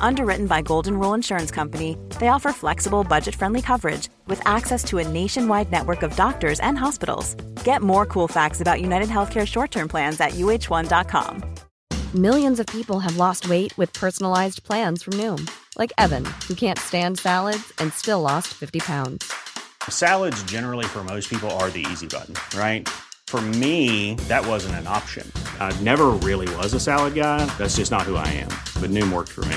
Underwritten by Golden Rule Insurance Company, they offer flexible, budget friendly coverage with access to a nationwide network of doctors and hospitals. Get more cool facts about United Healthcare short term plans at uh1.com. Millions of people have lost weight with personalized plans from Noom, like Evan, who can't stand salads and still lost 50 pounds. Salads, generally, for most people, are the easy button, right? For me, that wasn't an option. I never really was a salad guy. That's just not who I am. But Noom worked for me.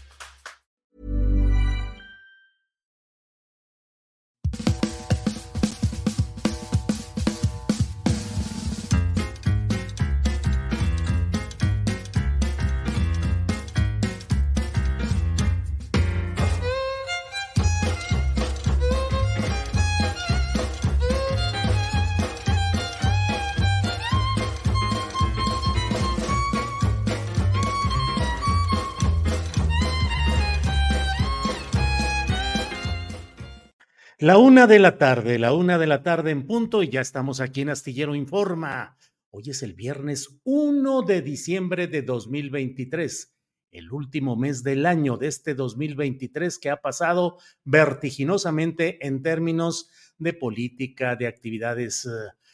La una de la tarde, la una de la tarde en punto y ya estamos aquí en Astillero Informa. Hoy es el viernes 1 de diciembre de 2023, el último mes del año de este 2023 que ha pasado vertiginosamente en términos de política, de actividades eh,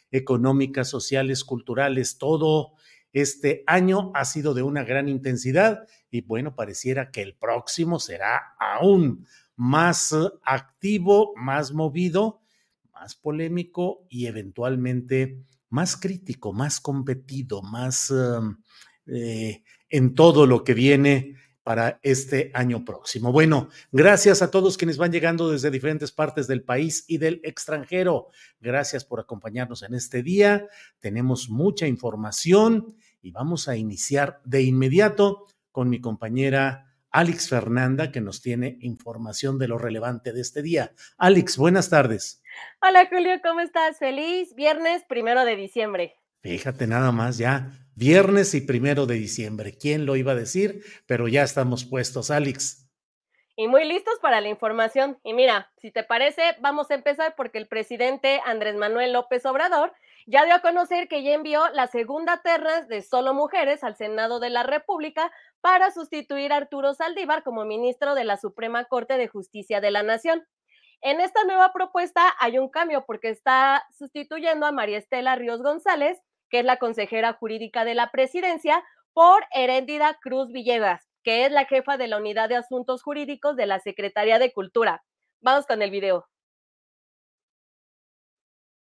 económicas, sociales, culturales, todo este año ha sido de una gran intensidad y bueno, pareciera que el próximo será aún más eh, activo, más movido, más polémico y eventualmente más crítico, más competido, más em, eh, en todo lo que viene para este año próximo. Bueno, gracias a todos quienes van llegando desde diferentes partes del país y del extranjero. Gracias por acompañarnos en este día. Tenemos mucha información y vamos a iniciar de inmediato con mi compañera Alex Fernanda, que nos tiene información de lo relevante de este día. Alex, buenas tardes. Hola Julio, ¿cómo estás? Feliz viernes primero de diciembre. Fíjate nada más ya, viernes y primero de diciembre. ¿Quién lo iba a decir? Pero ya estamos puestos, Alex. Y muy listos para la información. Y mira, si te parece, vamos a empezar porque el presidente Andrés Manuel López Obrador ya dio a conocer que ya envió la segunda terna de solo mujeres al Senado de la República para sustituir a Arturo Saldívar como ministro de la Suprema Corte de Justicia de la Nación. En esta nueva propuesta hay un cambio porque está sustituyendo a María Estela Ríos González, que es la consejera jurídica de la presidencia, por Heréndida Cruz Villegas, que es la jefa de la Unidad de Asuntos Jurídicos de la Secretaría de Cultura. Vamos con el video.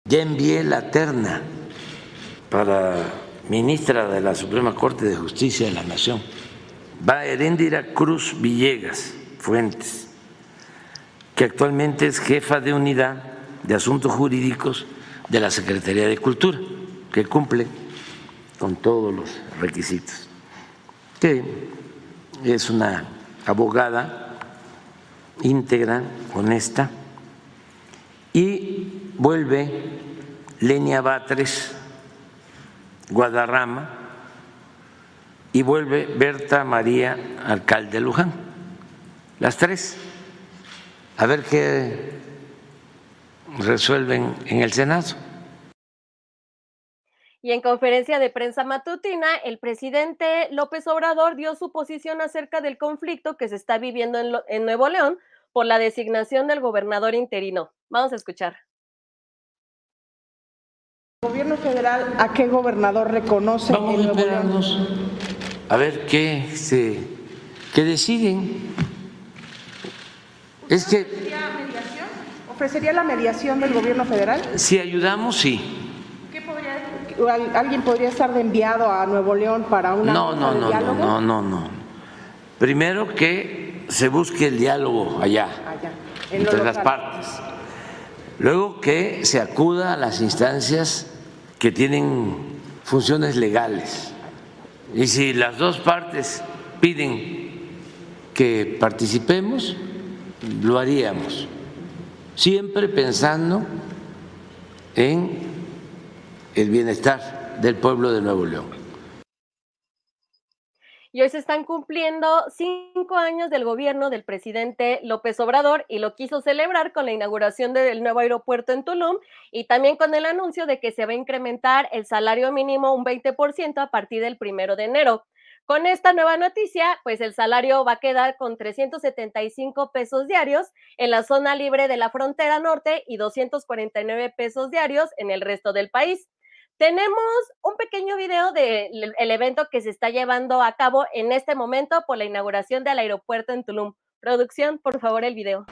Ya envié la terna para ministra de la Suprema Corte de Justicia de la Nación. Va Heréndira Cruz Villegas Fuentes, que actualmente es jefa de unidad de asuntos jurídicos de la Secretaría de Cultura, que cumple con todos los requisitos, que es una abogada íntegra, honesta, y vuelve Lenia Batres Guadarrama, y vuelve Berta María, alcalde Luján. Las tres. A ver qué resuelven en el Senado. Y en conferencia de prensa matutina, el presidente López Obrador dio su posición acerca del conflicto que se está viviendo en, en Nuevo León por la designación del gobernador interino. Vamos a escuchar. ¿El gobierno federal a qué gobernador reconoce Vamos a esperarnos a ver qué, se, qué deciden. Es que... Mediación? ¿Ofrecería la mediación del gobierno federal? Si ayudamos, sí. ¿Qué podría, ¿Alguien podría estar de enviado a Nuevo León para una no, no, no, diálogo? No, no, no, no. Primero que se busque el diálogo allá, entre las partes. Luego que se acuda a las instancias que tienen funciones legales. Y si las dos partes piden que participemos, lo haríamos, siempre pensando en el bienestar del pueblo de Nuevo León y hoy se están cumpliendo cinco años del gobierno del presidente López Obrador y lo quiso celebrar con la inauguración del nuevo aeropuerto en Tulum y también con el anuncio de que se va a incrementar el salario mínimo un 20% a partir del primero de enero. Con esta nueva noticia, pues el salario va a quedar con 375 pesos diarios en la zona libre de la frontera norte y 249 pesos diarios en el resto del país. Tenemos un pequeño video del evento que se está llevando a cabo en este momento por la inauguración del aeropuerto en Tulum. Producción, por favor, el video.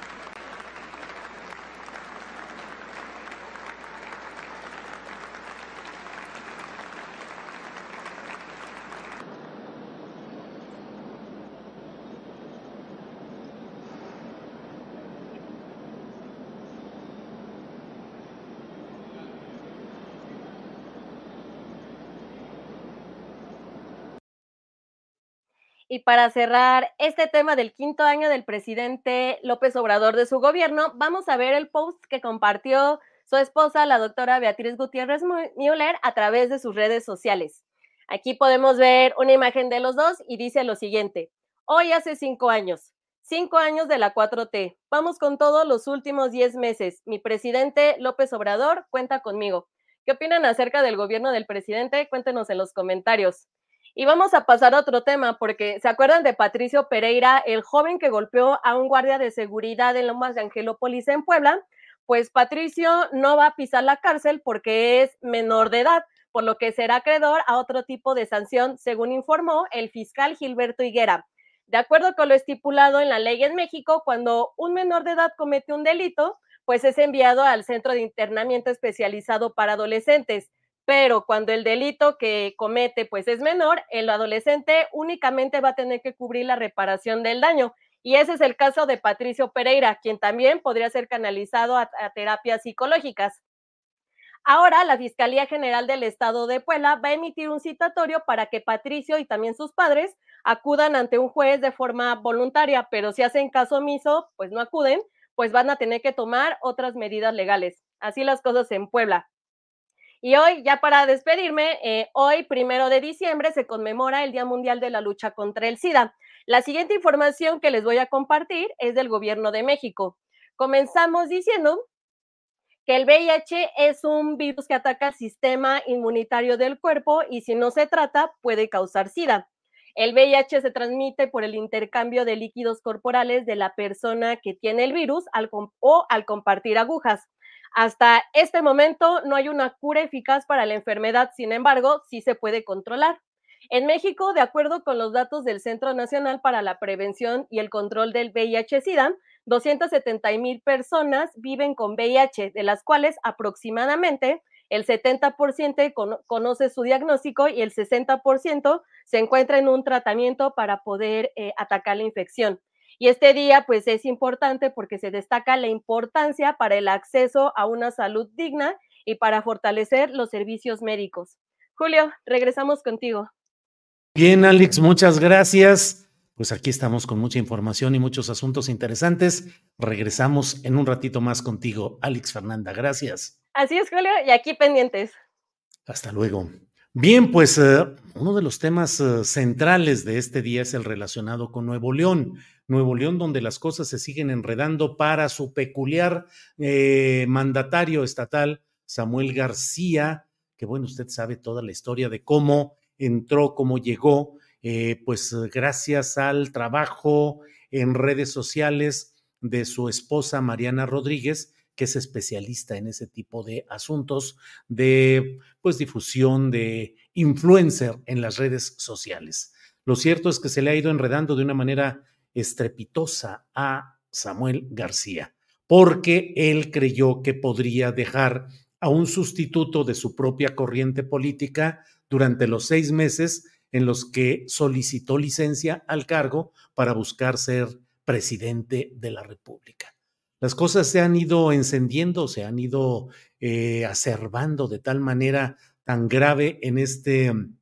Y para cerrar este tema del quinto año del presidente López Obrador de su gobierno, vamos a ver el post que compartió su esposa, la doctora Beatriz Gutiérrez Müller, a través de sus redes sociales. Aquí podemos ver una imagen de los dos y dice lo siguiente. Hoy hace cinco años, cinco años de la 4T. Vamos con todos los últimos diez meses. Mi presidente López Obrador cuenta conmigo. ¿Qué opinan acerca del gobierno del presidente? Cuéntenos en los comentarios. Y vamos a pasar a otro tema, porque ¿se acuerdan de Patricio Pereira, el joven que golpeó a un guardia de seguridad en Lomas de Angelópolis en Puebla? Pues Patricio no va a pisar la cárcel porque es menor de edad, por lo que será acreedor a otro tipo de sanción, según informó el fiscal Gilberto Higuera. De acuerdo con lo estipulado en la ley en México, cuando un menor de edad comete un delito, pues es enviado al centro de internamiento especializado para adolescentes pero cuando el delito que comete pues es menor, el adolescente únicamente va a tener que cubrir la reparación del daño. Y ese es el caso de Patricio Pereira, quien también podría ser canalizado a, terapias psicológicas. Ahora, la Fiscalía General del Estado de Puebla va a emitir un citatorio para que Patricio y también sus padres acudan ante un juez de forma voluntaria, pero si hacen caso omiso, pues no acuden, pues van a tener que tomar otras medidas legales. Así las cosas en Puebla. Y hoy, ya para despedirme, eh, hoy, primero de diciembre, se conmemora el Día Mundial de la Lucha contra el SIDA. La siguiente información que les voy a compartir es del Gobierno de México. Comenzamos diciendo que el VIH es un virus que ataca el sistema inmunitario del cuerpo y si no se trata puede causar SIDA. El VIH se transmite por el intercambio de líquidos corporales de la persona que tiene el virus o al compartir agujas. Hasta este momento no hay una cura eficaz para la enfermedad, sin embargo, sí se puede controlar. En México, de acuerdo con los datos del Centro Nacional para la Prevención y el Control del VIH-Sida, 270 mil personas viven con VIH, de las cuales aproximadamente el 70% conoce su diagnóstico y el 60% se encuentra en un tratamiento para poder eh, atacar la infección. Y este día, pues es importante porque se destaca la importancia para el acceso a una salud digna y para fortalecer los servicios médicos. Julio, regresamos contigo. Bien, Alex, muchas gracias. Pues aquí estamos con mucha información y muchos asuntos interesantes. Regresamos en un ratito más contigo, Alex Fernanda. Gracias. Así es, Julio, y aquí pendientes. Hasta luego. Bien, pues eh, uno de los temas eh, centrales de este día es el relacionado con Nuevo León. Nuevo León, donde las cosas se siguen enredando para su peculiar eh, mandatario estatal, Samuel García, que bueno, usted sabe toda la historia de cómo entró, cómo llegó, eh, pues gracias al trabajo en redes sociales de su esposa Mariana Rodríguez, que es especialista en ese tipo de asuntos de pues difusión de influencer en las redes sociales. Lo cierto es que se le ha ido enredando de una manera estrepitosa a Samuel García, porque él creyó que podría dejar a un sustituto de su propia corriente política durante los seis meses en los que solicitó licencia al cargo para buscar ser presidente de la República. las cosas se han ido encendiendo, se han ido eh, acervando de tal manera tan grave en este, en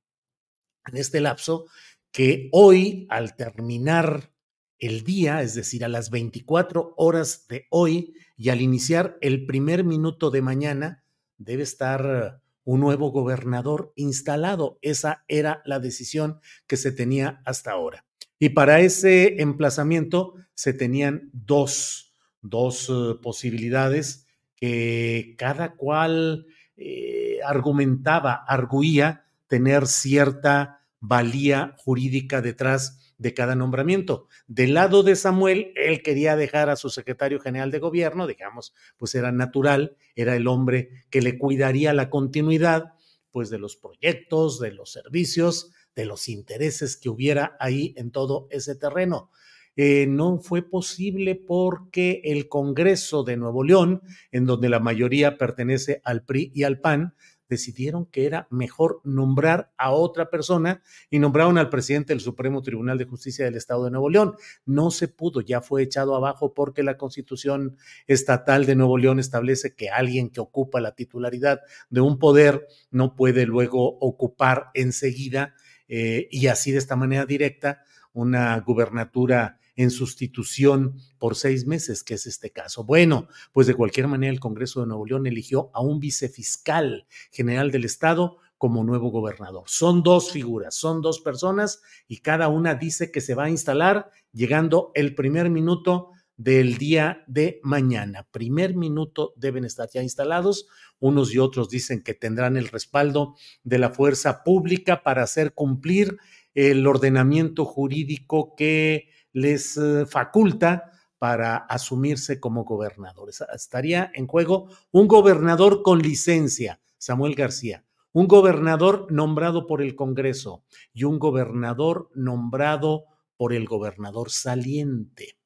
este lapso que hoy, al terminar el día, es decir, a las 24 horas de hoy y al iniciar el primer minuto de mañana, debe estar un nuevo gobernador instalado. Esa era la decisión que se tenía hasta ahora. Y para ese emplazamiento se tenían dos, dos eh, posibilidades que cada cual eh, argumentaba, arguía tener cierta valía jurídica detrás de cada nombramiento. Del lado de Samuel, él quería dejar a su secretario general de gobierno, digamos, pues era natural, era el hombre que le cuidaría la continuidad, pues de los proyectos, de los servicios, de los intereses que hubiera ahí en todo ese terreno. Eh, no fue posible porque el Congreso de Nuevo León, en donde la mayoría pertenece al PRI y al PAN, decidieron que era mejor nombrar a otra persona y nombraron al presidente del Supremo Tribunal de Justicia del Estado de Nuevo León. No se pudo, ya fue echado abajo porque la Constitución Estatal de Nuevo León establece que alguien que ocupa la titularidad de un poder no puede luego ocupar enseguida eh, y así de esta manera directa una gubernatura en sustitución por seis meses, que es este caso. Bueno, pues de cualquier manera el Congreso de Nuevo León eligió a un vicefiscal general del Estado como nuevo gobernador. Son dos figuras, son dos personas y cada una dice que se va a instalar llegando el primer minuto del día de mañana. Primer minuto deben estar ya instalados. Unos y otros dicen que tendrán el respaldo de la fuerza pública para hacer cumplir el ordenamiento jurídico que les eh, faculta para asumirse como gobernadores. Estaría en juego un gobernador con licencia, Samuel García, un gobernador nombrado por el Congreso y un gobernador nombrado por el gobernador saliente,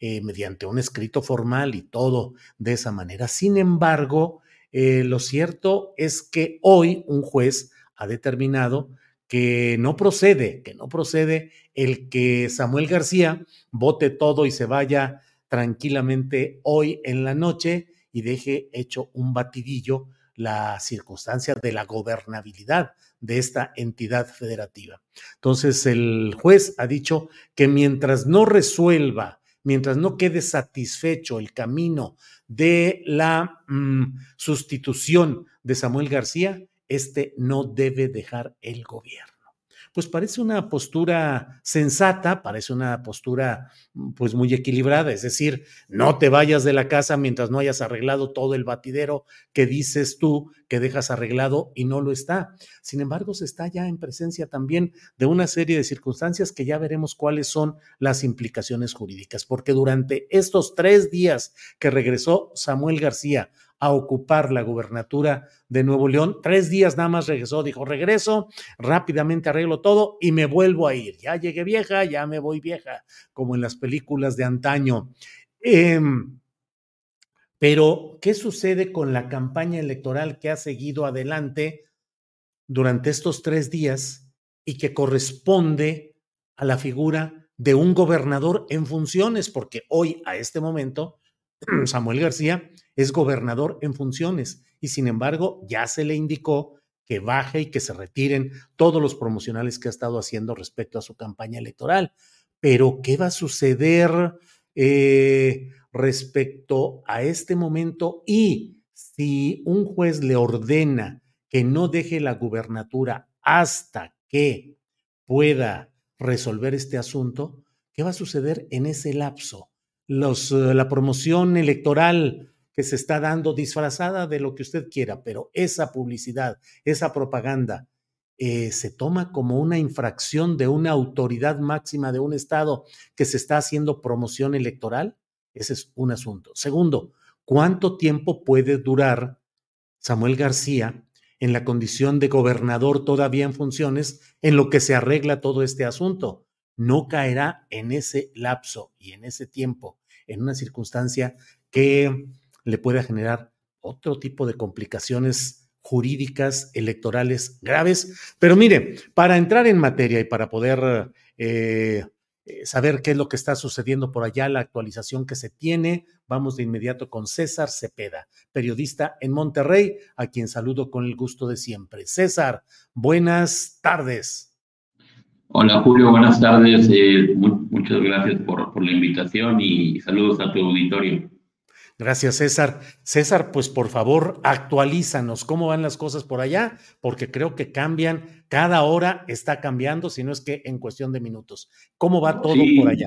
eh, mediante un escrito formal y todo de esa manera. Sin embargo, eh, lo cierto es que hoy un juez ha determinado que no procede, que no procede el que Samuel García vote todo y se vaya tranquilamente hoy en la noche y deje hecho un batidillo la circunstancia de la gobernabilidad de esta entidad federativa. Entonces, el juez ha dicho que mientras no resuelva, mientras no quede satisfecho el camino de la mm, sustitución de Samuel García, este no debe dejar el gobierno. Pues parece una postura sensata, parece una postura mm, pues muy equilibrada, es decir, no te vayas de la casa mientras no hayas arreglado todo el batidero que dices tú que dejas arreglado y no lo está. Sin embargo, se está ya en presencia también de una serie de circunstancias que ya veremos cuáles son las implicaciones jurídicas, porque durante estos tres días que regresó Samuel García a ocupar la gubernatura de Nuevo León. Tres días nada más regresó, dijo, regreso, rápidamente arreglo todo y me vuelvo a ir. Ya llegué vieja, ya me voy vieja, como en las películas de antaño. Em, pero, ¿qué sucede con la campaña electoral que ha seguido adelante durante estos tres días y que corresponde a la figura de un gobernador en funciones? Porque hoy, a este momento, Samuel García es gobernador en funciones y sin embargo ya se le indicó que baje y que se retiren todos los promocionales que ha estado haciendo respecto a su campaña electoral. Pero, ¿qué va a suceder eh, respecto a este momento? Y si un juez le ordena que no deje la gubernatura hasta que pueda resolver este asunto, ¿qué va a suceder en ese lapso? Los, eh, la promoción electoral que se está dando disfrazada de lo que usted quiera, pero esa publicidad, esa propaganda, eh, se toma como una infracción de una autoridad máxima de un Estado que se está haciendo promoción electoral? Ese es un asunto. Segundo, ¿cuánto tiempo puede durar Samuel García en la condición de gobernador todavía en funciones en lo que se arregla todo este asunto? No caerá en ese lapso y en ese tiempo, en una circunstancia que le pueda generar otro tipo de complicaciones jurídicas, electorales graves. Pero mire, para entrar en materia y para poder eh, eh, saber qué es lo que está sucediendo por allá, la actualización que se tiene. Vamos de inmediato con César Cepeda, periodista en Monterrey, a quien saludo con el gusto de siempre. César, buenas tardes. Hola Julio, buenas tardes. Eh, muchas gracias por, por la invitación y saludos a tu auditorio. Gracias, César. César, pues por favor, actualízanos cómo van las cosas por allá, porque creo que cambian, cada hora está cambiando, si no es que en cuestión de minutos. ¿Cómo va todo por allá?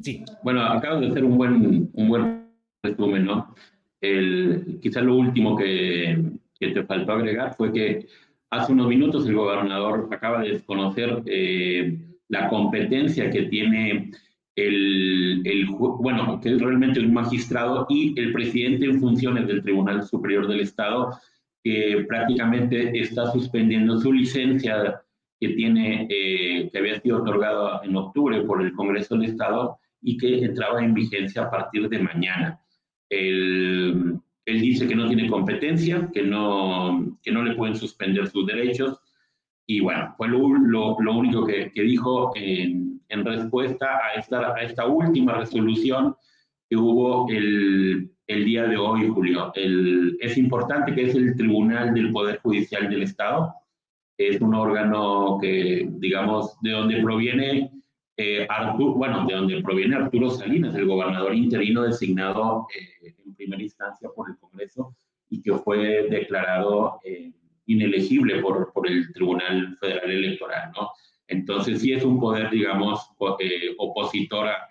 Sí. Bueno, acabo de hacer un buen, un buen resumen, ¿no? El, quizá lo último que, que te faltó agregar fue que hace unos minutos el gobernador acaba de desconocer eh, la competencia que tiene el, el, bueno, que es realmente un magistrado y el presidente en funciones del Tribunal Superior del Estado, que prácticamente está suspendiendo su licencia que tiene, eh, que había sido otorgada en octubre por el Congreso del Estado y que entraba en vigencia a partir de mañana. Él dice que no tiene competencia, que no, que no le pueden suspender sus derechos y bueno, fue lo, lo, único que, que dijo en, en, respuesta a esta, a esta última resolución que hubo el, el día de hoy, Julio. Es importante que es el Tribunal del Poder Judicial del Estado. Es un órgano que, digamos, de donde proviene eh, Arturo, bueno, de donde proviene Arturo Salinas, el gobernador interino designado eh, primera instancia por el Congreso y que fue declarado eh, inelegible por, por el Tribunal Federal Electoral, ¿no? Entonces sí es un poder, digamos, eh, opositor a,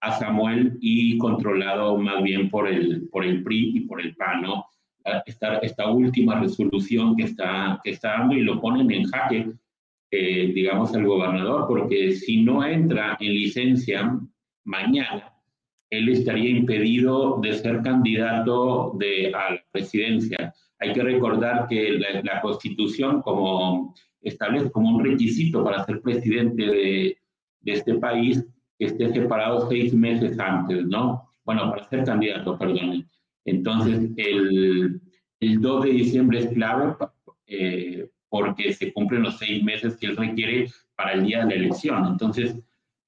a, Samuel y controlado más bien por el, por el PRI y por el PAN, ¿no? Esta, esta última resolución que está, que está dando y lo ponen en jaque, eh, digamos, al gobernador, porque si no entra en licencia mañana, él estaría impedido de ser candidato de, a la presidencia hay que recordar que la, Constitución como establece como un requisito para ser presidente de, de, este país que esté separado seis meses antes, ¿no? Bueno, para ser candidato, perdón. Entonces, el, el 2 de diciembre es clave eh, porque se cumplen los seis meses que él requiere para el día de la elección. Entonces,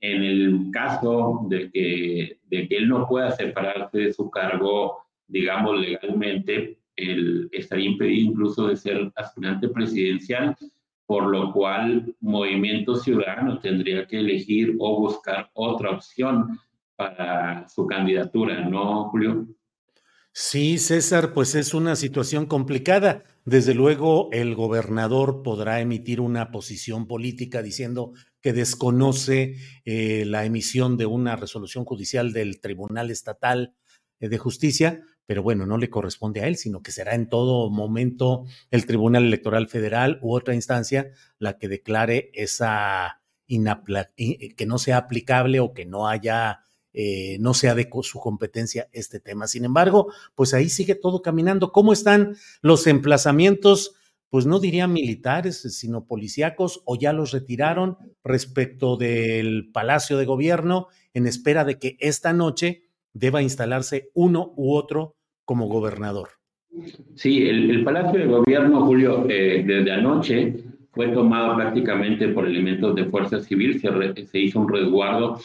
en el caso de que, de que él no pueda separarse de su cargo, digamos, legalmente, él estaría impedido incluso de ser aspirante presidencial, por lo cual Movimiento Ciudadano tendría que elegir o buscar otra opción para su candidatura, ¿no, Julio? Sí, César, pues es una situación complicada. Desde luego, el gobernador podrá emitir una posición política diciendo que desconoce eh, la emisión de una resolución judicial del Tribunal Estatal de Justicia, pero bueno, no le corresponde a él, sino que será en todo momento el Tribunal Electoral Federal u otra instancia la que declare esa que no sea aplicable o que no haya, eh, no sea de su competencia este tema. Sin embargo, pues ahí sigue todo caminando. ¿Cómo están los emplazamientos? Pues no diría militares, sino policíacos, o ya los retiraron respecto del Palacio de Gobierno en espera de que esta noche deba instalarse uno u otro como gobernador. Sí, el, Palacio de Gobierno, Julio, eh, desde anoche fue tomado prácticamente por elementos de fuerza civil, se, se hizo un resguardo.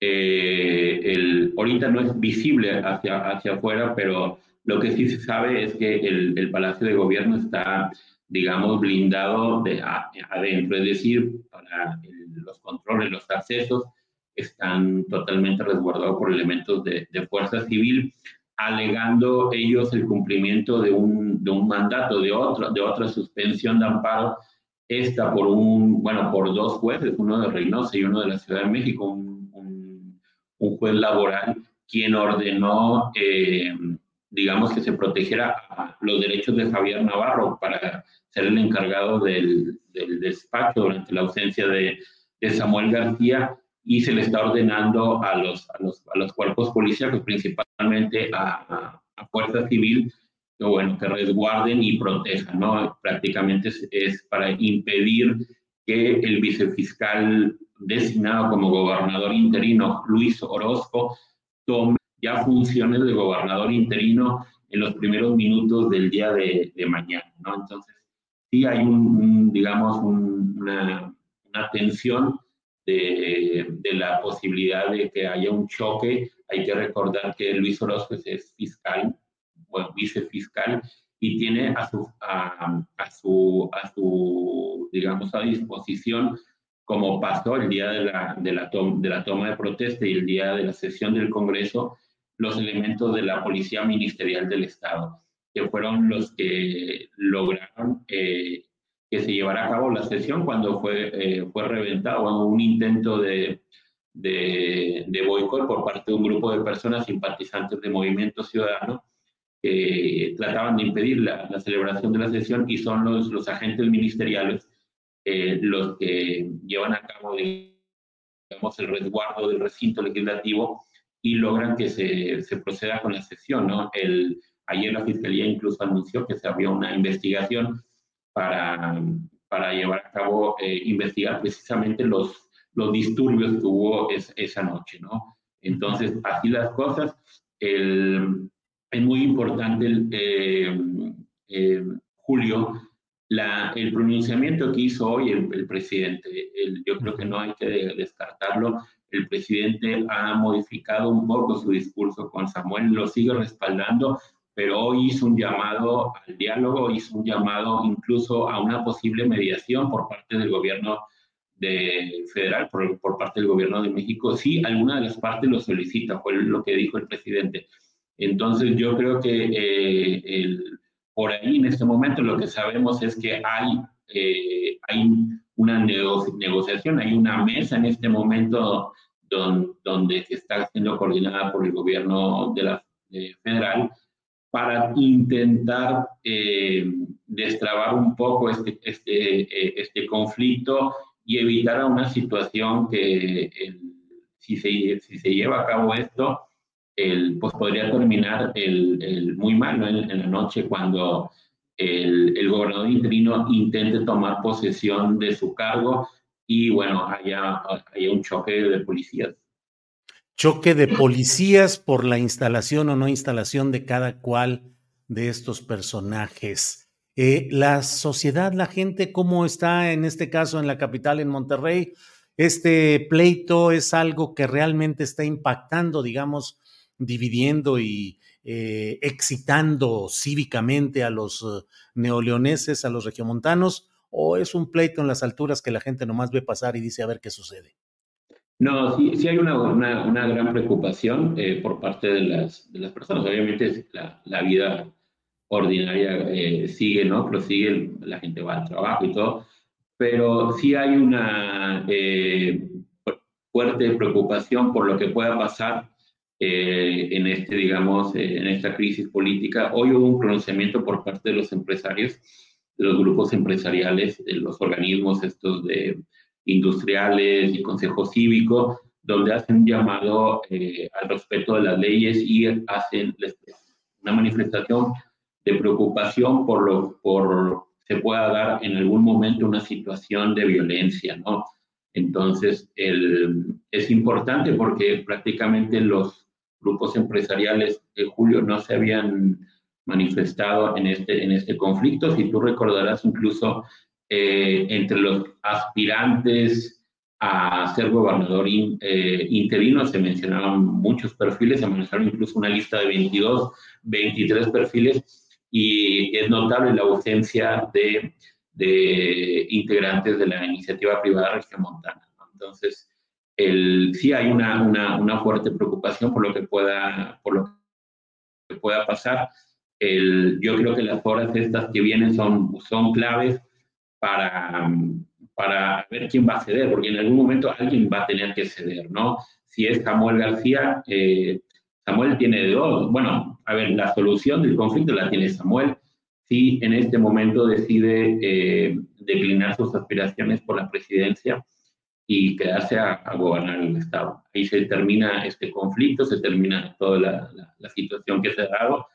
Eh, el, ahorita no es visible hacia, hacia afuera, pero lo que sí se sabe es que el, el Palacio de Gobierno está, digamos, blindado de adentro, es decir, para los controles, los accesos están totalmente resguardados por elementos de, fuerza civil, alegando ellos el cumplimiento de un, de un mandato, de, otro, de otra suspensión de amparo, esta por un, bueno, por dos jueces, uno de Reynosa y uno de la Ciudad de México, un, juez laboral, quien ordenó, eh, digamos, que se protegiera los derechos de Javier Navarro para ser el encargado del, del despacho durante la ausencia de, de Samuel García y se le está ordenando a los, a los, a los cuerpos policíacos, principalmente a, a, Fuerza Civil, que, bueno, que resguarden y protejan, ¿no? Prácticamente es, para impedir que el vicefiscal designado como gobernador interino, Luis Orozco, tome ya funciones de gobernador interino en los primeros minutos del día de, mañana, ¿no? Entonces, sí hay digamos, una, una tensión de, de, la posibilidad de que haya un choque. Hay que recordar que Luis Orozco es fiscal, bueno, vicefiscal, y tiene a su, a, su, a su, digamos, a disposición, como pasó el día de la, de, la de la toma de protesta y el día de la sesión del Congreso, los elementos de la Policía Ministerial del Estado, que fueron los que lograron eh, que se llevara a cabo la sesión cuando fue, eh, fue reventado un intento de, de, de boicot por parte de un grupo de personas simpatizantes de Movimiento Ciudadano que trataban de impedir la, la, celebración de la sesión y son los, los agentes ministeriales eh, los que llevan a cabo digamos, el resguardo del recinto legislativo y logran que se, se proceda con la sesión. ¿no? El, ayer la Fiscalía incluso anunció que se abrió una investigación para, para llevar a cabo, eh, investigar precisamente los, los disturbios que hubo es, esa noche. ¿no? Entonces, así las cosas. El, es muy importante, el, eh, eh, Julio, la, el pronunciamiento que hizo hoy el, el presidente. El, yo creo que no hay que descartarlo el presidente ha modificado un poco su discurso con Samuel, lo sigue respaldando, pero hoy hizo un llamado al diálogo, hizo un llamado incluso a una posible mediación por parte del gobierno de federal, por, por parte del gobierno de México, si alguna de las partes lo solicita, fue lo que dijo el presidente. Entonces yo creo que eh, el, por ahí en este momento lo que sabemos es que hay, eh, hay una negociación, hay una mesa en este momento don, donde está siendo coordinada por el gobierno de la federal para intentar eh, destrabar un poco este, este, eh, este conflicto y evitar una situación que si, se, si se lleva a cabo esto, el, pues podría terminar el, el muy mal en, en, la noche cuando el, el, gobernador interino intente tomar posesión de su cargo y bueno, haya, haya un choque de policías. Choque de policías por la instalación o no instalación de cada cual de estos personajes. Eh, la sociedad, la gente, ¿cómo está en este caso en la capital, en Monterrey? Este pleito es algo que realmente está impactando, digamos, dividiendo y eh, excitando cívicamente a los uh, neoleoneses, a los regiomontanos, o es un pleito en las alturas que la gente nomás ve pasar y dice a ver qué sucede? No, sí, hay una, una, gran preocupación eh, por parte de las, personas. Obviamente la, vida ordinaria eh, sigue, ¿no? Prosigue, la gente va al trabajo y todo, pero sí hay una eh, fuerte preocupación por lo que pueda pasar eh, en este, digamos, eh, en esta crisis política. Hoy hubo un pronunciamiento por parte de los empresarios, de los grupos empresariales, de los organismos estos de industriales y consejo cívico, donde hacen un llamado eh, al respeto de las leyes y hacen una manifestación de preocupación por lo por se pueda dar en algún momento una situación de violencia, ¿no? Entonces, el, es importante porque prácticamente los grupos empresariales de Julio no se habían manifestado en este, en este conflicto. Si tú recordarás, incluso eh, entre los aspirantes a ser gobernador in, eh, interino se mencionaban muchos perfiles, se mencionaron incluso una lista de 22, 23 perfiles y es notable la ausencia de, de integrantes de la iniciativa privada regiomontana. Entonces, el, sí hay una, una, una, fuerte preocupación por lo que pueda, por lo que pueda pasar. El, yo creo que las horas estas que vienen son, son claves para, para ver quién va a ceder, porque en algún momento alguien va a tener que ceder, ¿no? Si es Samuel García, eh, Samuel tiene dos. Bueno, a ver, la solución del conflicto la tiene Samuel. Si en este momento decide eh, declinar sus aspiraciones por la presidencia, y quedarse a, a, gobernar el Estado. Ahí se termina este conflicto, se termina toda la, la, la situación que se ha dado,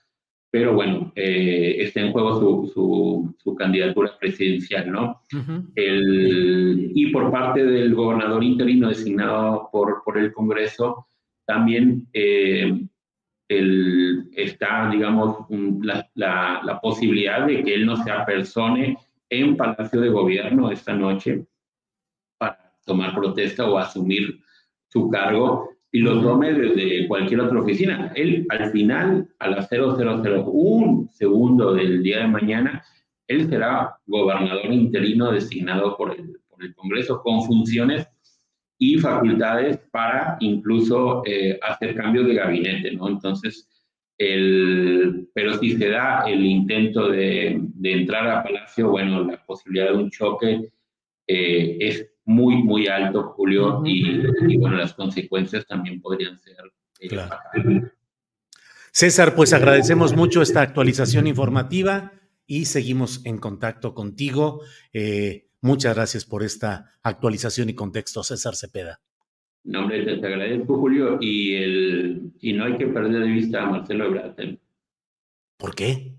pero bueno, eh, está en juego su, su, su, candidatura presidencial, ¿no? Uh -huh. el, y por parte del gobernador interino designado por, por el Congreso, también eh, el, está, digamos, la, la, la posibilidad de que él no se apersone en Palacio de Gobierno esta noche tomar protesta o asumir su cargo y lo tome desde cualquier otra oficina. Él al final, a las 0001 segundo del día de mañana, él será gobernador interino designado por el, por el Congreso con funciones y facultades para incluso eh, hacer cambios de gabinete, ¿no? Entonces, el, pero si se da el intento de, de entrar a Palacio, bueno, la posibilidad de un choque eh, es muy, muy alto, Julio, y, bueno, las consecuencias también podrían ser. Eh, César, pues agradecemos mucho esta actualización informativa y seguimos en contacto contigo. Eh, muchas gracias por esta actualización y contexto, César Cepeda. No, hombre, te, agradezco, Julio, y, el, y no hay que perder de vista a Marcelo Ebrard. ¿eh? ¿Por qué?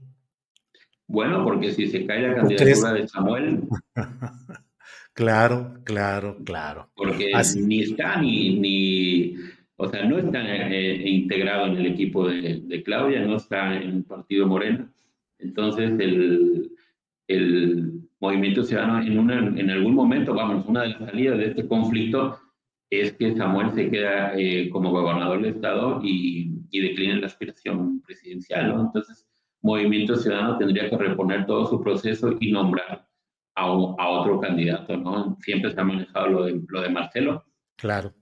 Bueno, porque si se cae la candidatura de Samuel, Claro, claro, claro. Porque ni está ni, ni, o sea, no está eh, integrado en el equipo de, Claudia, no está en el partido Morena. Entonces, el, el Movimiento Ciudadano, en, una, en algún momento, vamos, una de las salidas de este conflicto es que Samuel se queda eh, como gobernador del Estado y, y declina la aspiración presidencial, ¿no? Entonces, Movimiento Ciudadano tendría que reponer todo su proceso y nombrar a, a, otro candidato, ¿no? Siempre se ha manejado lo de, lo de Marcelo. Claro.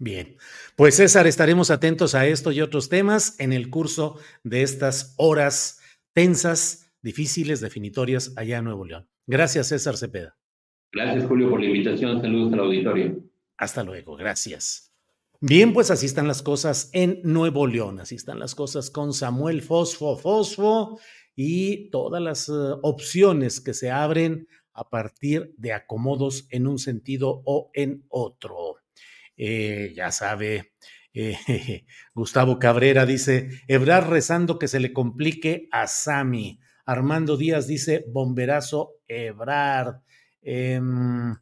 Bien, pues César, estaremos atentos a esto y otros temas en el curso de estas horas tensas, difíciles, definitorias allá en Nuevo León. Gracias, César Cepeda. Gracias, Julio, por la invitación. Saludos al auditorio. Hasta luego, gracias. Bien, pues así están las cosas en Nuevo León, así están las cosas con Samuel Fosfo Fosfo y todas las uh, opciones que se abren a partir de acomodos en un sentido o en otro. Eh, ya sabe, eh, Gustavo Cabrera dice, Ebrar rezando que se le complique a Sami. Armando Díaz dice, bomberazo Ebrard. Em,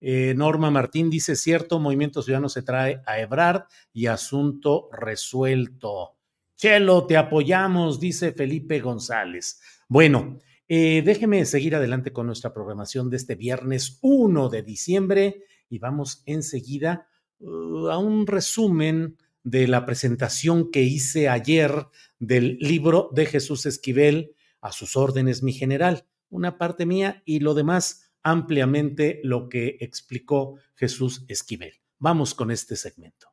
eh, Norma Martín dice, cierto, Movimiento Ciudadano se trae a Ebrard y asunto resuelto. Chelo, te apoyamos, dice Felipe González. Bueno, eh, déjeme seguir adelante con nuestra programación de este viernes 1 de diciembre y vamos enseguida uh, a un resumen de la presentación que hice ayer del libro de Jesús Esquivel, A sus órdenes, mi general. Una parte mía y lo demás ampliamente lo que explicó Jesús Esquivel. Vamos con este segmento.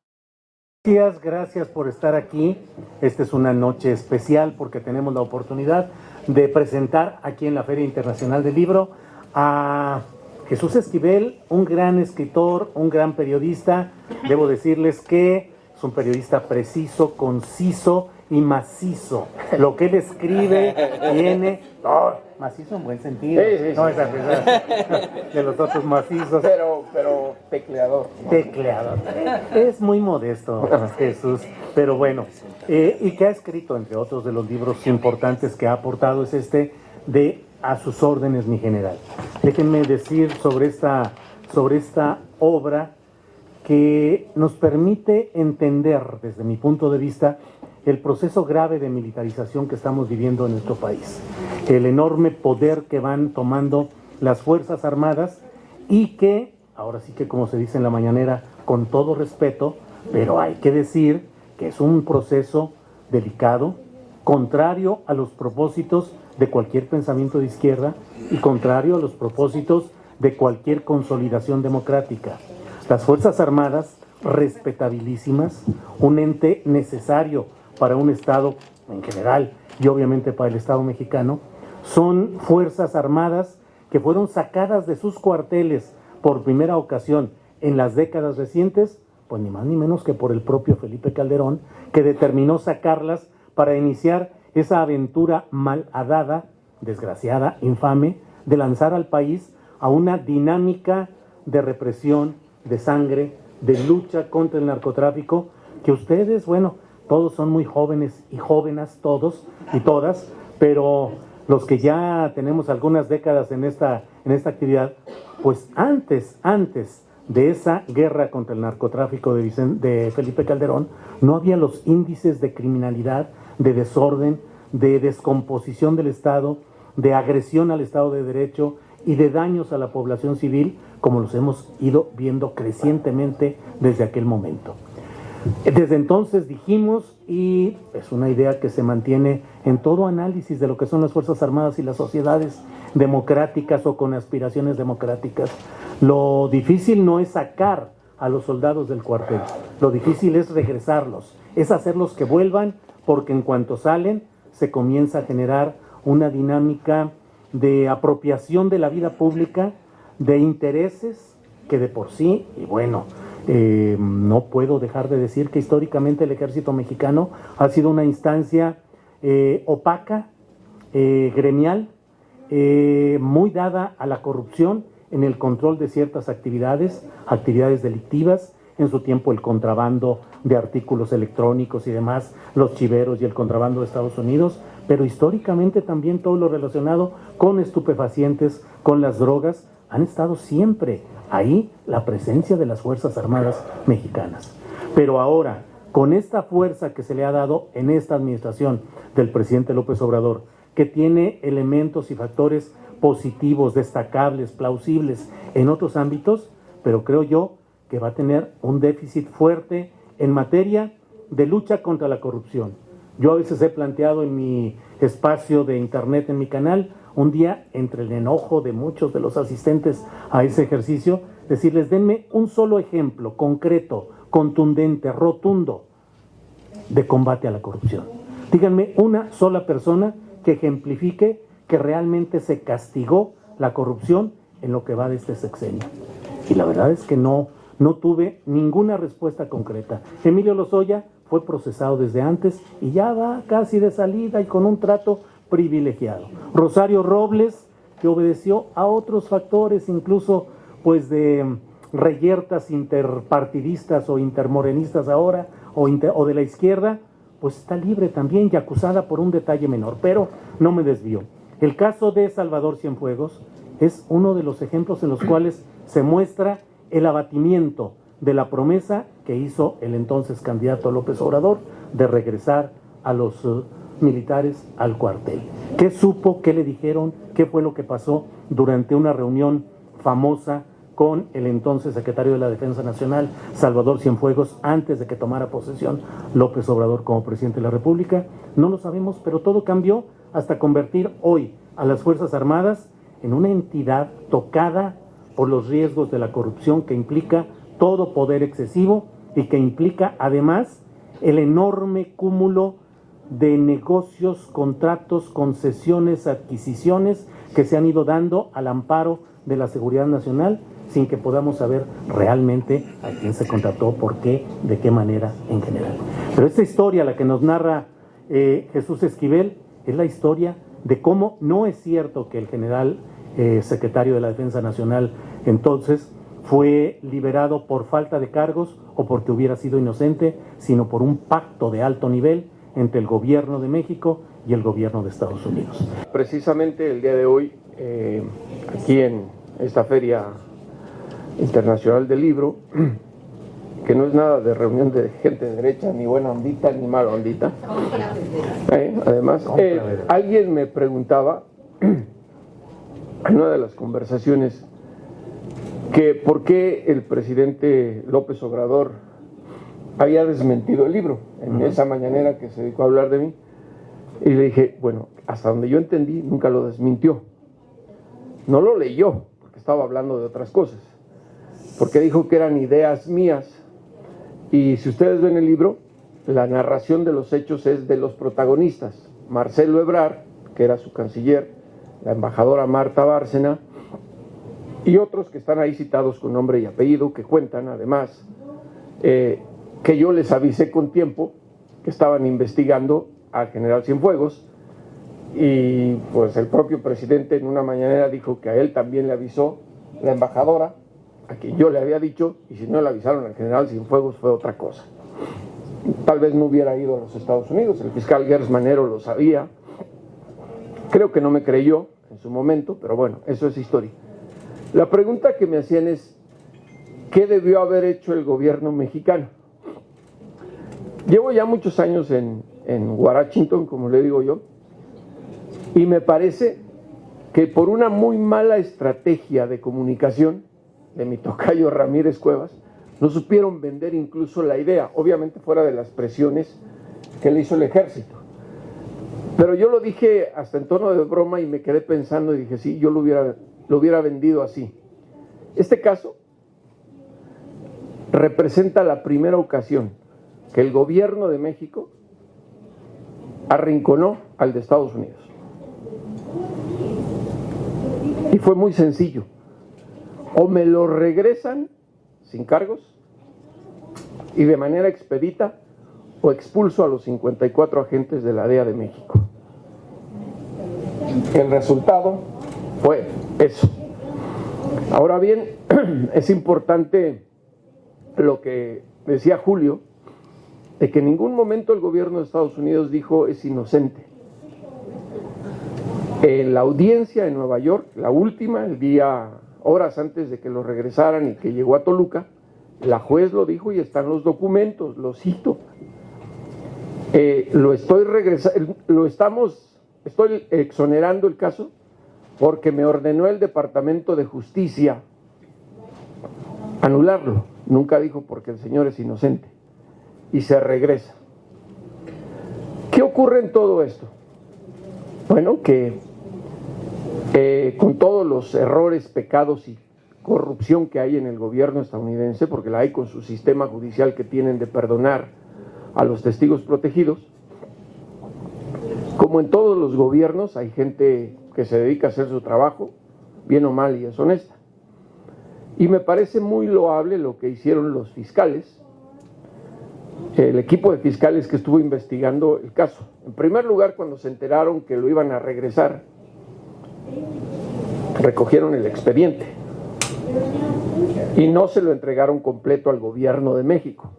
Gracias, gracias por estar aquí. Esta es una noche especial porque tenemos la oportunidad de presentar aquí en la Feria Internacional del Libro a Jesús Esquivel, un gran escritor, un gran periodista. Debo decirles que es un periodista preciso, conciso y macizo. Lo que él escribe tiene macizo en buen sentido. No es de los otros macizos. Pero, pero tecleador. Tecleador. Es muy modesto, Jesús. Pero bueno, eh, y que ha escrito, entre otros de los libros importantes que ha aportado, es este de A sus órdenes, mi general. Déjenme decir sobre esta, sobre esta obra que nos permite entender, desde mi punto de vista, el proceso grave de militarización que estamos viviendo en nuestro país, el enorme poder que van tomando las Fuerzas Armadas y que, ahora sí que como se dice en la mañanera, con todo respeto, pero hay que decir que es un proceso delicado, contrario a los propósitos de cualquier pensamiento de izquierda y contrario a los propósitos de cualquier consolidación democrática. Las Fuerzas Armadas, respetabilísimas, un ente necesario para un Estado en general y obviamente para el Estado mexicano, son fuerzas armadas que fueron sacadas de sus cuarteles por primera ocasión en las décadas recientes, pues ni más ni menos que por el propio Felipe Calderón, que determinó sacarlas para iniciar esa aventura malhadada, desgraciada, infame, de lanzar al país a una dinámica de represión, de sangre, de lucha contra el narcotráfico, que ustedes, bueno, todos son muy jóvenes y jóvenes, todos y todas, pero los que ya tenemos algunas décadas en esta, en esta actividad, pues antes, antes de esa guerra contra el narcotráfico de, de Felipe Calderón, no había los índices de criminalidad, de desorden, de descomposición del Estado, de agresión al Estado de Derecho y de daños a la población civil como los hemos ido viendo crecientemente desde aquel momento. Desde entonces dijimos, y es una idea que se mantiene en todo análisis de lo que son las Fuerzas Armadas y las sociedades democráticas o con aspiraciones democráticas, lo difícil no es sacar a los soldados del cuartel, lo difícil es regresarlos, es hacerlos que vuelvan porque en cuanto salen se comienza a generar una dinámica de apropiación de la vida pública, de intereses que de por sí, y bueno, eh, no puedo dejar de decir que históricamente el ejército mexicano ha sido una instancia eh, opaca, eh, gremial, muy dada a la corrupción en el control de ciertas actividades, actividades delictivas, en su tiempo el contrabando de artículos electrónicos y demás, los chiveros y el contrabando de Estados Unidos, pero históricamente también todo lo relacionado con estupefacientes, con las drogas, han estado siempre ahí la presencia de las Fuerzas Armadas mexicanas. Pero ahora, con esta fuerza que se le ha dado en esta administración del presidente López Obrador, que tiene elementos y factores positivos, destacables, plausibles en otros ámbitos, pero creo yo que va a tener un déficit fuerte en materia de lucha contra la corrupción. Yo a veces he planteado en mi espacio de internet, en mi canal, un día entre el enojo de muchos de los asistentes a ese ejercicio, decirles, denme un solo ejemplo concreto, contundente, rotundo de combate a la corrupción. Díganme una sola persona que ejemplifique que realmente se castigó la corrupción en lo que va de este sexenio. Y la verdad es que no, no tuve ninguna respuesta concreta. Emilio Lozoya fue procesado desde antes y ya va casi de salida y con un trato privilegiado. Rosario Robles, que obedeció a otros factores, incluso pues de reyertas interpartidistas o intermorenistas ahora, o, o de la izquierda, pues está libre también y acusada por un detalle menor, pero no me desvío. El caso de Salvador Cienfuegos es uno de los ejemplos en los cuales se muestra el abatimiento de la promesa que hizo el entonces candidato López Obrador de regresar a los eh, militares al cuartel. ¿Qué supo? ¿Qué le dijeron? ¿Qué fue lo que pasó durante una reunión famosa con el entonces secretario de la Defensa Nacional, Salvador Cienfuegos, antes de que tomara posesión López Obrador como presidente de la República? No lo sabemos, pero todo cambió hasta convertir hoy a las Fuerzas Armadas en una entidad tocada por los riesgos de la corrupción que implica todo poder excesivo y que implica además el enorme cúmulo de negocios, contratos, concesiones, adquisiciones que se han ido dando al amparo de la seguridad nacional sin que podamos saber realmente a quién se contrató, por qué, de qué manera en general. Pero esta historia, la que nos narra eh, Jesús Esquivel, es la historia de cómo no es cierto que el general eh, secretario de la Defensa Nacional entonces fue liberado por falta de cargos o porque hubiera sido inocente, sino por un pacto de alto nivel entre el gobierno de México y el gobierno de Estados Unidos. Precisamente el día de hoy, eh, aquí en esta Feria Internacional del Libro, que no es nada de reunión de gente de derecha, ni buena ondita, ni mala ondita. Eh, además, eh, alguien me preguntaba en una de las conversaciones que por qué el presidente López Obrador había desmentido el libro en esa mañanera que se dedicó a hablar de mí. Y le dije, bueno, hasta donde yo entendí, nunca lo desmintió. No lo leyó, porque estaba hablando de otras cosas. Porque dijo que eran ideas mías. Y si ustedes ven el libro, la narración de los hechos es de los protagonistas. Marcelo Ebrard, que era su canciller, la embajadora Marta Bárcena, y otros que están ahí citados con nombre y apellido, que cuentan además eh, que yo les avisé con tiempo que estaban investigando al general Cienfuegos y pues el propio presidente en una mañanera dijo que a él también le avisó la embajadora, a quien yo le había dicho, y si no le avisaron al general Cienfuegos fue otra cosa. Tal vez no hubiera ido a los Estados Unidos, el fiscal Gers Manero lo sabía, creo que no me creyó en su momento, pero bueno, eso es historia. La pregunta que me hacían es, ¿qué debió haber hecho el gobierno mexicano? Llevo ya muchos años en, en Washington, como le digo yo, y me parece que por una muy mala estrategia de comunicación de mi tocayo Ramírez Cuevas, no supieron vender incluso la idea, obviamente fuera de las presiones que le hizo el ejército. Pero yo lo dije hasta en tono de broma y me quedé pensando y dije, sí, yo lo hubiera, lo hubiera vendido así. Este caso representa la primera ocasión que el gobierno de México arrinconó al de Estados Unidos. Y fue muy sencillo. O me lo regresan sin cargos y de manera expedita o expulso a los 54 agentes de la DEA de México. El resultado fue eso. Ahora bien, es importante lo que decía Julio, de que en ningún momento el gobierno de Estados Unidos dijo es inocente. En la audiencia en Nueva York, la última, el día, horas antes de que lo regresaran y que llegó a Toluca, la juez lo dijo y están los documentos, lo cito. Eh, lo estoy regresando, lo estamos, estoy exonerando el caso porque me ordenó el Departamento de Justicia anularlo. Nunca dijo porque el señor es inocente. Y se regresa. ¿Qué ocurre en todo esto? Bueno, que eh, con todos los errores, pecados y corrupción que hay en el gobierno estadounidense, porque la hay con su sistema judicial que tienen de perdonar a los testigos protegidos, como en todos los gobiernos hay gente que se dedica a hacer su trabajo, bien o mal y es honesta. Y me parece muy loable lo que hicieron los fiscales, el equipo de fiscales que estuvo investigando el caso. En primer lugar, cuando se enteraron que lo iban a regresar, recogieron el expediente y no se lo entregaron completo al gobierno de México.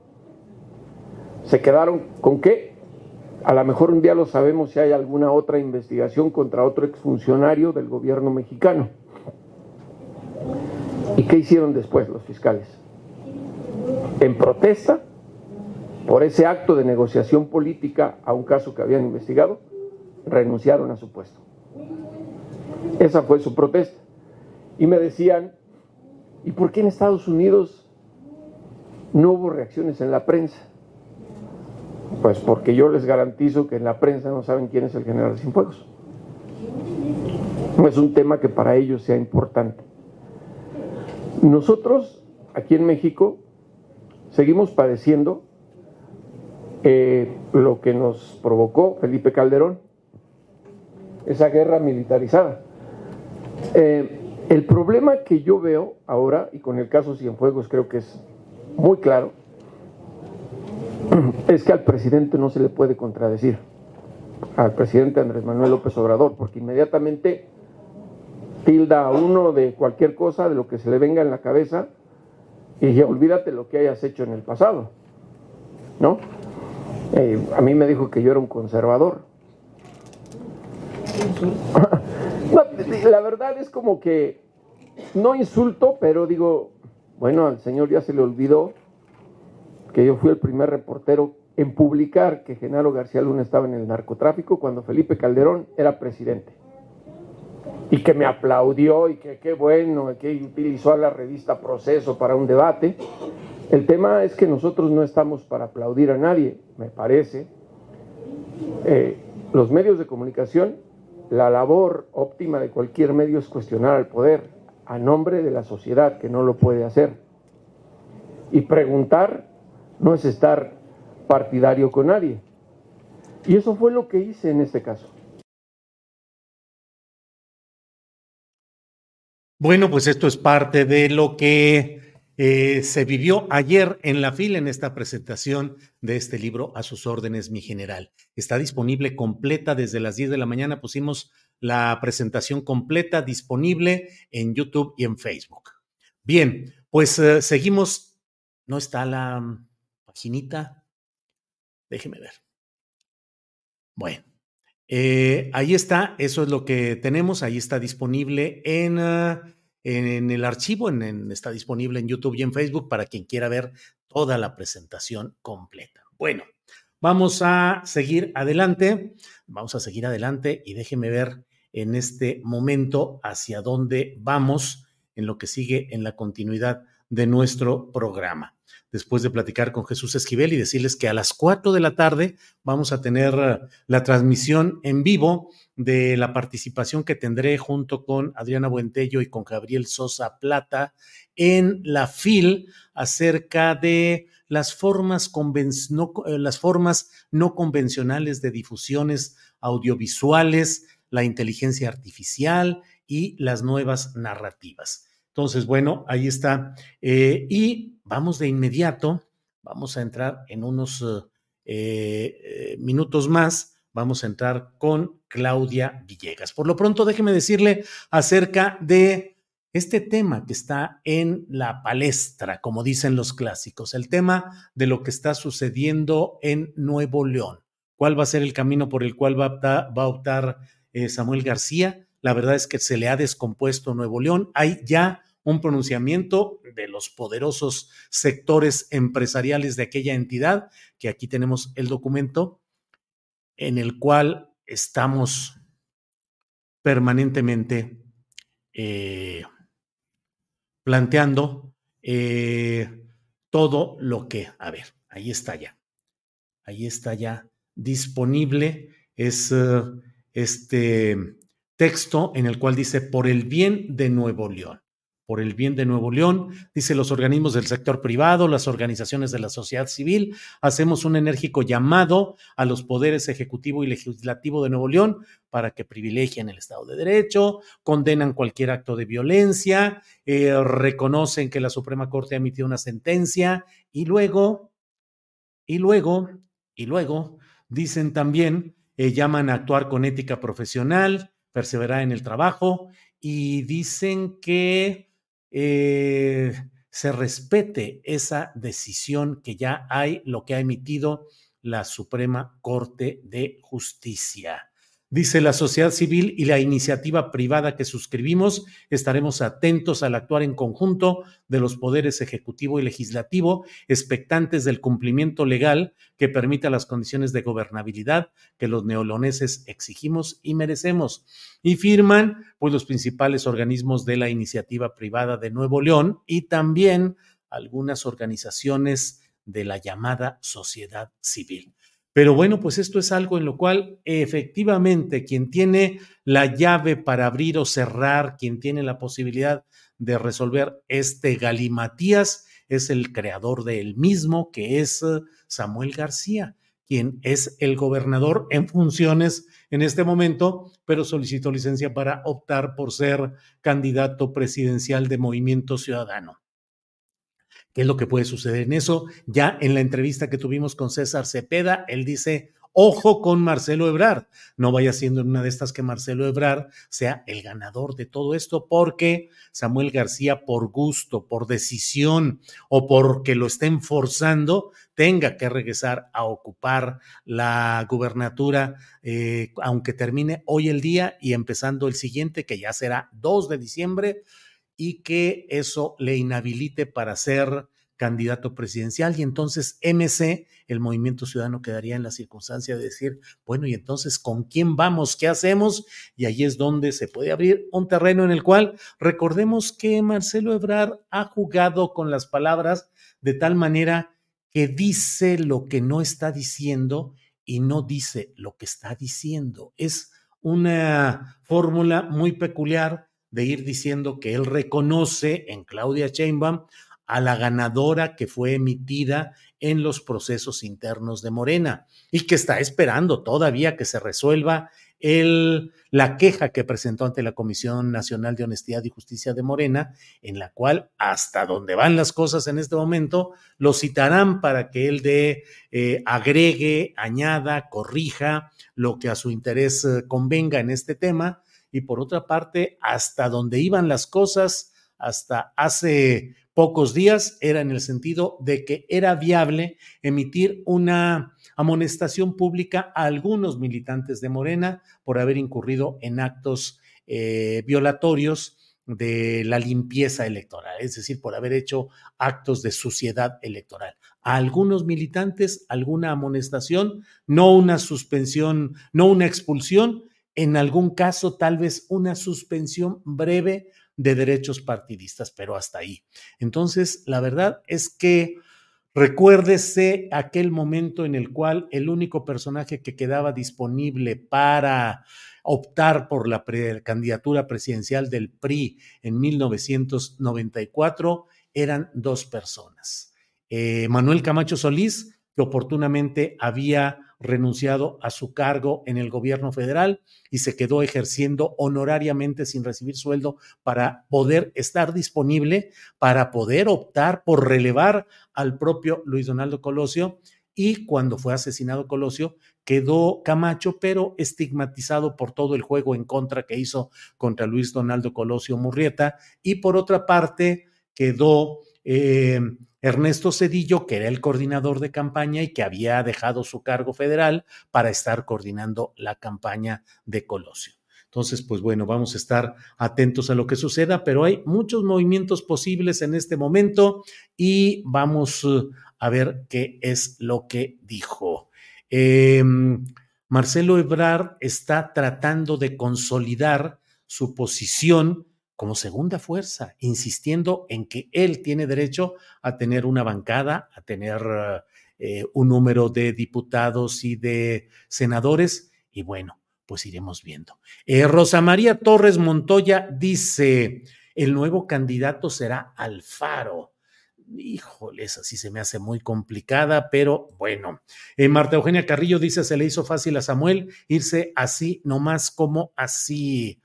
Se quedaron con qué? A lo mejor un día lo sabemos si hay alguna otra investigación contra otro exfuncionario del gobierno mexicano. ¿Y qué hicieron después los fiscales? En protesta por ese acto de negociación política a un caso que habían investigado, renunciaron a su puesto. Esa fue su protesta. Y me decían, ¿y por qué en Estados Unidos no hubo reacciones en la prensa? Pues porque yo les garantizo que en la prensa no saben quién es el general Cienfuegos. No es un tema que para ellos sea importante. Nosotros, aquí en México, seguimos padeciendo eh, lo que nos provocó Felipe Calderón, esa guerra militarizada. Eh, el problema que yo veo ahora, y con el caso Cienfuegos creo que es muy claro, es que al presidente no se le puede contradecir, al presidente Andrés Manuel López Obrador, porque inmediatamente tilda a uno de cualquier cosa, de lo que se le venga en la cabeza, y ya olvídate lo que hayas hecho en el pasado, ¿no? Eh, a mí me dijo que yo era un conservador. la verdad es como que no insulto, pero digo, bueno, al señor ya se le olvidó que yo fui el primer reportero en publicar que Genaro García Luna estaba en el narcotráfico cuando Felipe Calderón era presidente y que me aplaudió y que qué bueno, que utilizó a la revista Proceso para un debate. El tema es que nosotros no estamos para aplaudir a nadie, me parece. Eh, los medios de comunicación, la labor óptima de cualquier medio es cuestionar al poder a nombre de la sociedad que no lo puede hacer. Y preguntar no es estar partidario con nadie. Y eso fue lo que hice en este caso. Bueno, pues esto es parte de lo que eh, se vivió ayer en la fila en esta presentación de este libro A sus órdenes, mi general. Está disponible completa desde las 10 de la mañana. Pusimos la presentación completa disponible en YouTube y en Facebook. Bien, pues eh, seguimos. ¿No está la mm, paginita? Déjeme ver. Bueno, eh, ahí está, eso es lo que tenemos, ahí está disponible en, en el archivo, en, está disponible en YouTube y en Facebook para quien quiera ver toda la presentación completa. Bueno, vamos a seguir adelante, vamos a seguir adelante y déjeme ver en este momento hacia dónde vamos en lo que sigue en la continuidad de nuestro programa. Después de platicar con Jesús Esquivel y decirles que a las 4 de la tarde vamos a tener eh, la transmisión en vivo de la participación que tendré junto con Adriana Buentello y con Gabriel Sosa Plata en la FIL acerca de las formas, no, eh, las formas no convencionales de difusiones audiovisuales, la inteligencia artificial y las nuevas narrativas. Entonces, bueno, ahí está. Eh, y vamos de inmediato, vamos a entrar en unos eh, minutos más, vamos a entrar con Claudia Villegas. Por lo pronto, déjeme decirle acerca de este tema que está en la palestra, como dicen los clásicos, el tema de lo que está sucediendo en Nuevo León. ¿Cuál va a ser el camino por el cual va a optar, eh, Samuel García? La verdad es que se le ha descompuesto Nuevo León. Hay ya un pronunciamiento de los poderosos sectores empresariales de aquella entidad, que aquí tenemos el documento, en el cual estamos permanentemente eh, planteando eh, todo lo que, a ver, ahí está ya, ahí está ya disponible, es eh, este texto en el cual dice, por el bien de Nuevo León por el bien de Nuevo León, dice los organismos del sector privado, las organizaciones de la sociedad civil, hacemos un enérgico llamado a los poderes ejecutivo y legislativo de Nuevo León para que privilegien el Estado de Derecho, condenan cualquier acto de violencia, eh, reconocen que la Suprema Corte ha emitido una sentencia y luego, y luego, y luego, dicen también, eh, llaman a actuar con ética profesional, perseverar en el trabajo y dicen que eh, se respete esa decisión que ya hay, lo que ha emitido la Suprema Corte de Justicia. Dice la sociedad civil y la iniciativa privada que suscribimos, estaremos atentos al actuar en conjunto de los poderes ejecutivo y legislativo, expectantes del cumplimiento legal que permita las condiciones de gobernabilidad que los neoloneses exigimos y merecemos. Y firman pues los principales organismos de la iniciativa privada de Nuevo León y también algunas organizaciones de la llamada sociedad civil. Pero bueno, pues esto es algo en lo cual efectivamente quien tiene la llave para abrir o cerrar, quien tiene la posibilidad de resolver este galimatías, es el creador de él mismo, que es eh, Samuel García, quien es el gobernador en funciones en este momento, pero solicitó licencia para optar por ser candidato presidencial de Movimiento Ciudadano. ¿Qué es lo que puede suceder en eso? Ya en la entrevista que tuvimos con César Cepeda, él dice, ojo con Marcelo Ebrard, no vaya siendo una de estas que Marcelo Ebrard sea el ganador de todo esto, porque Samuel García, por gusto, por decisión o porque lo estén forzando, tenga que regresar a ocupar la gubernatura, eh, aunque termine hoy el día y empezando el siguiente, que ya será 2 de diciembre y que eso le inhabilite para ser candidato presidencial y entonces MC, el movimiento ciudadano, quedaría en la circunstancia de decir, bueno, y entonces, ¿con quién vamos? ¿Qué hacemos? Y ahí es donde se puede abrir un terreno en el cual recordemos que Marcelo Ebrard ha jugado con las palabras de tal manera que dice lo que no está diciendo y no dice lo que está diciendo. Es una fórmula muy peculiar de ir diciendo que él reconoce en Claudia Sheinbaum a la ganadora que fue emitida en los procesos internos de Morena y que está esperando todavía que se resuelva el, la queja que presentó ante la Comisión Nacional de Honestidad y Justicia de Morena, en la cual, hasta donde van las cosas en este momento, lo citarán para que él de eh, agregue, añada, corrija lo que a su interés eh, convenga en este tema y por otra parte, hasta donde iban las cosas, hasta hace pocos días, era en el sentido de que era viable emitir una amonestación pública a algunos militantes de Morena por haber incurrido en actos eh, violatorios de la limpieza electoral, es decir, por haber hecho actos de suciedad electoral. A algunos militantes, alguna amonestación, no una suspensión, no una expulsión, en algún caso tal vez una suspensión breve de derechos partidistas, pero hasta ahí. Entonces, la verdad es que recuérdese aquel momento en el cual el único personaje que quedaba disponible para optar por la candidatura presidencial del PRI en 1994 eran dos personas. Eh, Manuel Camacho Solís, que oportunamente había renunciado a su cargo en el gobierno federal y se quedó ejerciendo honorariamente sin recibir sueldo para poder estar disponible, para poder optar por relevar al propio Luis Donaldo Colosio. Y cuando fue asesinado Colosio, quedó Camacho, pero estigmatizado por todo el juego en contra que hizo contra Luis Donaldo Colosio Murrieta. Y por otra parte, quedó eh, Ernesto Cedillo, que era el coordinador de campaña y que había dejado su cargo federal para estar coordinando la campaña de Colosio. Entonces, pues bueno, vamos a estar atentos a lo que suceda, pero hay muchos movimientos posibles en este momento y vamos uh, a ver qué es lo que dijo. Em, Marcelo Ebrard está tratando de consolidar su posición como segunda fuerza, insistiendo en que él tiene derecho a tener una bancada, a tener eh, un número de diputados y de senadores. Y bueno, pues iremos viendo. Eh, Rosa María Torres Montoya dice, el nuevo candidato será Alfaro. Híjole, esa sí se me hace muy complicada, pero bueno. Eh, Marta Eugenia Carrillo dice, se le hizo fácil a Samuel irse así, nomás como así.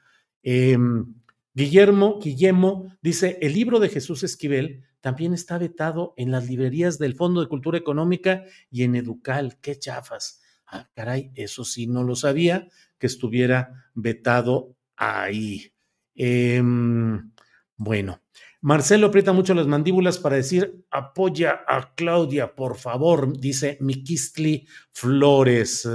Guillermo, Guillermo dice, el libro de Jesús Esquivel también está vetado en las librerías del Fondo de Cultura Económica y en Educal. Qué chafas. Ah, caray, eso sí no lo sabía, que estuviera vetado ahí. Em, bueno, Marcelo aprieta mucho las mandíbulas para decir, apoya a Claudia, por favor, dice Mikistli Flores.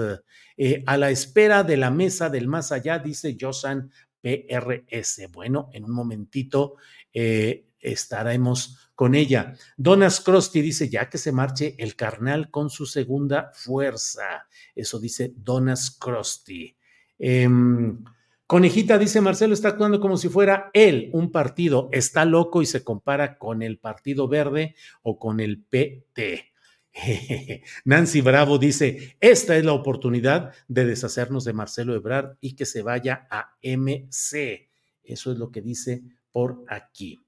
Eh, a la espera de la mesa del más allá, dice Josan PRS. Bueno, en un momentito eh, estaremos con ella. Donas Crosti dice, ya que se marche el carnal con su segunda fuerza. Eso dice Donas Crosti. Em, Conejita dice, Marcelo está actuando como si fuera él, un partido. Está loco y se compara con el Partido Verde o con el PT. Nancy Bravo dice, esta es la oportunidad de deshacernos de Marcelo Ebrard y que se vaya a MC. Eso es lo que dice por aquí.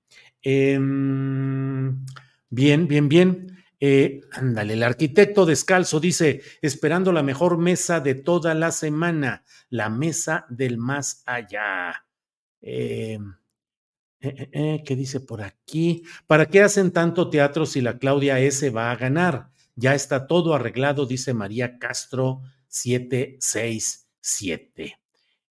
Em, bien, bien, bien. Eh, ándale, el arquitecto descalzo dice, esperando la mejor mesa de toda la semana, la mesa del más allá. Em, eh, eh, ¿Qué dice por aquí? ¿Para qué hacen tanto teatro si la Claudia S va a ganar? Ya está todo arreglado, dice María Castro 767.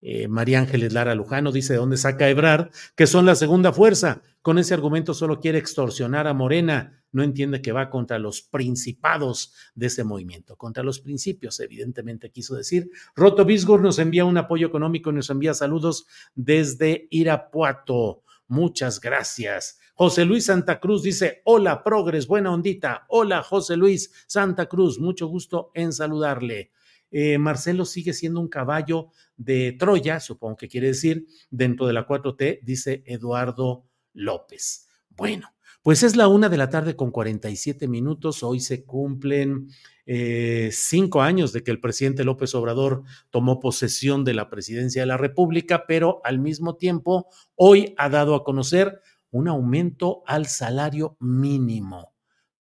Eh, María Ángeles Lara Lujano dice de dónde saca Ebrard, que son la segunda fuerza. Con ese argumento solo quiere extorsionar a Morena. No entiende que va contra los principados de ese movimiento, contra los principios, evidentemente quiso decir. Roto Bisgur nos envía un apoyo económico y nos envía saludos desde Irapuato. Muchas gracias. José Luis Santa Cruz dice, hola, progres, buena ondita. Hola, José Luis Santa Cruz, mucho gusto en saludarle. Eh, Marcelo sigue siendo un caballo de Troya, supongo que quiere decir, dentro de la 4T, dice Eduardo López. Bueno, pues es la una de la tarde con 47 minutos. Hoy se cumplen eh, cinco años de que el presidente López Obrador tomó posesión de la presidencia de la República, pero al mismo tiempo hoy ha dado a conocer un aumento al salario mínimo.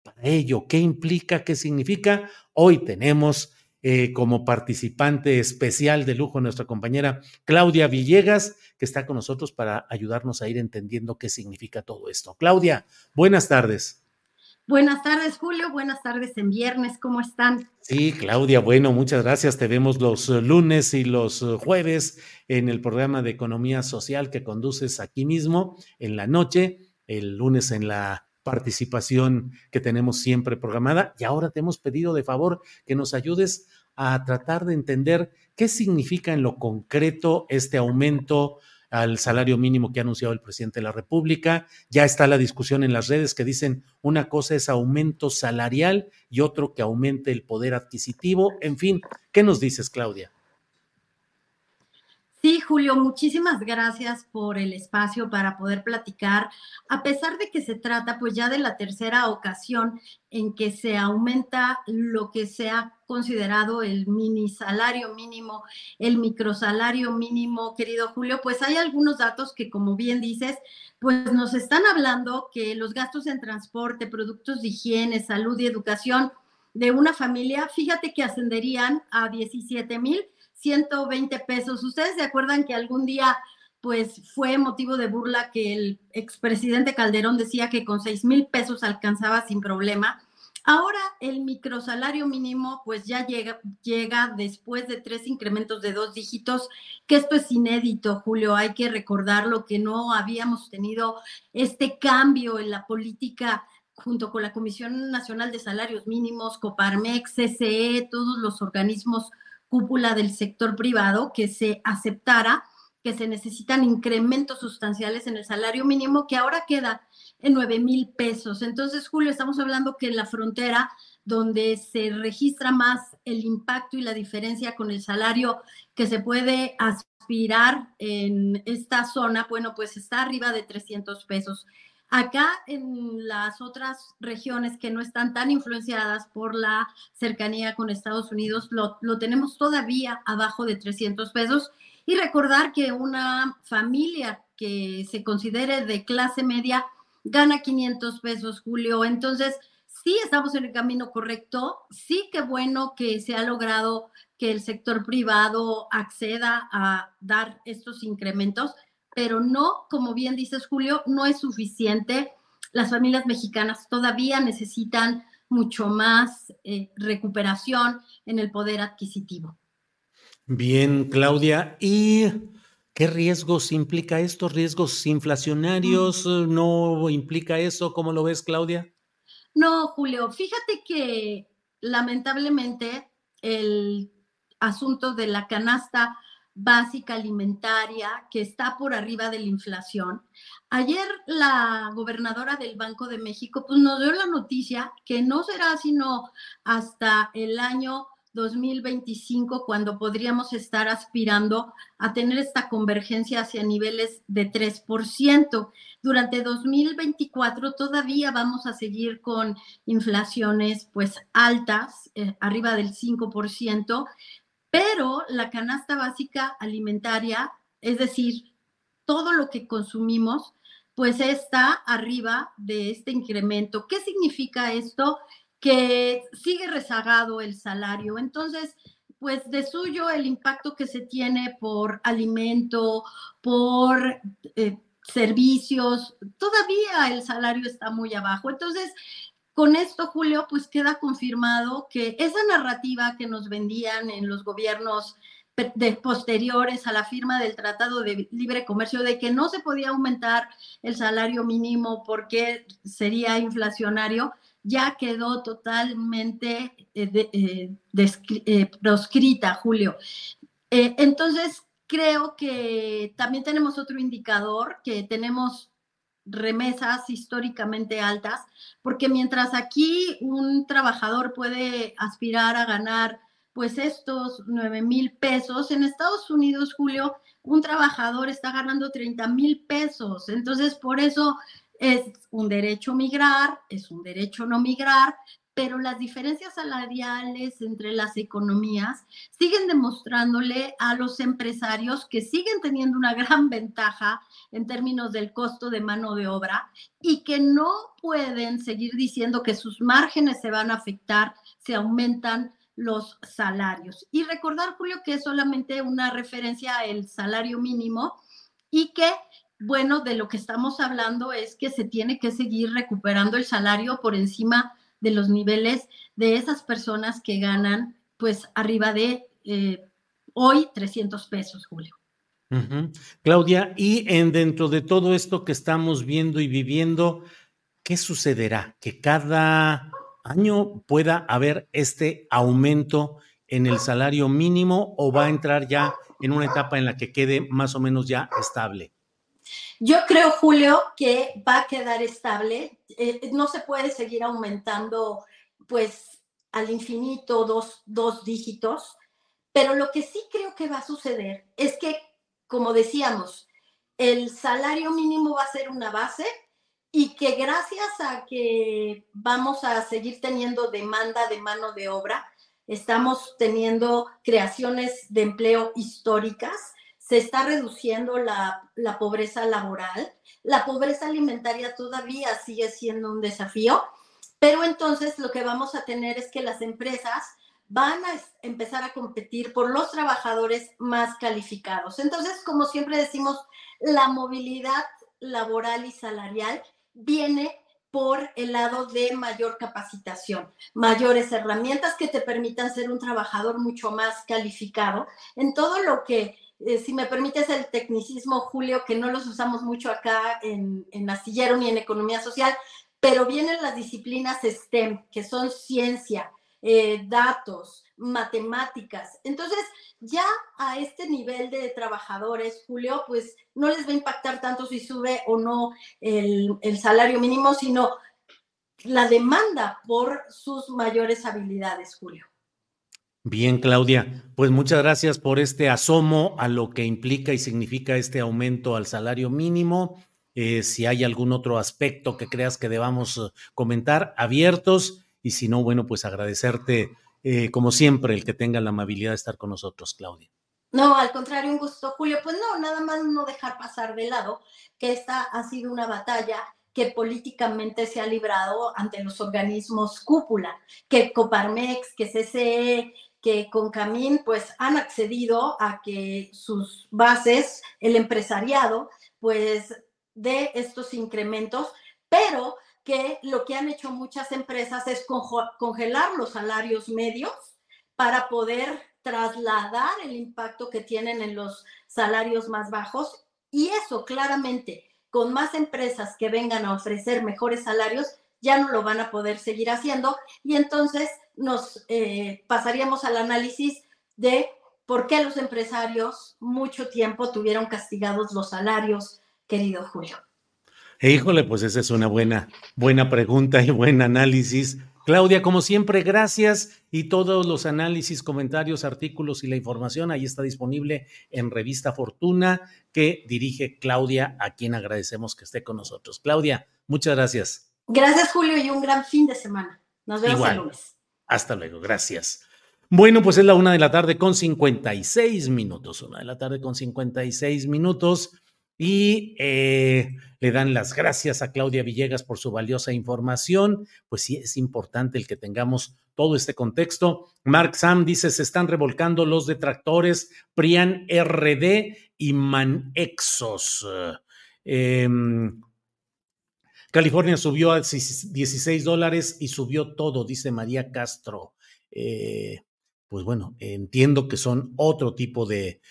Para ello, ¿qué implica? ¿Qué significa? Hoy tenemos eh, como participante especial de lujo nuestra compañera Claudia Villegas, que está con nosotros para ayudarnos a ir entendiendo qué significa todo esto. Claudia, buenas tardes. Buenas tardes, Julio. Buenas tardes en viernes. ¿Cómo están? Sí, Claudia, bueno, muchas gracias. Te vemos los lunes y los jueves en el programa de Economía Social que conduces aquí mismo en la noche, el lunes en la participación que tenemos siempre programada. Y ahora te hemos pedido de favor que nos ayudes a tratar de entender qué significa en lo concreto este aumento al salario mínimo que ha anunciado el presidente de la República. Ya está la discusión en las redes que dicen una cosa es aumento salarial y otro que aumente el poder adquisitivo. En fin, ¿qué nos dices, Claudia? Sí, Julio, muchísimas gracias por el espacio para poder platicar. A pesar de que se trata pues ya de la tercera ocasión en que se aumenta lo que se ha considerado el mini salario mínimo, el microsalario mínimo, querido Julio, pues hay algunos datos que como bien dices, pues nos están hablando que los gastos en transporte, productos de higiene, salud y educación de una familia, fíjate que ascenderían a 17 mil 120 pesos. ¿Ustedes se acuerdan que algún día pues fue motivo de burla que el expresidente Calderón decía que con 6 mil pesos alcanzaba sin problema? Ahora el microsalario mínimo pues ya llega, llega después de tres incrementos de dos dígitos, que esto es inédito, Julio, hay que recordarlo que no habíamos tenido este cambio en la política junto con la Comisión Nacional de Salarios Mínimos, Coparmex, CCE, todos los organismos cúpula del sector privado que se aceptara que se necesitan incrementos sustanciales en el salario mínimo que ahora queda en 9 mil pesos. Entonces, Julio, estamos hablando que en la frontera, donde se registra más el impacto y la diferencia con el salario que se puede aspirar en esta zona, bueno, pues está arriba de 300 pesos. Acá en las otras regiones que no están tan influenciadas por la cercanía con Estados Unidos, lo, tenemos todavía abajo de 300 pesos. Y recordar que una familia que se considere de clase media gana 500 pesos, Julio. Entonces, sí estamos en el camino correcto. Sí que bueno que se ha logrado que el sector privado acceda a dar estos incrementos pero no, como bien dices Julio, no es suficiente. Las familias mexicanas todavía necesitan mucho más eh, recuperación en el poder adquisitivo. Bien, Claudia, ¿y qué riesgos implica esto? ¿Riesgos inflacionarios? Mm. ¿No implica eso? ¿Cómo lo ves, Claudia? No, Julio, fíjate que lamentablemente el asunto de la canasta básica alimentaria que está por arriba de la inflación. Ayer la gobernadora del Banco de México pues, nos dio la noticia que no será sino hasta el año 2025 cuando podríamos estar aspirando a tener esta convergencia hacia niveles de 3%. Durante 2024 todavía vamos a seguir con inflaciones pues altas, eh, arriba del 5%, pero la canasta básica alimentaria, es decir, todo lo que consumimos, pues está arriba de este incremento. ¿Qué significa esto? Que sigue rezagado el salario. Entonces, pues de suyo el impacto que se tiene por alimento, por eh, servicios, todavía el salario está muy abajo. Entonces, con esto, Julio, pues queda confirmado que esa narrativa que nos vendían en los gobiernos posteriores a la firma del Tratado de Libre Comercio de que no se podía aumentar el salario mínimo porque sería inflacionario, ya quedó totalmente eh, eh, eh, proscrita, Julio. entonces, creo que también tenemos otro indicador, que tenemos remesas históricamente altas, porque mientras aquí un trabajador puede aspirar a ganar pues estos 9 mil pesos, en Estados Unidos, Julio, un trabajador está ganando 30 mil pesos. Entonces, por eso es un derecho migrar, es un derecho no migrar, pero las diferencias salariales entre las economías siguen demostrándole a los empresarios que siguen teniendo una gran ventaja en términos del costo de mano de obra y que no pueden seguir diciendo que sus márgenes se van a afectar si aumentan los salarios. Y recordar, Julio, que es solamente una referencia al salario mínimo y que bueno, de lo que estamos hablando es que se tiene que seguir recuperando el salario por encima de los niveles de esas personas que ganan pues arriba de eh, hoy 300 pesos, Julio. Claudia, y en dentro de todo esto que estamos viendo y viviendo, ¿qué sucederá? ¿Que cada año pueda haber este aumento en el salario mínimo o va a entrar ya en una etapa en la que quede más o menos ya estable? Yo creo, Julio, que va a quedar estable. Eh, no se puede seguir aumentando, pues, al infinito dos, dos dígitos, pero lo que sí creo que va a suceder es que como decíamos, el salario mínimo va a ser una base y que gracias a que vamos a seguir teniendo demanda de mano de obra, estamos teniendo creaciones de empleo históricas, se está reduciendo la, la, pobreza laboral, la pobreza alimentaria todavía sigue siendo un desafío, pero entonces lo que vamos a tener es que las empresas van a empezar a competir por los trabajadores más calificados. Entonces, como siempre decimos, la movilidad laboral y salarial viene por el lado de mayor capacitación, mayores herramientas que te permitan ser un trabajador mucho más calificado en todo lo que, eh, si me permites el tecnicismo, Julio, que no los usamos mucho acá en, en Astillero ni en economía social, pero vienen las disciplinas STEM, que son ciencia, eh, datos, matemáticas. Entonces, ya a este nivel de trabajadores, Julio, pues no les va a impactar tanto si sube o no el, el salario mínimo, sino la demanda por sus mayores habilidades, Julio. Bien, Claudia, pues muchas gracias por este asomo a lo que implica y significa este aumento al salario mínimo. Eh, si hay algún otro aspecto que creas que debamos eh, comentar, abiertos. Y si no, bueno, pues agradecerte, eh, como siempre, el que tenga la amabilidad de estar con nosotros, Claudia. No, al contrario, un gusto, Julio. Pues no, nada más no dejar pasar de lado que esta ha sido una batalla que políticamente se ha librado ante los organismos cúpula, que Coparmex, que CCE, que Concamín, pues han accedido a que sus bases, el empresariado, pues de estos incrementos, pero que lo que han hecho muchas empresas es congelar los salarios medios para poder trasladar el impacto que tienen en los salarios más bajos. Y eso claramente con más empresas que vengan a ofrecer mejores salarios ya no lo van a poder seguir haciendo. Y entonces nos eh, pasaríamos al análisis de por qué los empresarios mucho tiempo tuvieron castigados los salarios, querido Julio. Híjole, pues esa es una buena, buena pregunta y buen análisis. Claudia, como siempre, gracias y todos los análisis, comentarios, artículos y la información ahí está disponible en Revista Fortuna que dirige Claudia, a quien agradecemos que esté con nosotros. Claudia, muchas gracias. Gracias, Julio, y un gran fin de semana. Nos vemos el lunes. Hasta luego, gracias. Bueno, pues es la una de la tarde con 56 minutos, una de la tarde con 56 minutos y eh, le dan las gracias a Claudia Villegas por su valiosa información. Pues sí, es importante el que tengamos todo este contexto. Mark Sam dice, se están revolcando los detractores Prian RD y Manexos. Em, California subió a 16 dólares y subió todo, dice María Castro. Eh, pues bueno, entiendo que son otro tipo de,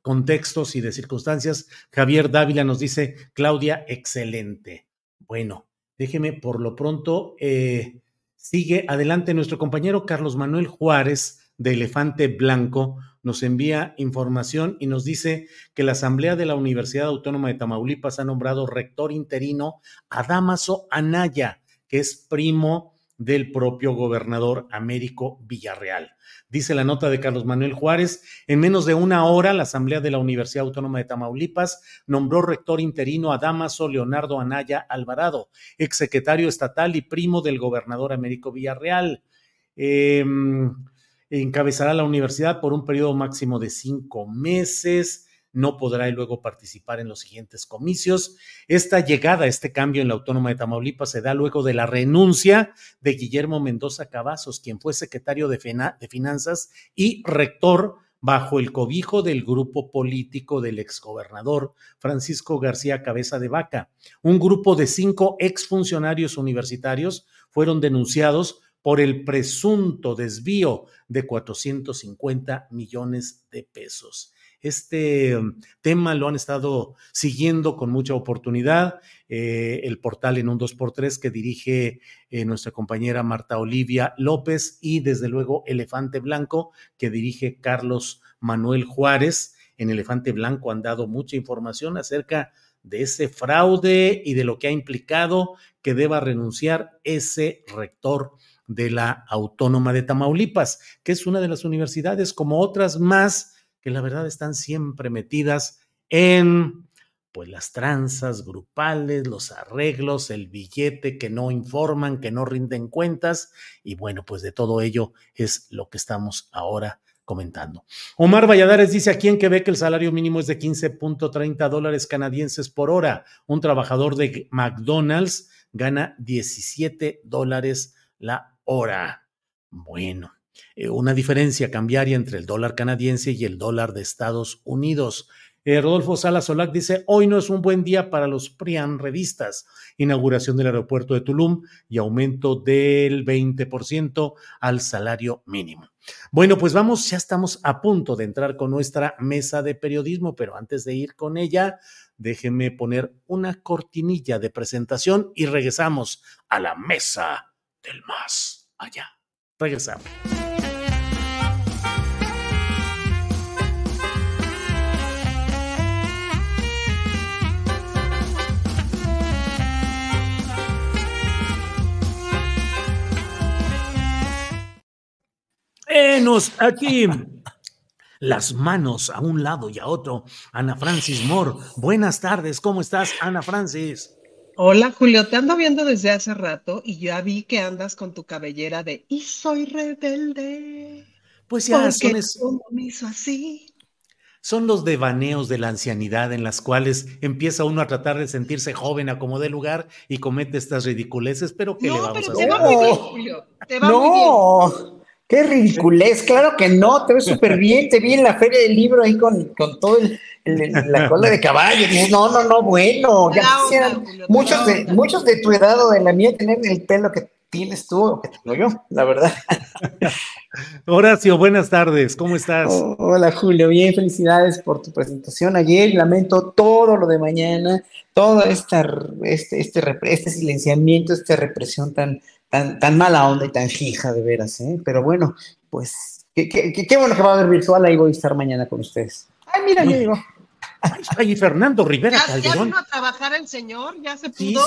contextos y de circunstancias. Javier Dávila nos dice, Claudia, excelente. Bueno, déjeme por lo pronto, eh, sigue adelante nuestro compañero Carlos Manuel Juárez de Elefante Blanco, nos envía información y nos dice que la Asamblea de la Universidad Autónoma de Tamaulipas ha nombrado rector interino a Damaso Anaya, que es primo del propio gobernador Américo Villarreal. Dice la nota de Carlos Manuel Juárez, en menos de una hora la Asamblea de la Universidad Autónoma de Tamaulipas nombró rector interino a Damaso Leonardo Anaya Alvarado, exsecretario estatal y primo del gobernador Américo Villarreal. Em, encabezará la universidad por un periodo máximo de cinco meses no podrá luego participar en los siguientes comicios. Esta llegada, este cambio en la Autónoma de Tamaulipas se da luego de la renuncia de Guillermo Mendoza Cavazos, quien fue secretario de, de Finanzas y rector bajo el cobijo del grupo político del exgobernador Francisco García Cabeza de Vaca. Un grupo de cinco exfuncionarios universitarios fueron denunciados por el presunto desvío de 450 millones de pesos. Este um, tema lo han estado siguiendo con mucha oportunidad. Eh, el portal en un 2x3 que dirige eh, nuestra compañera Marta Olivia López y desde luego Elefante Blanco que dirige Carlos Manuel Juárez. En Elefante Blanco han dado mucha información acerca de ese fraude y de lo que ha implicado que deba renunciar ese rector de la Autónoma de Tamaulipas, que es una de las universidades como otras más que la verdad están siempre metidas en pues las tranzas grupales, los arreglos, el billete que no informan, que no rinden cuentas y bueno, pues de todo ello es lo que estamos ahora comentando. Omar Valladares dice aquí en Quebec el salario mínimo es de 15.30 dólares canadienses por hora. Un trabajador de McDonald's gana 17 dólares la hora. Bueno, eh, una diferencia cambiaria entre el dólar canadiense y el dólar de Estados Unidos. Eh, Rodolfo Sala Solac dice, hoy no es un buen día para los PRIAN revistas. Inauguración del aeropuerto de Tulum y aumento del 20% al salario mínimo. Bueno, pues vamos, ya estamos a punto de entrar con nuestra mesa de periodismo, pero antes de ir con ella, déjenme poner una cortinilla de presentación y regresamos a la mesa del más allá. Regresamos. Enos aquí las manos a un lado y a otro. Ana Francis Moore, buenas tardes, ¿cómo estás, Ana Francis? Hola, Julio, te ando viendo desde hace rato y ya vi que andas con tu cabellera de y soy rebelde. Pues ya son, así. son los devaneos de la ancianidad en las cuales empieza uno a tratar de sentirse joven a como de lugar y comete estas ridiculeces, pero ¿qué le vamos a hacer? Te va muy bien, Julio. Te va muy bien. Qué ridiculez, claro que no, te ves súper bien, te vi en la feria del libro ahí con, con todo el, la cola de caballo. no, no, no, bueno, ya quisieran muchos de, muchos de tu edad o de la mía tener el pelo que tienes tú o que tengo yo, la verdad. Horacio, buenas tardes, ¿cómo estás? hola Julio, bien, felicidades por tu presentación ayer, lamento todo lo de mañana, todo esta, este, este, este silenciamiento, esta represión tan tan, tan mala onda y tan fija de veras, ¿eh? Pero bueno, pues qué, qué, bueno que va a haber virtual, ahí voy a estar mañana con ustedes. Ay, mira, ya digo. Ay, Fernando Rivera Calderón. ¿Ya vino a trabajar el señor? ¿Ya se pudo?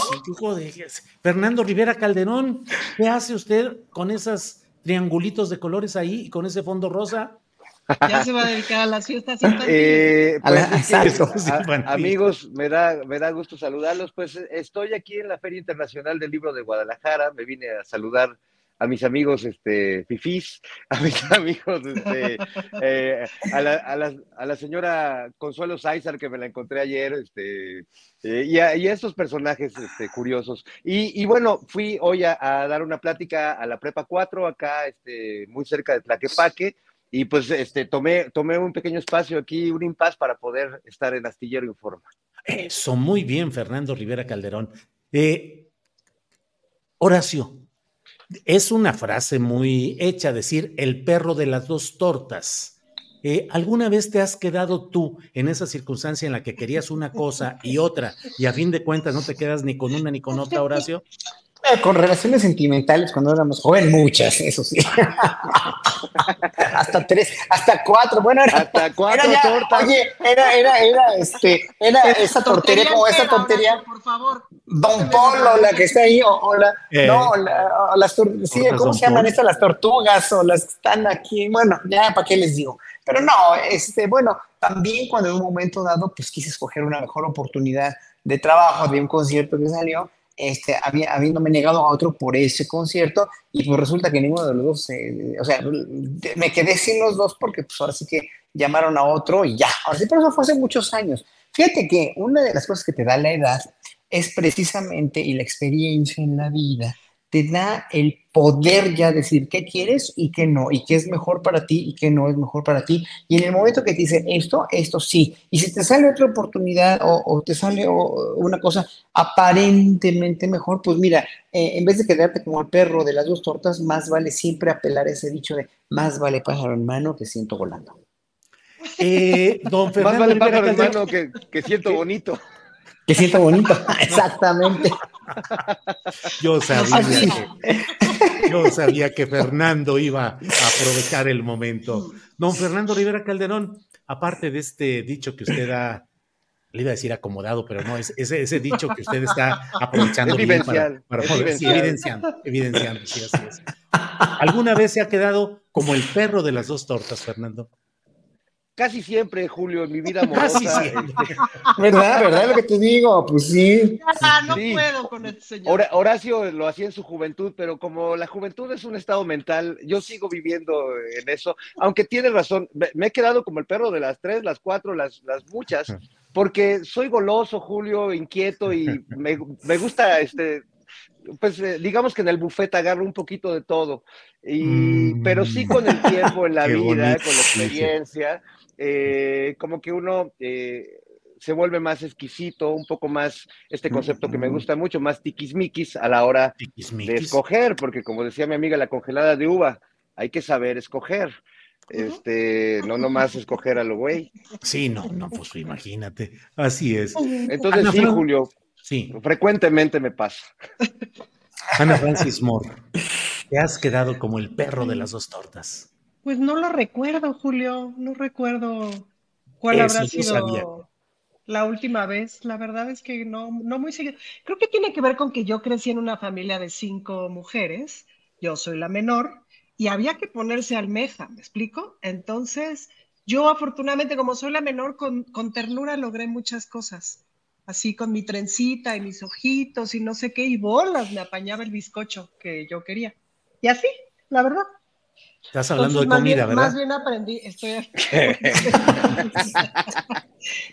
Sí, sí, Fernando Rivera Calderón, ¿qué hace usted con esos triangulitos de colores ahí y con ese fondo rosa? Ya se va a dedicar a las fiestas eh, pues, amigos, me da, me da gusto saludarlos. Pues estoy aquí en la Feria Internacional del Libro de Guadalajara. Me vine a saludar a mis amigos este, fifís, a mis amigos, este, eh, a, la, a, la, a, la, señora Consuelo Sáizar, que me la encontré ayer, este, eh, y, a, y, a, estos personajes este, curiosos. Y, y, bueno, fui hoy a, dar una plática a la Prepa 4, acá este, muy cerca de Tlaquepaque, y pues este, tomé, tomé un pequeño espacio aquí, un impas para poder estar en Astillero Informa. Eso, muy bien, Fernando Rivera Calderón. Eh, Horacio, es una frase muy hecha, decir el perro de las dos tortas. Eh, ¿Alguna vez te has quedado tú en esa circunstancia en la que querías una cosa y otra y a fin de cuentas no te quedas ni con una ni con otra, Horacio? Eh, con relaciones sentimentales cuando éramos jóvenes, muchas, eso sí. hasta tres, hasta cuatro, bueno, era, hasta cuatro tortas. Oye, era, era, era, este, era esa tortería, como esa tortería. Por favor. Don Polo, la que está ahí, o, la, eh, no, la, las, sí, ¿cómo se llaman estas? Las tortugas, o las que están aquí, bueno, ya, ¿para qué les digo? Pero no, este, bueno, también cuando en un momento dado, pues quise escoger una mejor oportunidad de trabajo de un concierto que salió, este, había, habiéndome negado a otro por ese concierto y pues resulta que ninguno de los dos, eh, o sea, me quedé sin los dos porque pues ahora sí que llamaron a otro y ya, ahora sí, pero eso fue hace muchos años. Fíjate que una de las cosas que te da la edad es precisamente y la experiencia en la vida te da el poder ya decir qué quieres y qué no, y qué es mejor para ti y qué no es mejor para ti. Y en el momento que te dicen esto, esto sí. Y si te sale otra oportunidad o, te sale una cosa aparentemente mejor, pues mira, eh, en vez de quedarte como el perro de las dos tortas, más vale siempre apelar a ese dicho de más vale pájaro en mano que siento volando. Eh, don más vale pájaro en mano que, que siento bonito que siento bonito. Exactamente. Yo sabía, que, yo sabía que Fernando iba a aprovechar el momento. Don Fernando Rivera Calderón, aparte de este dicho que usted ha, le iba a decir acomodado, pero no, es ese, ese dicho que usted está aprovechando bien para, para evidenciando, evidenciando, sí, así es. ¿Alguna vez se ha quedado como el perro de las dos tortas, Fernando? Casi siempre, Julio, en mi vida amorosa. Este, ¿Verdad? ¿Verdad lo que te digo? Pues sí. no puedo con este señor. Horacio lo hacía en su juventud, pero como la juventud es un estado mental, yo sigo viviendo en eso, aunque tiene razón, me, he quedado como el perro de las tres, las cuatro, las, las muchas, porque soy goloso, Julio, inquieto y me, me gusta este pues eh, digamos que en el buffet agarro un poquito de todo, y, pero sí con el tiempo en la vida, con la experiencia, eh, como que uno eh, se vuelve más exquisito, un poco más, este concepto que me gusta mucho, más tiquismiquis a la hora de escoger, porque como decía mi amiga, la congelada de uva, hay que saber escoger. Este, no nomás escoger a lo güey. Sí, no, no, pues imagínate, así es. Entonces, sí, Julio, Sí. Frecuentemente me pasa. Ana Francis Moore, te has quedado como el perro de las dos tortas. Pues no lo recuerdo, Julio. No recuerdo cuál habrá sido la última vez. La verdad es que no, no muy seguido. Creo que tiene que ver con que yo crecí en una familia de cinco mujeres. Yo soy la menor y había que ponerse almeja, ¿me explico? Entonces, yo afortunadamente, como soy la menor, con, con ternura logré muchas cosas así con mi trencita y mis ojitos y no sé qué, y bolas me apañaba el bizcocho que yo quería. Y así, la verdad. Estás hablando de comida, ¿verdad? Más bien aprendí, estoy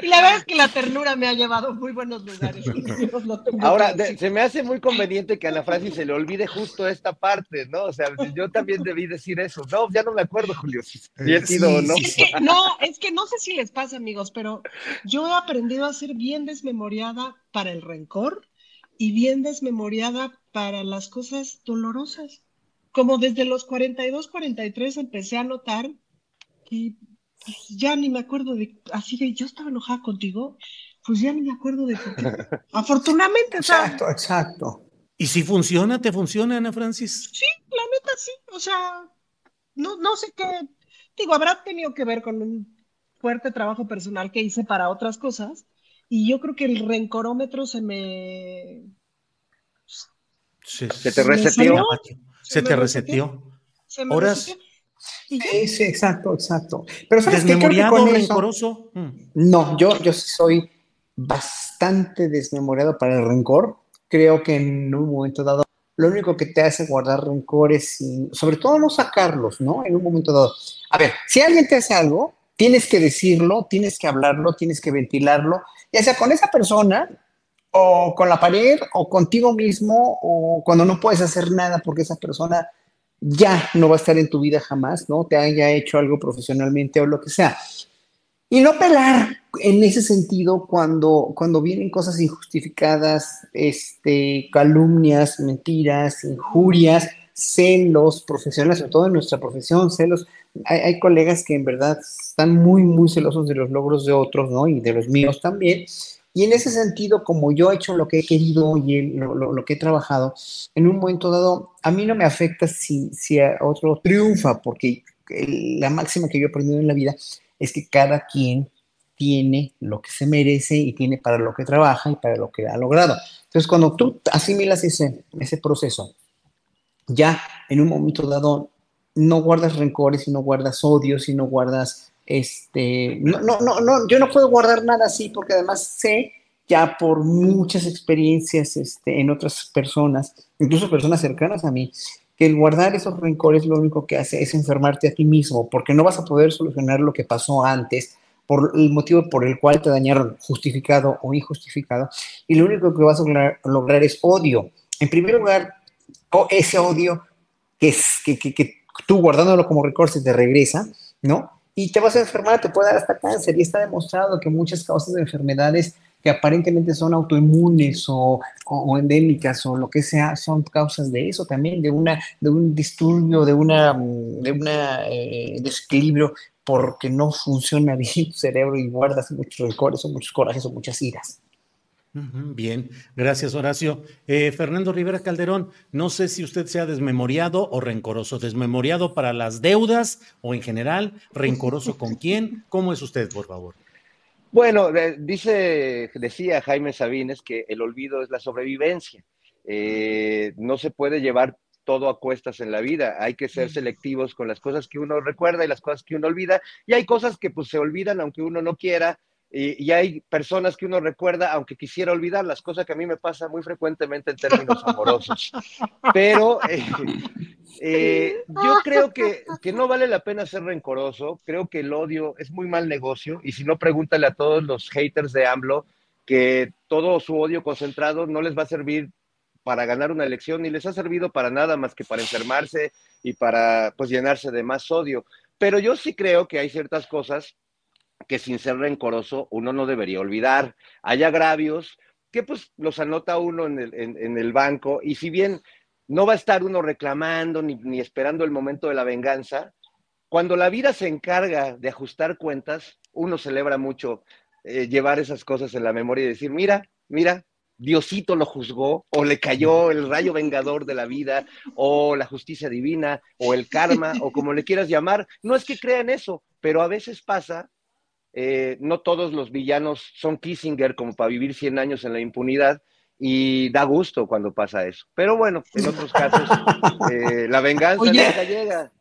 Y la verdad es que la ternura me ha llevado a muy buenos lugares. Ahora, se me hace muy conveniente que a la Francis se le olvide justo esta parte, ¿no? O sea, yo también debí decir eso. No, ya no me acuerdo, Julio, si he sido o no. Es que, no, es que no sé si les pasa, amigos, pero yo he aprendido a ser bien desmemoriada para el rencor y bien desmemoriada para las cosas dolorosas. Como desde los 42, 43 empecé a notar que pues, ya ni me acuerdo de, así de, yo estaba enojada contigo, pues ya ni me acuerdo de por qué. Afortunadamente, Exacto, exacto. ¿Y si funciona, te funciona, Ana Francis? Sí, la neta sí, o sea, no, no sé qué, digo, habrá tenido que ver con un fuerte trabajo personal que hice para otras cosas, y yo creo que el rencorómetro se me... Se, te reseteó. Se, te reseteó. Se me Horas, Sí, sí, exacto, exacto. Pero ¿sabes ¿Desmemoriado, rencoroso? Mm. No, yo, yo soy bastante desmemoriado para el rencor. Creo que en un momento dado, lo único que te hace guardar rencores y sobre todo no sacarlos, ¿no? En un momento dado. A ver, si alguien te hace algo, tienes que decirlo, tienes que hablarlo, tienes que ventilarlo, ya sea con esa persona o con la pared o contigo mismo o cuando no puedes hacer nada porque esa persona ya no va a estar en tu vida jamás, ¿no? Te haya hecho algo profesionalmente o lo que sea. Y no pelar en ese sentido cuando, cuando vienen cosas injustificadas, este, calumnias, mentiras, injurias, celos profesionales, sobre todo en nuestra profesión, celos. Hay, hay, colegas que en verdad están muy, muy celosos de los logros de otros, ¿no? Y de los míos también. Y en ese sentido, como yo he hecho lo que he querido y lo, que he trabajado, en un momento dado, a mí no me afecta si, si otro triunfa, porque la máxima que yo he aprendido en la vida es que cada quien tiene lo que se merece y tiene para lo que trabaja y para lo que ha logrado. Entonces, cuando tú asimilas ese, ese proceso, ya en un momento dado no guardas rencores y no guardas odios y no guardas este, no, no, no, yo no puedo guardar nada así porque además sé ya por muchas experiencias este, en otras personas, incluso personas cercanas a mí, que el guardar esos rencores lo único que hace es enfermarte a ti mismo, porque no vas a poder solucionar lo que pasó antes por el motivo por el cual te dañaron, justificado o injustificado, y lo único que vas a lograr, lograr es odio. En primer lugar, o ese odio que, es, que tú guardándolo como rencor se te regresa, ¿no? Y te vas a enfermar, te puede dar hasta cáncer. Y está demostrado que muchas causas de enfermedades que aparentemente son autoinmunes o, o, endémicas o lo que sea, son causas de eso también, de, una, de un disturbio, de una, de una eh, desequilibrio porque no funciona bien tu cerebro y guardas muchos rencores o muchos corajes o muchas iras. Bien, gracias Horacio. Eh, Fernando Rivera Calderón, no sé si usted sea desmemoriado o rencoroso. ¿Desmemoriado para las deudas o en general? ¿Rencoroso con quién? ¿Cómo es usted, por favor? Bueno, dice, decía Jaime Sabines que el olvido es la sobrevivencia. Eh, no se puede llevar todo a cuestas en la vida. Hay que ser selectivos con las cosas que uno recuerda y las cosas que uno olvida. Y hay cosas que pues se olvidan aunque uno no quiera. Y, hay personas que uno recuerda aunque quisiera olvidar, las cosas que a mí me pasa muy frecuentemente en términos amorosos. Pero eh, eh, yo creo que, que, no vale la pena ser rencoroso. Creo que el odio es muy mal negocio. Y si no, pregúntale a todos los haters de AMLO que todo su odio concentrado no les va a servir para ganar una elección ni les ha servido para nada más que para enfermarse y para pues llenarse de más odio. Pero yo sí creo que hay ciertas cosas que sin ser rencoroso uno no debería olvidar. Hay agravios que pues los anota uno en el, en, el banco y si bien no va a estar uno reclamando ni, ni esperando el momento de la venganza, cuando la vida se encarga de ajustar cuentas, uno celebra mucho eh, llevar esas cosas en la memoria y decir, mira, mira, Diosito lo juzgó, o le cayó el rayo vengador de la vida, o la justicia divina, o el karma, o como le quieras llamar. No es que crean eso, pero a veces pasa, eh, no todos los villanos son Kissinger como para vivir 100 años en la impunidad, y da gusto cuando pasa eso. Pero bueno, en otros casos, eh, la venganza nunca llega.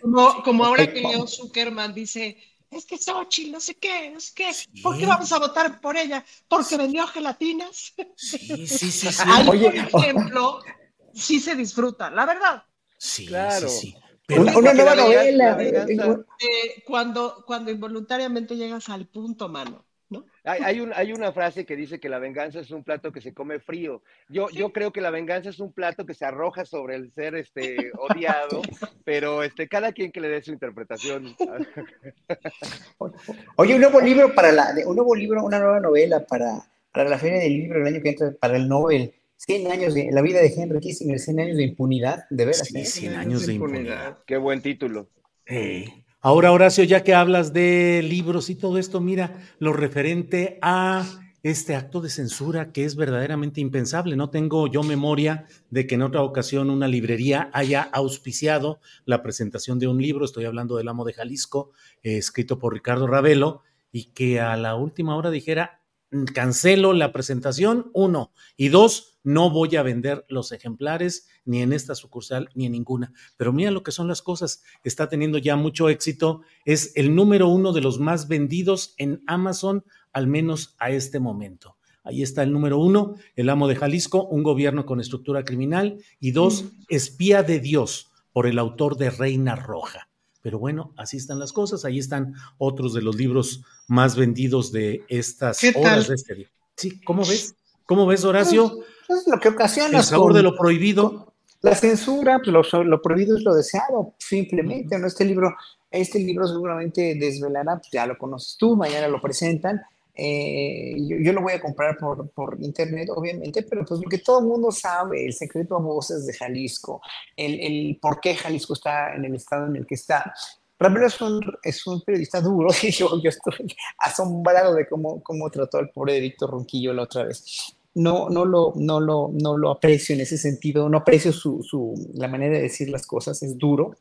Como, como ahora que Leo Zuckerman dice, es que Xochitl, no sé qué, no sé qué. ¿Por qué vamos a votar por ella? ¿Porque vendió gelatinas? Sí, sí, sí. sí. Ahí, por ejemplo, sí se disfruta, la verdad. Sí, claro. Sí, una, nueva novela. Eh, cuando, cuando involuntariamente llegas al punto, mano. Hay, hay, una frase que dice que la venganza es un plato que se come frío. Yo, yo creo que la venganza es un plato que se arroja sobre el ser este, odiado, pero este, cada quien que le dé su interpretación. Oye, un nuevo libro para la, un nuevo libro, una nueva novela para, para la Feria del Libro el año que entra, para el Nobel. 100 años de la vida de Henry Kissinger, 100 años de impunidad, de veras. Sí, 100 ¿eh? años de impunidad. Qué buen título. Ahora, Horacio, ya que hablas de libros y todo esto, mira, lo referente a este acto de censura que es verdaderamente impensable. No tengo yo memoria de que en otra ocasión una librería haya auspiciado la presentación de un libro, estoy hablando del Amo de Jalisco, eh, escrito por Ricardo Ravelo, y que a la última hora dijera, cancelo la presentación, uno, y dos, no voy a vender los ejemplares ni en esta sucursal ni en ninguna. Pero mira lo que son las cosas, está teniendo ya mucho éxito, es el número uno de los más vendidos en Amazon, al menos a este momento. Ahí está el número uno, El Amo de Jalisco, un gobierno con estructura criminal, y dos. Espía de Dios, por el autor de Reina Roja. Pero bueno, así están las cosas. Ahí están otros de los libros más vendidos de estas horas de este día. Sí, ¿cómo ves? ¿Cómo ves, Horacio? Pues, pues, lo que ocasiona. El sabor de lo prohibido. La censura, pues lo, prohibido es lo deseado, simplemente. ¿no? Este libro, este libro seguramente desvelará, pues ya lo conoces tú, mañana lo presentan. Eh, yo, lo voy a comprar por, por, internet, obviamente, pero pues lo que todo el mundo sabe, el secreto a voces de Jalisco, el, el, por qué Jalisco está en el estado en el que está. Ramiro es un, es un periodista duro y yo, yo, estoy asombrado de cómo, cómo trató al pobre Víctor Ronquillo la otra vez. No, no, lo, no, lo, no lo aprecio en ese sentido, no aprecio su, su, la manera de decir las cosas, es duro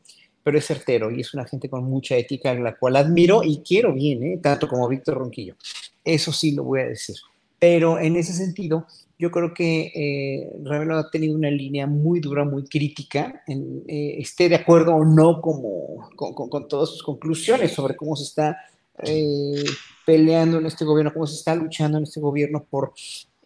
pero es certero y es una gente con mucha ética, la cual admiro y quiero bien, ¿eh? tanto como Víctor Ronquillo. Eso sí lo voy a decir. Pero en ese sentido, yo creo que eh, Ravelo ha tenido una línea muy dura, muy crítica, en, eh, esté de acuerdo o no como, con, todas sus conclusiones sobre cómo se está eh, peleando en este gobierno, cómo se está luchando en este gobierno por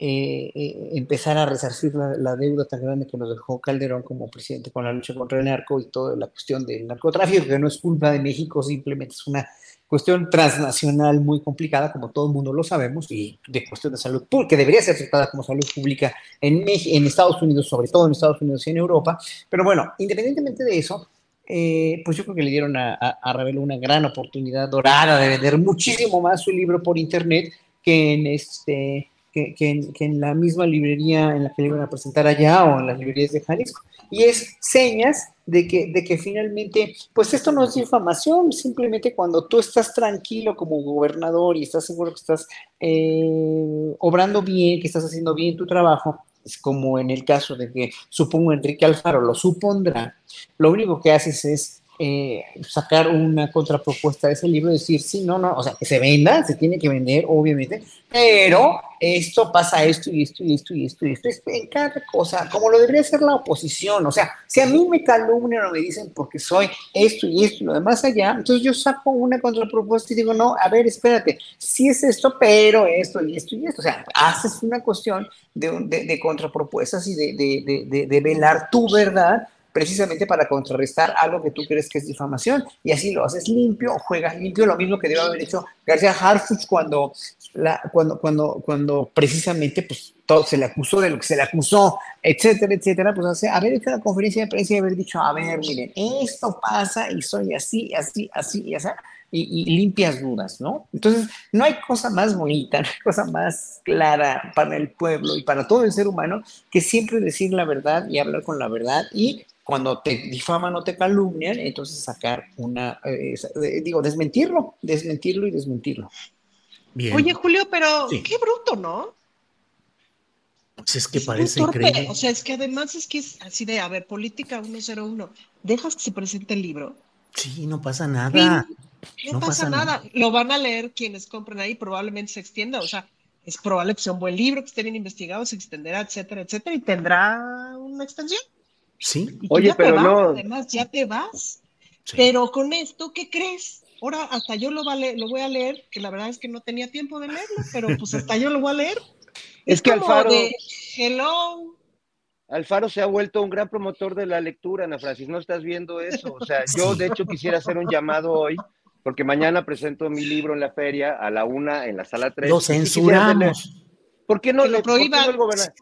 eh, eh, empezar a resarcir la, deuda tan grande que nos dejó Calderón como presidente con la lucha contra el narco y toda la cuestión del narcotráfico, que no es culpa de México, simplemente es una cuestión transnacional muy complicada, como todo el mundo lo sabemos, y de cuestión de salud pública, que debería ser tratada como salud pública en, en Estados Unidos, sobre todo en Estados Unidos y en Europa. Pero bueno, independientemente de eso, eh, pues yo creo que le dieron a, a, a Ravelo una gran oportunidad dorada de vender muchísimo más su libro por internet que en este que, en, la misma librería en la que le iban a presentar allá o en las librerías de Jalisco. Y es señas de que, de que finalmente, pues esto no es difamación, simplemente cuando tú estás tranquilo como gobernador y estás seguro que estás eh, obrando bien, que estás haciendo bien tu trabajo, es como en el caso de que supongo Enrique Alfaro lo supondrá, lo único que haces es eh, sacar una contrapropuesta de ese libro decir, sí, no, no, o sea, que se venda, se tiene que vender, obviamente, pero esto pasa esto y esto y esto y esto y esto, en cada cosa, como lo debería hacer la oposición, o sea, si a mí me calumnian o me dicen porque soy esto y esto y lo demás allá, entonces yo saco una contrapropuesta y digo, no, a ver, espérate, sí es esto, pero esto y esto y esto, o sea, haces una cuestión de, de, contrapropuestas y de, de velar tu verdad precisamente para contrarrestar algo que tú crees que es difamación. Y así lo haces limpio, juegas limpio, lo mismo que debe haber hecho García Harfuch cuando, cuando, cuando, cuando precisamente pues, se le acusó de lo que se le acusó, etcétera, etcétera, pues hace, haber hecho la conferencia de prensa y haber dicho, a ver, miren, esto pasa y soy así, así, así y así. Y, y, limpias dudas, ¿no? Entonces, no hay cosa más bonita, no hay cosa más clara para el pueblo y para todo el ser humano que siempre decir la verdad y hablar con la verdad y cuando te difaman o te calumnian, entonces sacar una, eh, eh, digo, desmentirlo, desmentirlo y desmentirlo. Oye, Julio, pero qué bruto, ¿no? Pues es que parece increíble. O sea, es que además es que es así de, a ver, política 101, dejas que se presente el libro. Sí, no pasa nada. no, pasa, nada. Lo van a leer quienes compren ahí, probablemente se extienda, o sea, es probable que sea un buen libro, que esté bien investigado, se extenderá, etcétera, etcétera, y tendrá una extensión. Sí. Oye, pero no. Además, ya te vas. Pero con esto, ¿qué crees? Ahora hasta yo lo, lo voy a leer, que la verdad es que no tenía tiempo de leerlo, pero pues hasta yo lo voy a leer. Es, que Alfaro. Hello. Alfaro se ha vuelto un gran promotor de la lectura, Ana Francis. No estás viendo eso. O sea, yo de hecho quisiera hacer un llamado hoy, porque mañana presento mi libro en la feria a la una en la sala 3. Lo censuramos. ¿Por qué no, lo prohíba?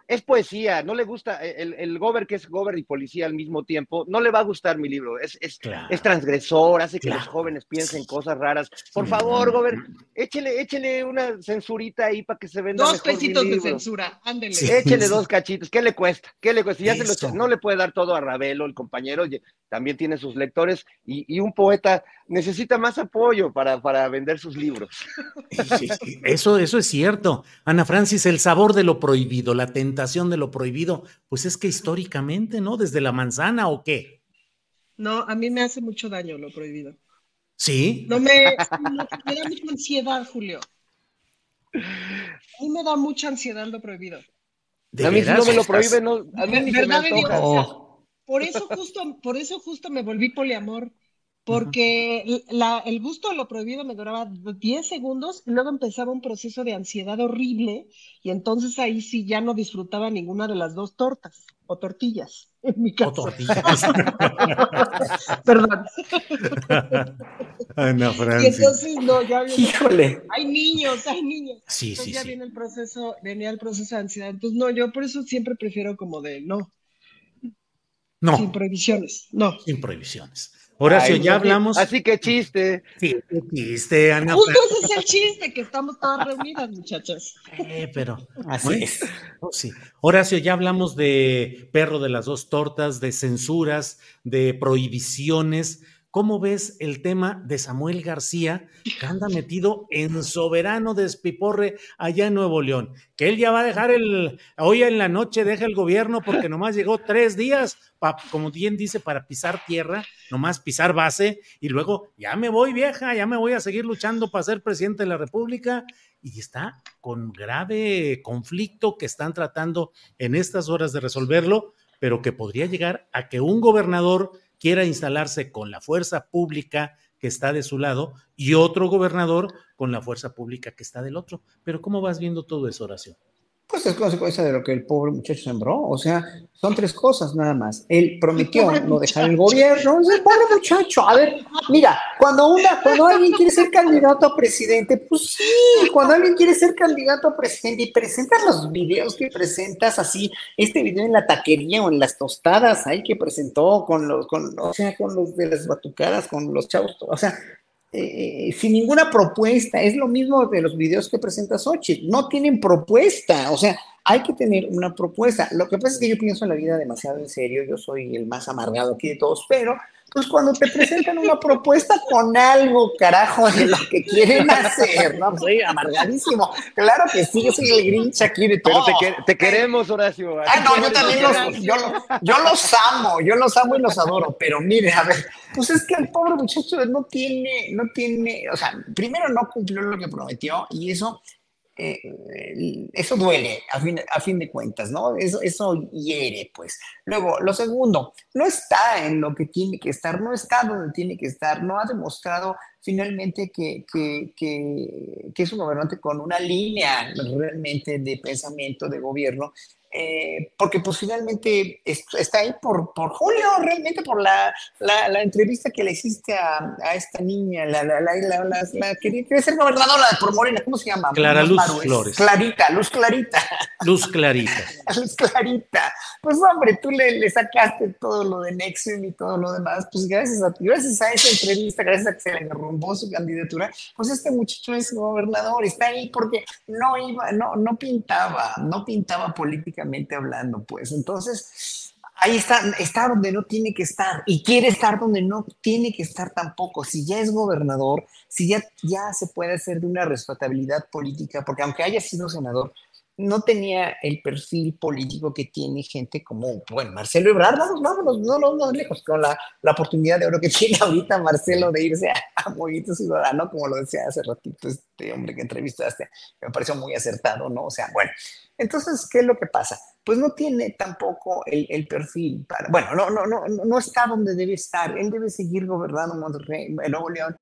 es poesía, no le gusta, eh, el, el gober que es gober y policía al mismo tiempo, no le va a gustar mi libro, es, es, es transgresor, hace que los jóvenes piensen cosas raras. Por favor, gober, échele, échele una censurita ahí para que se venda Dos pesitos de censura, ándele. Échele dos cachitos, ¿qué le cuesta? ¿Qué le cuesta? Ya se lo, no le puede dar todo a Ravelo, el compañero, también tiene sus lectores, y, y un poeta necesita más apoyo para, para vender sus libros. Eso, eso es cierto. Ana Francis, el sabor de lo prohibido, la tentación de lo prohibido, pues es que históricamente, ¿no? Desde la manzana o qué. No, a mí me hace mucho daño lo prohibido. ¿Sí? No me, me da mucha ansiedad, Julio. A mí me da mucha ansiedad lo prohibido. a mí si no me lo prohíbe, no, a mí ni se me antoja. por eso justo, por eso justo me volví poliamor porque el gusto de lo prohibido me duraba 10 segundos y luego empezaba un proceso de ansiedad horrible y entonces ahí sí ya no disfrutaba ninguna de las dos tortas o tortillas, en mi caso. O tortillas. Perdón. Ana Francis. Y entonces no, ya viene, Híjole. Hay niños, hay niños. Sí, entonces sí, ya sí. viene el proceso, venía el proceso de ansiedad. Entonces no, yo por eso siempre prefiero como de no. No. Sin prohibiciones, no. Sin prohibiciones. Horacio, ya hablamos. Así que chiste. Sí, chiste, Ana. Justo ese es el chiste, que estamos todas reunidas, muchachas. Eh, pero. Así es. Oh, sí. Horacio, ya hablamos de perro de las dos tortas, de censuras, de prohibiciones. ¿Cómo ves el tema de Samuel García, que anda metido en soberano despiporre allá en Nuevo León? Que él ya va a dejar el, hoy en la noche deja el gobierno porque nomás llegó tres días, como bien dice, para pisar tierra, nomás pisar base, y luego ya me voy vieja, ya me voy a seguir luchando para ser presidente de la República, y está con grave conflicto que están tratando en estas horas de resolverlo, pero que podría llegar a que un gobernador quiera instalarse con la fuerza pública que está de su lado y otro gobernador con la fuerza pública que está del otro. Pero ¿cómo vas viendo todo eso, Horacio? Pues es consecuencia de lo que el pobre muchacho sembró. O sea, son tres cosas nada más. Él prometió no dejar el gobierno. Es el pobre muchacho. A ver, mira, cuando, una, cuando alguien quiere ser candidato a presidente, pues sí, cuando alguien quiere ser candidato a presidente y presentas los videos que presentas así, este video en la taquería o en las tostadas ahí que presentó con los, con, o sea, con los de las batucadas, con los chavos, o sea, eh, sin ninguna propuesta. Es lo mismo de los videos que presenta Sochi. No tienen propuesta. O sea, hay que tener una propuesta. Lo que pasa es que yo pienso en la vida demasiado en serio. Yo soy el más amargado aquí de todos, pero pues cuando te presentan una propuesta con algo, carajo, de lo que quieren hacer, ¿no? Soy amargadísimo. Claro que sí, yo soy el Grinch aquí de todo. Pero te, queremos, Horacio. Ah, no, yo también los, yo, yo los amo, yo los amo y los adoro, pero mire, a ver, pues es que el pobre muchacho no tiene, no tiene, o sea, primero no cumplió lo que prometió y eso eh, eso duele a fin, de cuentas, ¿no? Eso, hiere, pues. Luego, lo segundo, no está en lo que tiene que estar, no está donde tiene que estar, no ha demostrado finalmente que es un gobernante con una línea realmente de pensamiento de gobierno eh, porque pues finalmente está ahí por, por Julio, realmente por la, la, entrevista que le hiciste a, a esta niña, la, la, la, la quería, ser gobernadora por Morena, ¿cómo se llama? Clara Luz Flores. Clarita, Luz Clarita. Luz Clarita. Luz Clarita. Pues hombre, tú le, le, sacaste todo lo de Nexium y todo lo demás, pues gracias a, gracias a esa entrevista, gracias a que se le derrumbó su candidatura, pues este muchacho es gobernador, está ahí porque no iba, no, no pintaba, no pintaba política hablando, pues. Entonces, ahí está, está donde no tiene que estar y quiere estar donde no tiene que estar tampoco. Si ya es gobernador, si ya, ya se puede hacer de una respetabilidad política, porque aunque haya sido senador, no tenía el perfil político que tiene gente como, bueno, Marcelo Ebrard, vámonos, vámonos, no, no, no, lejos, con la, la, oportunidad de oro que tiene ahorita Marcelo de irse a, a Ciudadano, como lo decía hace ratito este hombre que entrevistaste, me pareció muy acertado, ¿no? O sea, bueno, entonces, ¿qué es lo que pasa? Pues no tiene tampoco el, el perfil para, bueno, no, no, no, no está donde debe estar. Él debe seguir gobernando Monterrey, Nuevo León.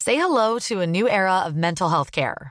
Say hello to a new era of mental health care.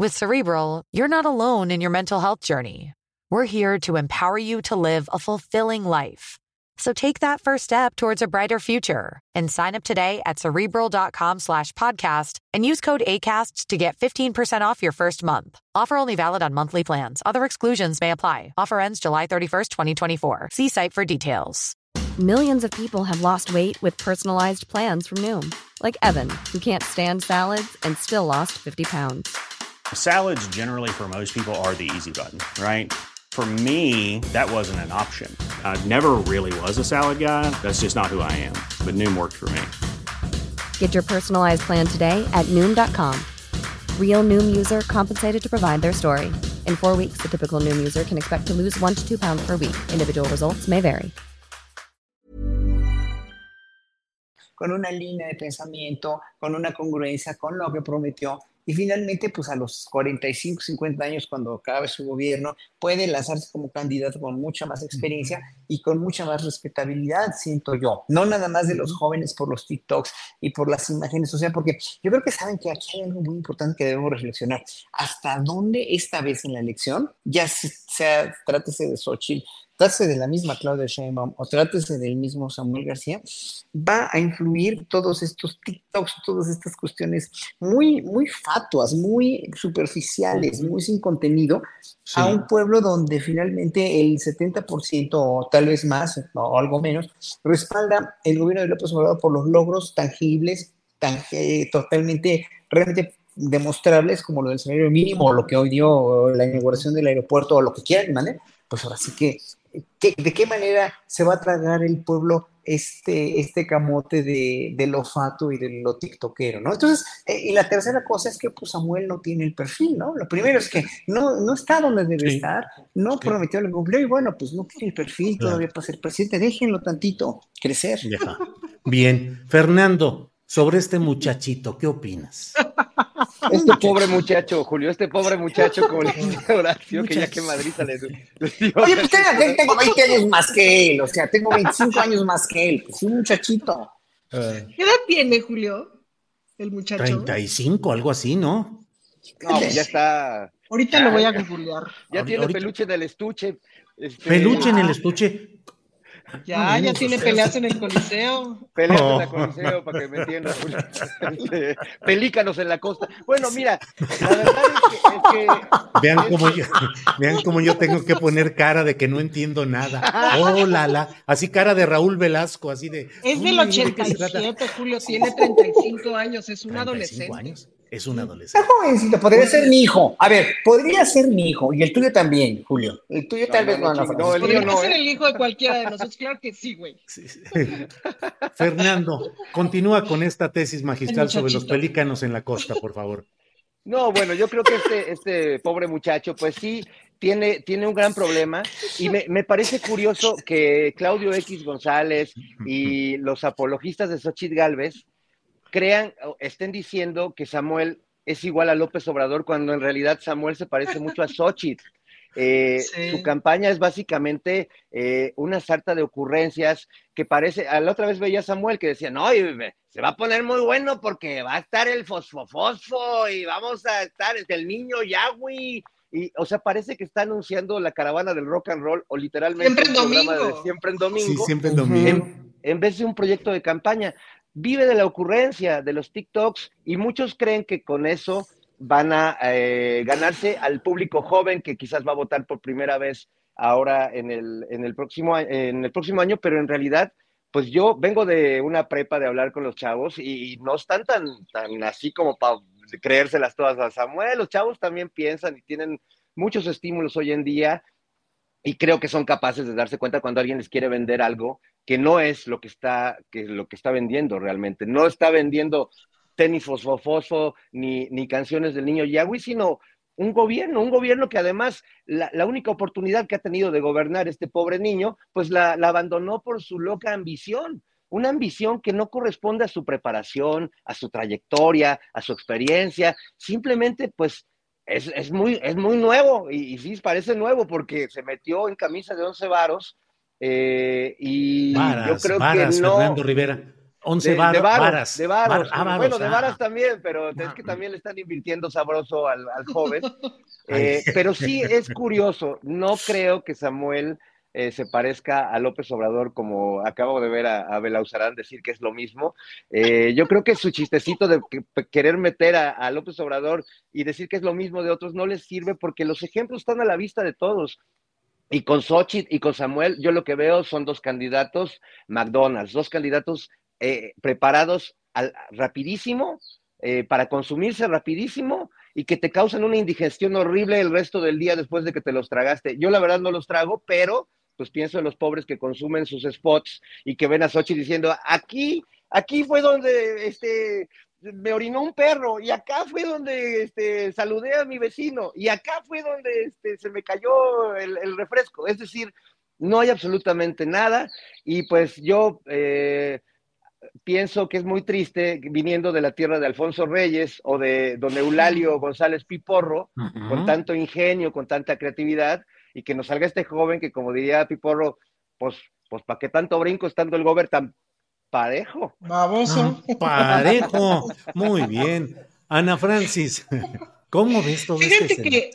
With Cerebral, you're not alone in your mental health journey. We're here to empower you to live a fulfilling life. So take that first step towards a brighter future and sign up today at cerebral.com slash podcast and use code ACasts to get 15% off your first month. Offer only valid on monthly plans. Other exclusions may apply. Offer ends July 31st, 2024. See site for details. Millions of people have lost weight with personalized plans from Noom, like Evan, who can't stand salads and still lost 50 pounds. Salads, generally, for most people, are the easy button, right? For me, that wasn't an option. I never really was a salad guy. That's just not who I am. But Noom worked for me. Get your personalized plan today at Noom.com. Real Noom user compensated to provide their story. In four weeks, the typical Noom user can expect to lose one to two pounds per week. Individual results may vary. Con una línea de pensamiento, con una congruencia con lo que prometió Y finalmente, pues a los 45, 50 años, cuando acabe su gobierno, puede lanzarse como candidato con mucha más experiencia y con mucha más respetabilidad, siento yo. No nada más de los jóvenes por los TikToks y por las imágenes, o sea, porque yo creo que saben que aquí hay algo muy importante que debemos reflexionar. ¿Hasta dónde esta vez en la elección, ya sea, trátese de Xochitl, trátese de la misma Claudia Sheinbaum o trátese del mismo Samuel García, va a influir todos estos TikToks, todas estas cuestiones muy, muy fatuas, muy superficiales, muy sin contenido, a un pueblo donde finalmente el 70% o tal vez más o algo menos respalda el gobierno de López Obrador por los logros tangibles, totalmente, realmente demostrables como lo del salario mínimo o lo que hoy dio la inauguración del aeropuerto o lo que quieran, ¿vale? Pues ahora sí que ¿De qué manera se va a tragar el pueblo este, este camote de, del olfato y de lo tiktokero, ¿no? Entonces, eh, y la tercera cosa es que pues, Samuel no tiene el perfil, ¿no? Lo primero es que no, no está donde debe estar, no prometió el cumplió y bueno, pues no tiene el perfil todavía para ser presidente, déjenlo tantito crecer. Bien, Fernando, sobre este muchachito, ¿qué opinas? Este pobre muchacho, Julio, este pobre muchacho, como le dice Horacio, que ya que Madrid le, Oye, pues tengo, 20 años más que él, o sea, tengo 25 años más que él, pues un muchachito. ¿Qué edad tiene, Julio? El muchacho. 35, algo así, ¿no? No, pues ya está. Ahorita lo voy a googlear. Ya tiene peluche del estuche. Este, peluche en el estuche. Ya, ya tiene peleas en el Coliseo. Peleas en el Coliseo, para que me entiendan. Pelícanos en la costa. Bueno, mira, la verdad es que. vean, cómo yo, vean cómo yo tengo que poner cara de que no entiendo nada. Oh, la, la. Así cara de Raúl Velasco, así de. Es del 87, Julio, tiene 35 años, es un adolescente. Años. Es un adolescente. Está jovencito, podría ser mi hijo. A ver, podría ser mi hijo. Y el tuyo también, Julio. El tuyo tal vez no. No, no, el mío no. ser ¿eh? el hijo de cualquiera de nosotros. Claro que sí, güey. Fernando, continúa con esta tesis magistral sobre los pelícanos en la costa, por favor. No, bueno, yo creo que este, este pobre muchacho, pues sí, tiene, tiene un gran problema y me, me, parece curioso que Claudio X González y los apologistas de Xochitl Galvez crean, estén diciendo que Samuel es igual a López Obrador cuando en realidad Samuel se parece mucho a Xochitl. Eh, su campaña es básicamente eh, una sarta de ocurrencias que parece, a la otra vez veía a Samuel que decía, no, se va a poner muy bueno porque va a estar el fosfofosfo y vamos a estar el niño Yahweh. Y, o sea, parece que está anunciando la caravana del rock and roll o literalmente siempre en domingo. siempre en domingo. siempre en domingo. en, vez de un proyecto de campaña vive de la ocurrencia, de los TikToks, y muchos creen que con eso van a eh, ganarse al público joven que quizás va a votar por primera vez ahora en el, en el, próximo, en el próximo año, pero en realidad, pues yo vengo de una prepa de hablar con los chavos y, no están tan, tan así como para creérselas todas a Samuel. Los chavos también piensan y tienen muchos estímulos hoy en día y creo que son capaces de darse cuenta cuando alguien les quiere vender algo que no es lo que está, que lo que está vendiendo realmente. No está vendiendo tenis fosfo, ni, ni canciones del niño Yahweh, sino un gobierno, un gobierno que además la, única oportunidad que ha tenido de gobernar este pobre niño, pues la, abandonó por su loca ambición una ambición que no corresponde a su preparación, a su trayectoria, a su experiencia, simplemente pues es, muy, es muy nuevo y, y, sí parece nuevo porque se metió en camisa de once varos eh, y yo creo que no. Fernando Rivera. 11 de, varas. De varas. Ah, bueno, de varas también, pero es que también le están invirtiendo sabroso al, joven. Eh, pero sí es curioso. No creo que Samuel eh, se parezca a López Obrador, como acabo de ver a, a Belauzarán decir que es lo mismo. yo creo que su chistecito de querer meter a, López Obrador y decir que es lo mismo de otros no les sirve porque los ejemplos están a la vista de todos. Y con Xochitl y con Samuel, yo lo que veo son dos candidatos McDonald's, dos candidatos eh, preparados al, rapidísimo, eh, para consumirse rapidísimo y que te causan una indigestión horrible el resto del día después de que te los tragaste. Yo la verdad no los trago, pero pues pienso en los pobres que consumen sus spots y que ven a Xochitl diciendo, aquí, aquí fue donde este, me orinó un perro y acá fue donde este, saludé a mi vecino y acá fue donde este, se me cayó el, refresco. Es decir, no hay absolutamente nada y pues yo eh, pienso que es muy triste viniendo de la tierra de Alfonso Reyes o de don Eulalio González Piporro, con tanto ingenio, con tanta creatividad y que nos salga este joven que como diría Piporro, pues, pues ¿para qué tanto brinco estando el gober tan Parejo. Baboso. Ah, parejo. Muy bien. Ana Francis, ¿cómo ves todo Fíjate este que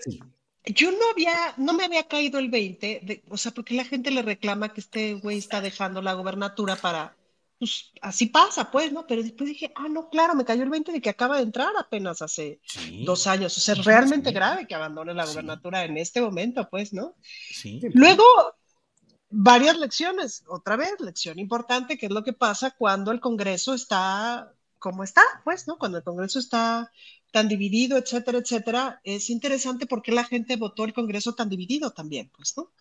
yo no había, no me había caído el 20, o sea, porque la gente le reclama que este güey está dejando la gobernatura para, pues así pasa, pues, ¿no? Pero después dije, ah, no, claro, me cayó el 20 de que acaba de entrar apenas hace dos años. O sea, es realmente grave que abandone la gobernatura en este momento, pues, ¿no? Sí. Luego, varias lecciones. Otra vez, lección importante, que es lo que pasa cuando el Congreso está como está, pues, ¿no? Cuando el Congreso está tan dividido, etcétera, etcétera. Es interesante porque la gente votó el Congreso tan dividido también, pues, ¿no?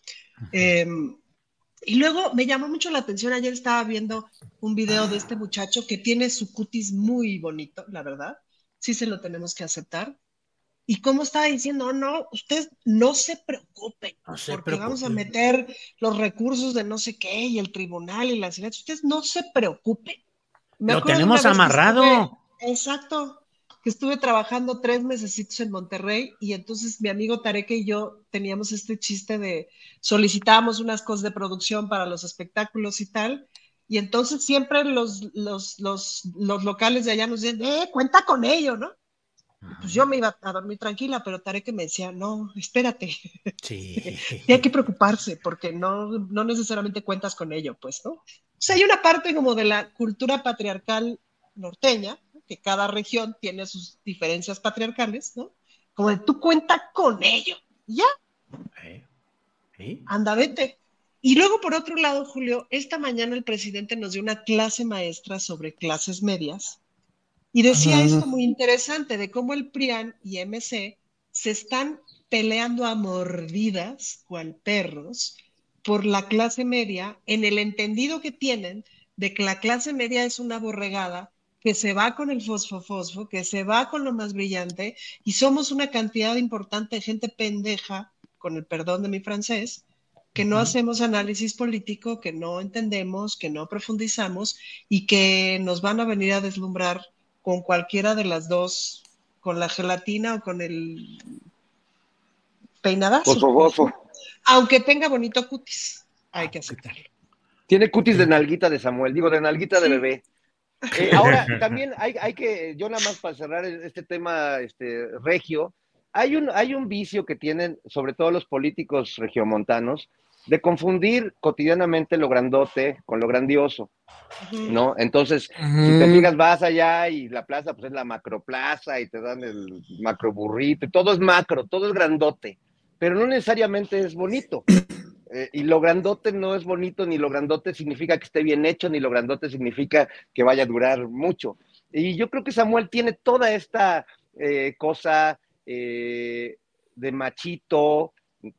Y luego me llamó mucho la atención, ayer estaba viendo un video de este muchacho que tiene su cutis muy bonito, la verdad. Sí se lo tenemos que aceptar. Y cómo estaba diciendo, no, usted no se preocupe, porque vamos a meter los recursos de no sé qué y el tribunal y la ciudad. Usted no se preocupe. Lo tenemos amarrado. exacto, que estuve trabajando tres meses en Monterrey y entonces mi amigo Tareque y yo teníamos este chiste de solicitábamos unas cosas de producción para los espectáculos y tal. Y entonces siempre los, los, los, los locales de allá nos decían, eh, cuenta con ello, ¿no? Pues yo me iba a dormir tranquila, pero Tarek me decía, no, espérate. Sí. y hay que preocuparse porque no, no necesariamente cuentas con ello, pues, ¿no? O sea, hay una parte como de la cultura patriarcal norteña, que cada región tiene sus diferencias patriarcales, ¿no? Como de tú cuenta con ello, ya. Anda, vete. Y luego, por otro lado, Julio, esta mañana el presidente nos dio una clase maestra sobre clases medias y decía esto muy interesante de cómo el PRIAN y MC se están peleando a mordidas, cual perros, por la clase media, en el entendido que tienen de que la clase media es una borregada que se va con el fosfo-fosfo, que se va con lo más brillante, y somos una cantidad importante de gente pendeja, con el perdón de mi francés, que no hacemos análisis político, que no entendemos, que no profundizamos y que nos van a venir a deslumbrar con cualquiera de las dos, con la gelatina o con el peinadazo. Aunque tenga bonito cutis, hay que aceptarlo. Tiene cutis de nalguita de Samuel, digo, de nalguita de bebé. Eh, ahora, también hay, hay, que, yo nada más para cerrar este tema este, regio, hay un, hay un vicio que tienen, sobre todo los políticos regiomontanos, de confundir cotidianamente lo grandote con lo grandioso, ¿no? Entonces, si te fijas, vas allá y la plaza, pues es la macroplaza y te dan el macro burrito, todo es macro, todo es grandote, pero no necesariamente es bonito. Eh, y lo grandote no es bonito, ni lo grandote significa que esté bien hecho, ni lo grandote significa que vaya a durar mucho. Y yo creo que Samuel tiene toda esta eh, cosa eh, de machito,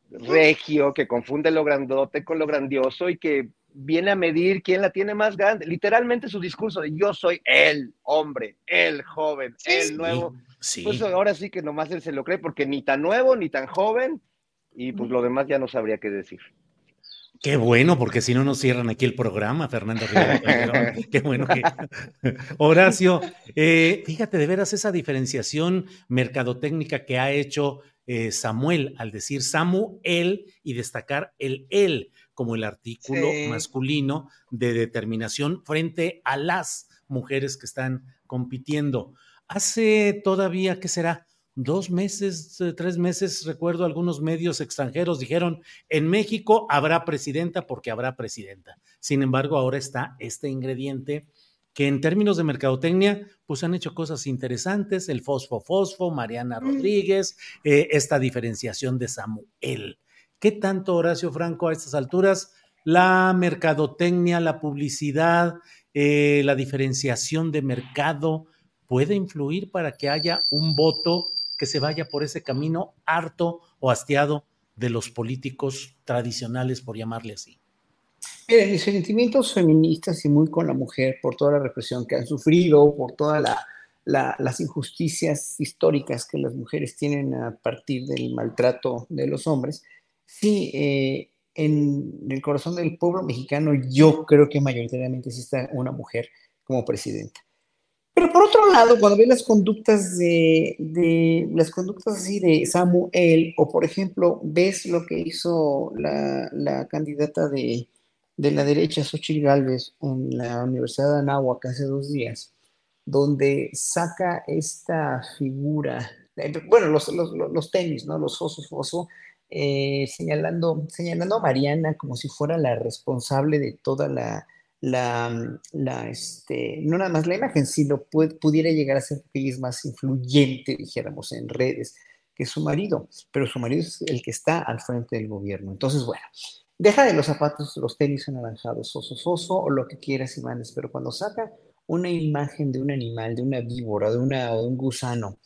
regio, que confunde lo grandote con lo grandioso y que viene a medir quién la tiene más grande. Literalmente su discurso de yo soy el hombre, el joven, el nuevo. Pues ahora sí que nomás él se lo cree porque ni tan nuevo ni tan joven y pues lo demás ya no sabría qué decir. Qué bueno, porque si no nos cierran aquí el programa, Fernando Qué bueno que. Horacio, eh, fíjate de veras esa diferenciación mercadotécnica que ha hecho eh, Samuel al decir Samu, él y destacar el él como el artículo masculino de determinación frente a las mujeres que están compitiendo. Hace todavía, ¿qué será? Dos meses, eh, tres meses, recuerdo algunos medios extranjeros dijeron, en México habrá presidenta porque habrá presidenta. Sin embargo, ahora está este ingrediente que en términos de mercadotecnia, pues han hecho cosas interesantes, el fosfo fosfo, Mariana mm. Rodríguez, eh, esta diferenciación de Samuel. ¿Qué tanto, Horacio Franco, a estas alturas, la mercadotecnia, la publicidad, eh, la diferenciación de mercado puede influir para que haya un voto que se vaya por ese camino harto o hastiado de los políticos tradicionales, por llamarle así? Miren, mis sentimientos feministas y muy con la mujer por toda la represión que han sufrido, por todas las injusticias históricas que las mujeres tienen a partir del maltrato de los hombres, sí, eh, en el corazón del pueblo mexicano yo creo que mayoritariamente sí está una mujer como presidenta. Pero por otro lado, cuando ves las conductas de, de, las conductas así de Samuel, o por ejemplo, ves lo que hizo la, la candidata de, de la derecha, Xochitl Gálvez, en la Universidad de Anáhuac hace dos días, donde saca esta figura, bueno, los, los, los tenis, ¿no? Los osos oso, eh, señalando, señalando a Mariana como si fuera la responsable de toda la, la, la este, no nada más la imagen, sino pudiera llegar a ser que ella es más influyente, dijéramos, en redes que su marido, pero su marido es el que está al frente del gobierno. Entonces, bueno, Deja de los zapatos, los tenis anaranjados, oso, oso, o lo que quieras, Imanes, pero cuando saca una imagen de un animal, de una víbora, de, una, de un gusano,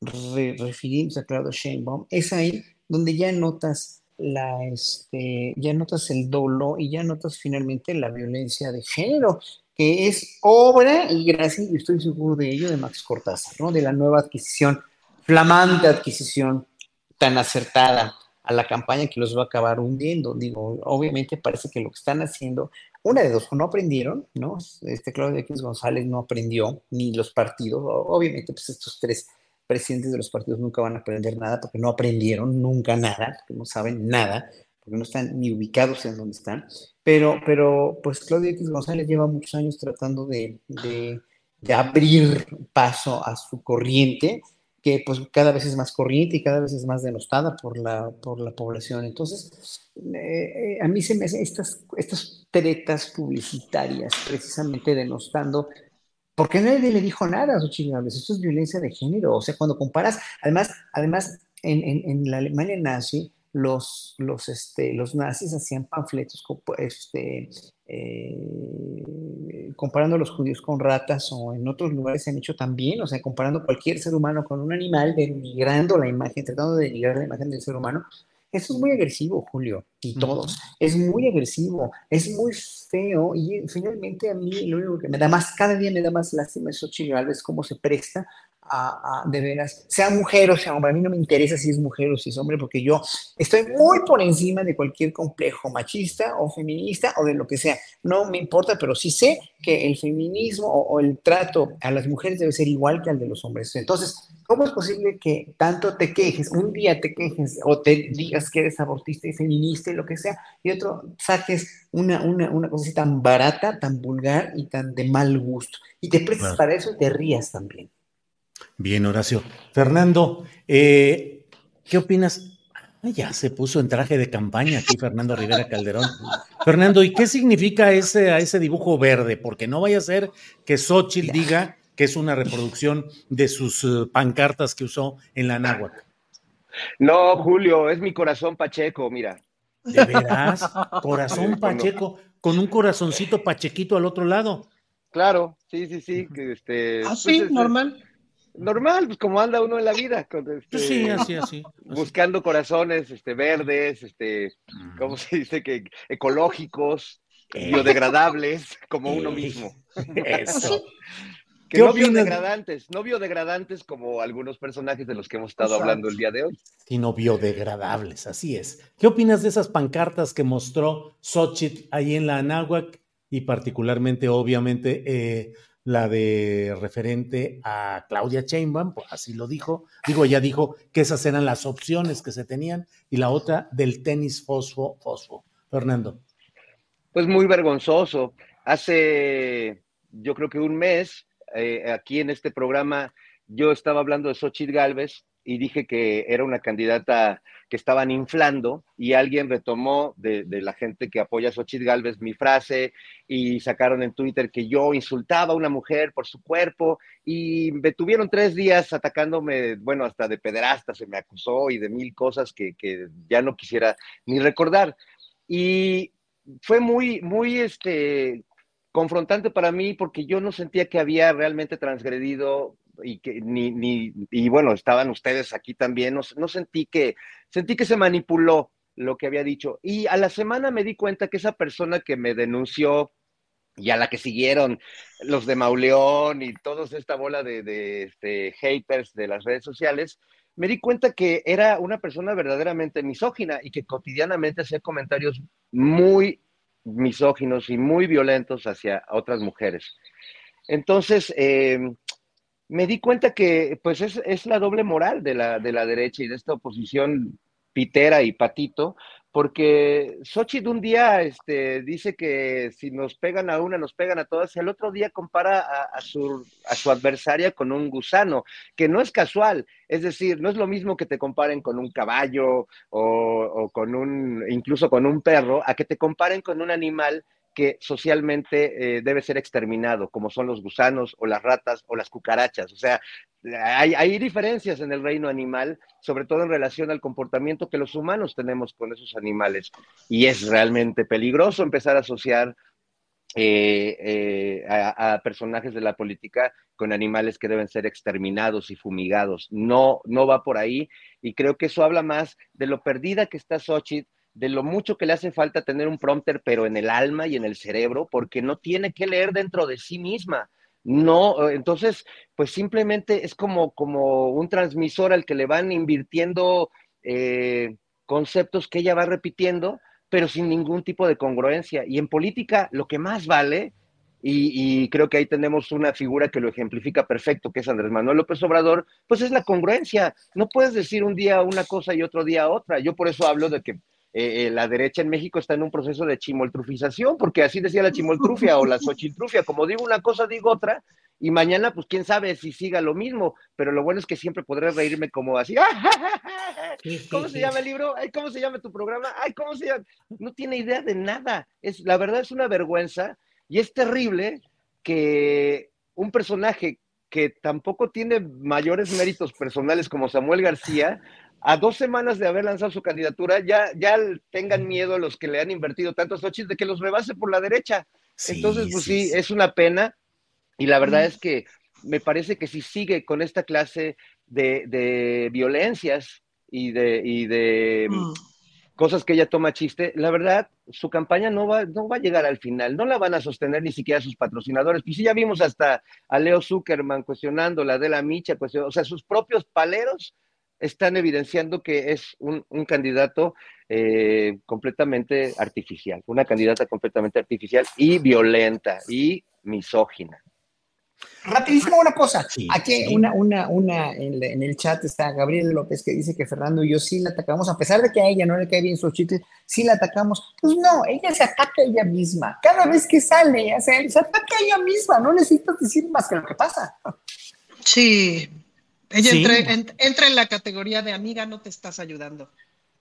refiriéndose a Claudio Sheinbaum, es ahí donde ya notas la, este, ya notas el dolo y ya notas finalmente la violencia de género, que es obra, y gracias, y estoy seguro de ello, de Max Cortázar, ¿no? De la nueva adquisición, flamante adquisición tan acertada a la campaña que los va a acabar hundiendo. Digo, obviamente parece que lo que están haciendo, una de dos, no aprendieron, ¿no? Este Claudio X González no aprendió, ni los partidos, obviamente pues estos tres presidentes de los partidos nunca van a aprender nada porque no aprendieron nunca nada, porque no saben nada, porque no están ni ubicados en donde están. Pero, pero pues Claudio X González lleva muchos años tratando de, de, abrir paso a su corriente que pues cada vez es más corriente y cada vez es más denostada por la, por la población. Entonces, eh, a mí se me hacen estas, estas tretas publicitarias precisamente denostando porque nadie le dijo nada a Xochitl Esto es violencia de género. O sea, cuando comparas, además, además en la Alemania nazi, los, los, este, los nazis hacían panfletos este, eh, comparando a los judíos con ratas o en otros lugares se han hecho también, o sea, comparando cualquier ser humano con un animal, denigrando la imagen, tratando de denigrar la imagen del ser humano. Eso es muy agresivo, Julio, y todos. Es muy agresivo, es muy feo, y finalmente a mí lo único que me da más, cada día me da más lástima es Xochitl es cómo se presta a, de veras, sea mujer o sea hombre, a mí no me interesa si es mujer o si es hombre, porque yo estoy muy por encima de cualquier complejo machista o feminista o de lo que sea. No me importa, pero sí sé que el feminismo o, el trato a las mujeres debe ser igual que al de los hombres. Entonces, ¿cómo es posible que tanto te quejes, un día te quejes o te digas que eres abortista y feminista y lo que sea, y otro saques una, una, una cosa así tan barata, tan vulgar y tan de mal gusto? Y te prestes para eso y te rías también. Bien, Horacio. Fernando, eh, ¿qué opinas? ya se puso en traje de campaña aquí Fernando Rivera Calderón. Fernando, ¿y qué significa ese, ese dibujo verde? Porque no vaya a ser que Xochitl diga que es una reproducción de sus eh, pancartas que usó en la náhuatl. No, Julio, es mi corazón Pacheco, mira. ¿De veras? Corazón Pacheco, con un corazoncito pachequito al otro lado. Claro, sí, sí, sí. Que este, ¿Ah, sí? Pues, ¿Normal? Normal, pues como anda uno en la vida. Este, sí, así, así, Buscando corazones este, verdes, este, ¿cómo se dice? que Ecológicos, biodegradables, como uno mismo. Eso. Que no biodegradantes, no biodegradantes como algunos personajes de los que hemos estado hablando el día de hoy. Sino biodegradables, así es. ¿Qué opinas de esas pancartas que mostró Xochitl ahí en la Anáhuac y particularmente, obviamente, eh, la de referente a Claudia Sheinbaum, pues así lo dijo, digo, ella dijo que esas eran las opciones que se tenían, y la otra del tenis fosfo, fosfo. Fernando. Pues muy vergonzoso. Hace, yo creo que un mes, eh, aquí en este programa, yo estaba hablando de Xochitl Galvez y dije que era una candidata que estaban inflando y alguien retomó de, la gente que apoya a Xochitl Galvez mi frase y sacaron en Twitter que yo insultaba a una mujer por su cuerpo y me tuvieron tres días atacándome, bueno, hasta de pederasta se me acusó y de mil cosas que, que ya no quisiera ni recordar. Y fue muy, muy, este, confrontante para mí porque yo no sentía que había realmente transgredido y que ni, ni y bueno, estaban ustedes aquí también, no, no sentí que, sentí que se manipuló lo que había dicho. Y a la semana me di cuenta que esa persona que me denunció y a la que siguieron los de Mauleón y toda esta bola de, de este, haters de las redes sociales, me di cuenta que era una persona verdaderamente misógina y que cotidianamente hacía comentarios muy misóginos y muy violentos hacia otras mujeres. Entonces, eh, me di cuenta que pues es, la doble moral de la, de la derecha y de esta oposición pitera y patito, porque Xochitl un día este, dice que si nos pegan a una, nos pegan a todas, y el otro día compara a, su, a su adversaria con un gusano, que no es casual, es decir, no es lo mismo que te comparen con un caballo o, o con un, incluso con un perro, a que te comparen con un animal que socialmente eh, debe ser exterminado, como son los gusanos o las ratas o las cucarachas. O sea, hay, diferencias en el reino animal, sobre todo en relación al comportamiento que los humanos tenemos con esos animales. Y es realmente peligroso empezar a asociar eh, eh, a, a, personajes de la política con animales que deben ser exterminados y fumigados. No, no va por ahí. Y creo que eso habla más de lo perdida que está Xochitl de lo mucho que le hace falta tener un prompter, pero en el alma y en el cerebro, porque no tiene que leer dentro de sí misma. No, eh, entonces, pues simplemente es como, como un transmisor al que le van invirtiendo eh, conceptos que ella va repitiendo, pero sin ningún tipo de congruencia. Y en política, lo que más vale, y, y, creo que ahí tenemos una figura que lo ejemplifica perfecto, que es Andrés Manuel López Obrador, pues es la congruencia. No puedes decir un día una cosa y otro día otra. Yo por eso hablo de que eh, eh, la derecha en México está en un proceso de chimoltrufización, porque así decía la chimoltrufia o la xochiltrufia, como digo una cosa, digo otra, y mañana, pues quién sabe si siga lo mismo, pero lo bueno es que siempre podré reírme como así. ¿Cómo se llama el libro? Ay, ¿Cómo se llama tu programa? Ay, ¿cómo se llama? No tiene idea de nada. Es, la verdad es una vergüenza y es terrible que un personaje que tampoco tiene mayores méritos personales como Samuel García, a dos semanas de haber lanzado su candidatura, ya, ya tengan miedo los que le han invertido tantos ochis de que los rebase por la derecha. Entonces, pues sí, es una pena. Y la verdad es que me parece que si sigue con esta clase de, violencias y de, de mm. cosas que ella toma chiste, la verdad, su campaña no va, no va a llegar al final, no la van a sostener ni siquiera sus patrocinadores. Y si ya vimos hasta a Leo Zuckerman cuestionando, la de la Micha, cuestionando, o sea, sus propios paleros están evidenciando que es un, candidato eh, completamente artificial, una candidata completamente artificial y violenta y misógina. Rapidísimo una cosa. Aquí Una, una, una en, el chat está Gabriel López que dice que Fernando y yo sí la atacamos, a pesar de que a ella no le cae bien su chiste, sí la atacamos. Pues no, ella se ataca a ella misma. Cada vez que sale, se, se ataca a ella misma. No necesitas decir más que lo que pasa. Sí, ella entra, en la categoría de amiga, no te estás ayudando,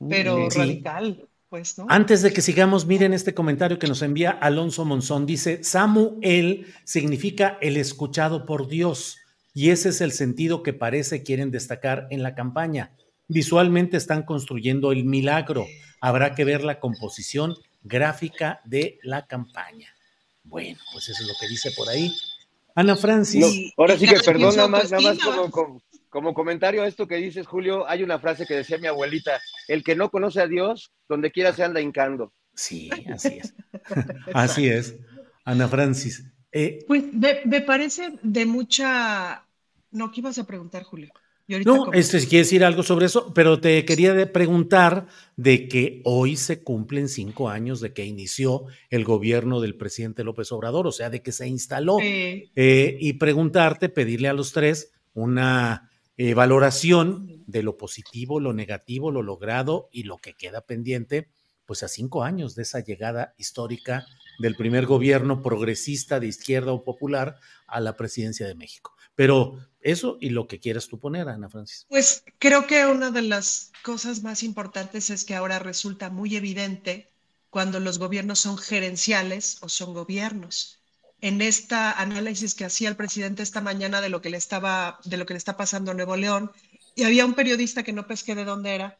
pero radical. Pues, ¿no? Antes de que sigamos, miren este comentario que nos envía Alonso Monzón. Dice, Samuel significa el escuchado por Dios y ese es el sentido que parece quieren destacar en la campaña. Visualmente están construyendo el milagro. Habrá que ver la composición gráfica de la campaña. Bueno, pues eso es lo que dice por ahí. Ana Francis. ahora sí que perdón, nada más, nada más como, como comentario a esto que dices, Julio, hay una frase que decía mi abuelita, el que no conoce a Dios, donde quiera se anda hincando. Sí, así es. así es. Ana Francis. Eh, pues me, parece de mucha... No, ¿qué ibas a preguntar, Julio? no, este, si quieres decir algo sobre eso, pero te quería preguntar de que hoy se cumplen cinco años de que inició el gobierno del presidente López Obrador, o sea, de que se instaló, eh, y preguntarte, pedirle a los tres una eh, valoración de lo positivo, lo negativo, lo logrado y lo que queda pendiente, pues a cinco años de esa llegada histórica del primer gobierno progresista de izquierda o popular a la presidencia de México. Pero eso y lo que quieras tú poner, Ana Francis. Pues creo que una de las cosas más importantes es que ahora resulta muy evidente cuando los gobiernos son gerenciales o son gobiernos en esta análisis que hacía el presidente esta mañana de lo que le estaba, de lo que le está pasando a Nuevo León, y había un periodista que no pesqué de dónde era,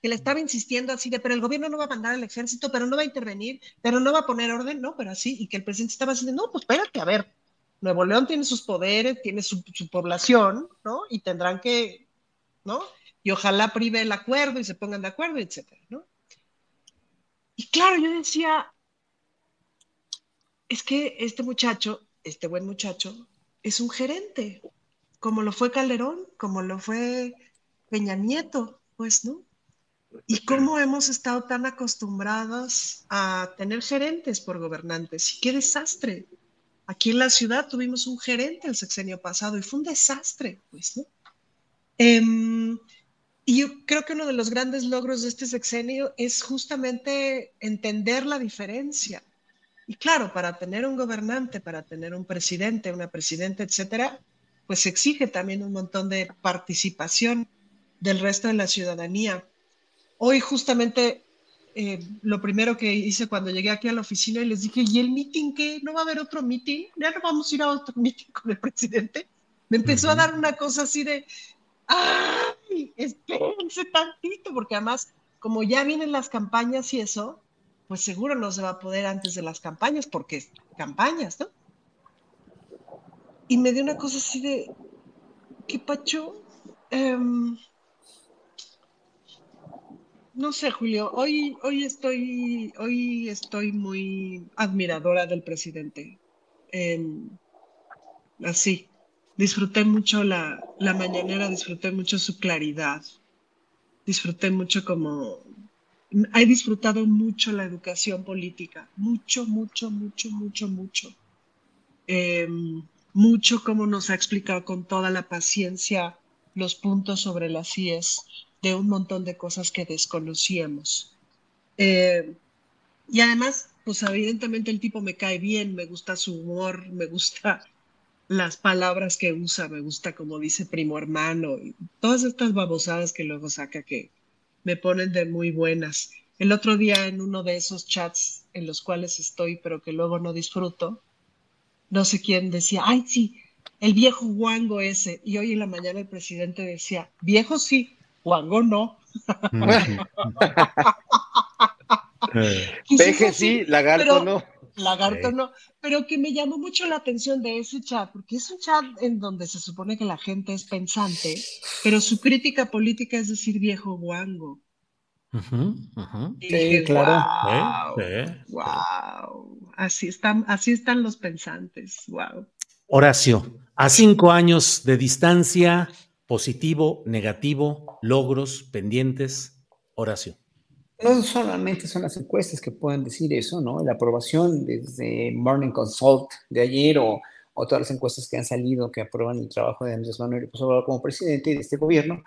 que le estaba insistiendo así de, pero el gobierno no va a mandar al ejército, pero no va a intervenir, pero no va a poner orden, no, pero así, y que el presidente estaba diciendo, no, pues espérate, a ver, Nuevo León tiene sus poderes, tiene su, su población, ¿no? Y tendrán que, ¿no? Y ojalá prive el acuerdo y se pongan de acuerdo, etcétera, ¿no? Y claro, yo decía, es que este muchacho, este buen muchacho, es un gerente, como lo fue Calderón, como lo fue Peña Nieto, pues, ¿no? Y cómo hemos estado tan acostumbrados a tener gerentes por gobernantes. Y qué desastre. Aquí en la ciudad tuvimos un gerente el sexenio pasado y fue un desastre, pues, ¿no? Em, y yo creo que uno de los grandes logros de este sexenio es justamente entender la diferencia y claro, para tener un gobernante, para tener un presidente, una presidenta, etcétera, pues exige también un montón de participación del resto de la ciudadanía. Hoy justamente eh, lo primero que hice cuando llegué aquí a la oficina y les dije, ¿y el meeting qué? ¿No va a haber otro meeting? ¿Ya no vamos a ir a otro meeting con el presidente? Me empezó a dar una cosa así de, ¡ay! Espérense tantito, porque además, como ya vienen las campañas y eso, pues seguro no se va a poder antes de las campañas, porque campañas, ¿no? Y me dio una cosa así de, ¿qué pacho? Em, no sé, Julio, hoy, hoy, estoy, hoy estoy muy admiradora del presidente. Em, así, disfruté mucho la, la mañanera, disfruté mucho su claridad, disfruté mucho como he disfrutado mucho la educación política, mucho, mucho, mucho, mucho, mucho. Em, mucho como nos ha explicado con toda la paciencia los puntos sobre las IES de un montón de cosas que desconocíamos. Eh, y además, pues evidentemente el tipo me cae bien, me gusta su humor, me gusta las palabras que usa, me gusta como dice primo hermano, y todas estas babosadas que luego saca que me ponen de muy buenas. El otro día en uno de esos chats en los cuales estoy, pero que luego no disfruto, no sé quién decía, ay, sí, el viejo guango ese. Y hoy en la mañana el presidente decía, viejo sí, guango no. Peje sí, lagarto no. Lagarto no, pero que me llamó mucho la atención de ese chat, porque es un chat en donde se supone que la gente es pensante, pero su crítica política es decir viejo guango. sí, claro. Wow, Así están, así están los pensantes. Wow. Horacio, a cinco años de distancia, positivo, negativo, logros, pendientes. Horacio. No solamente son las encuestas que pueden decir eso, ¿no? La aprobación desde Morning Consult de ayer o, todas las encuestas que han salido que aprueban el trabajo de Andrés Manuel López Obrador como presidente de este gobierno,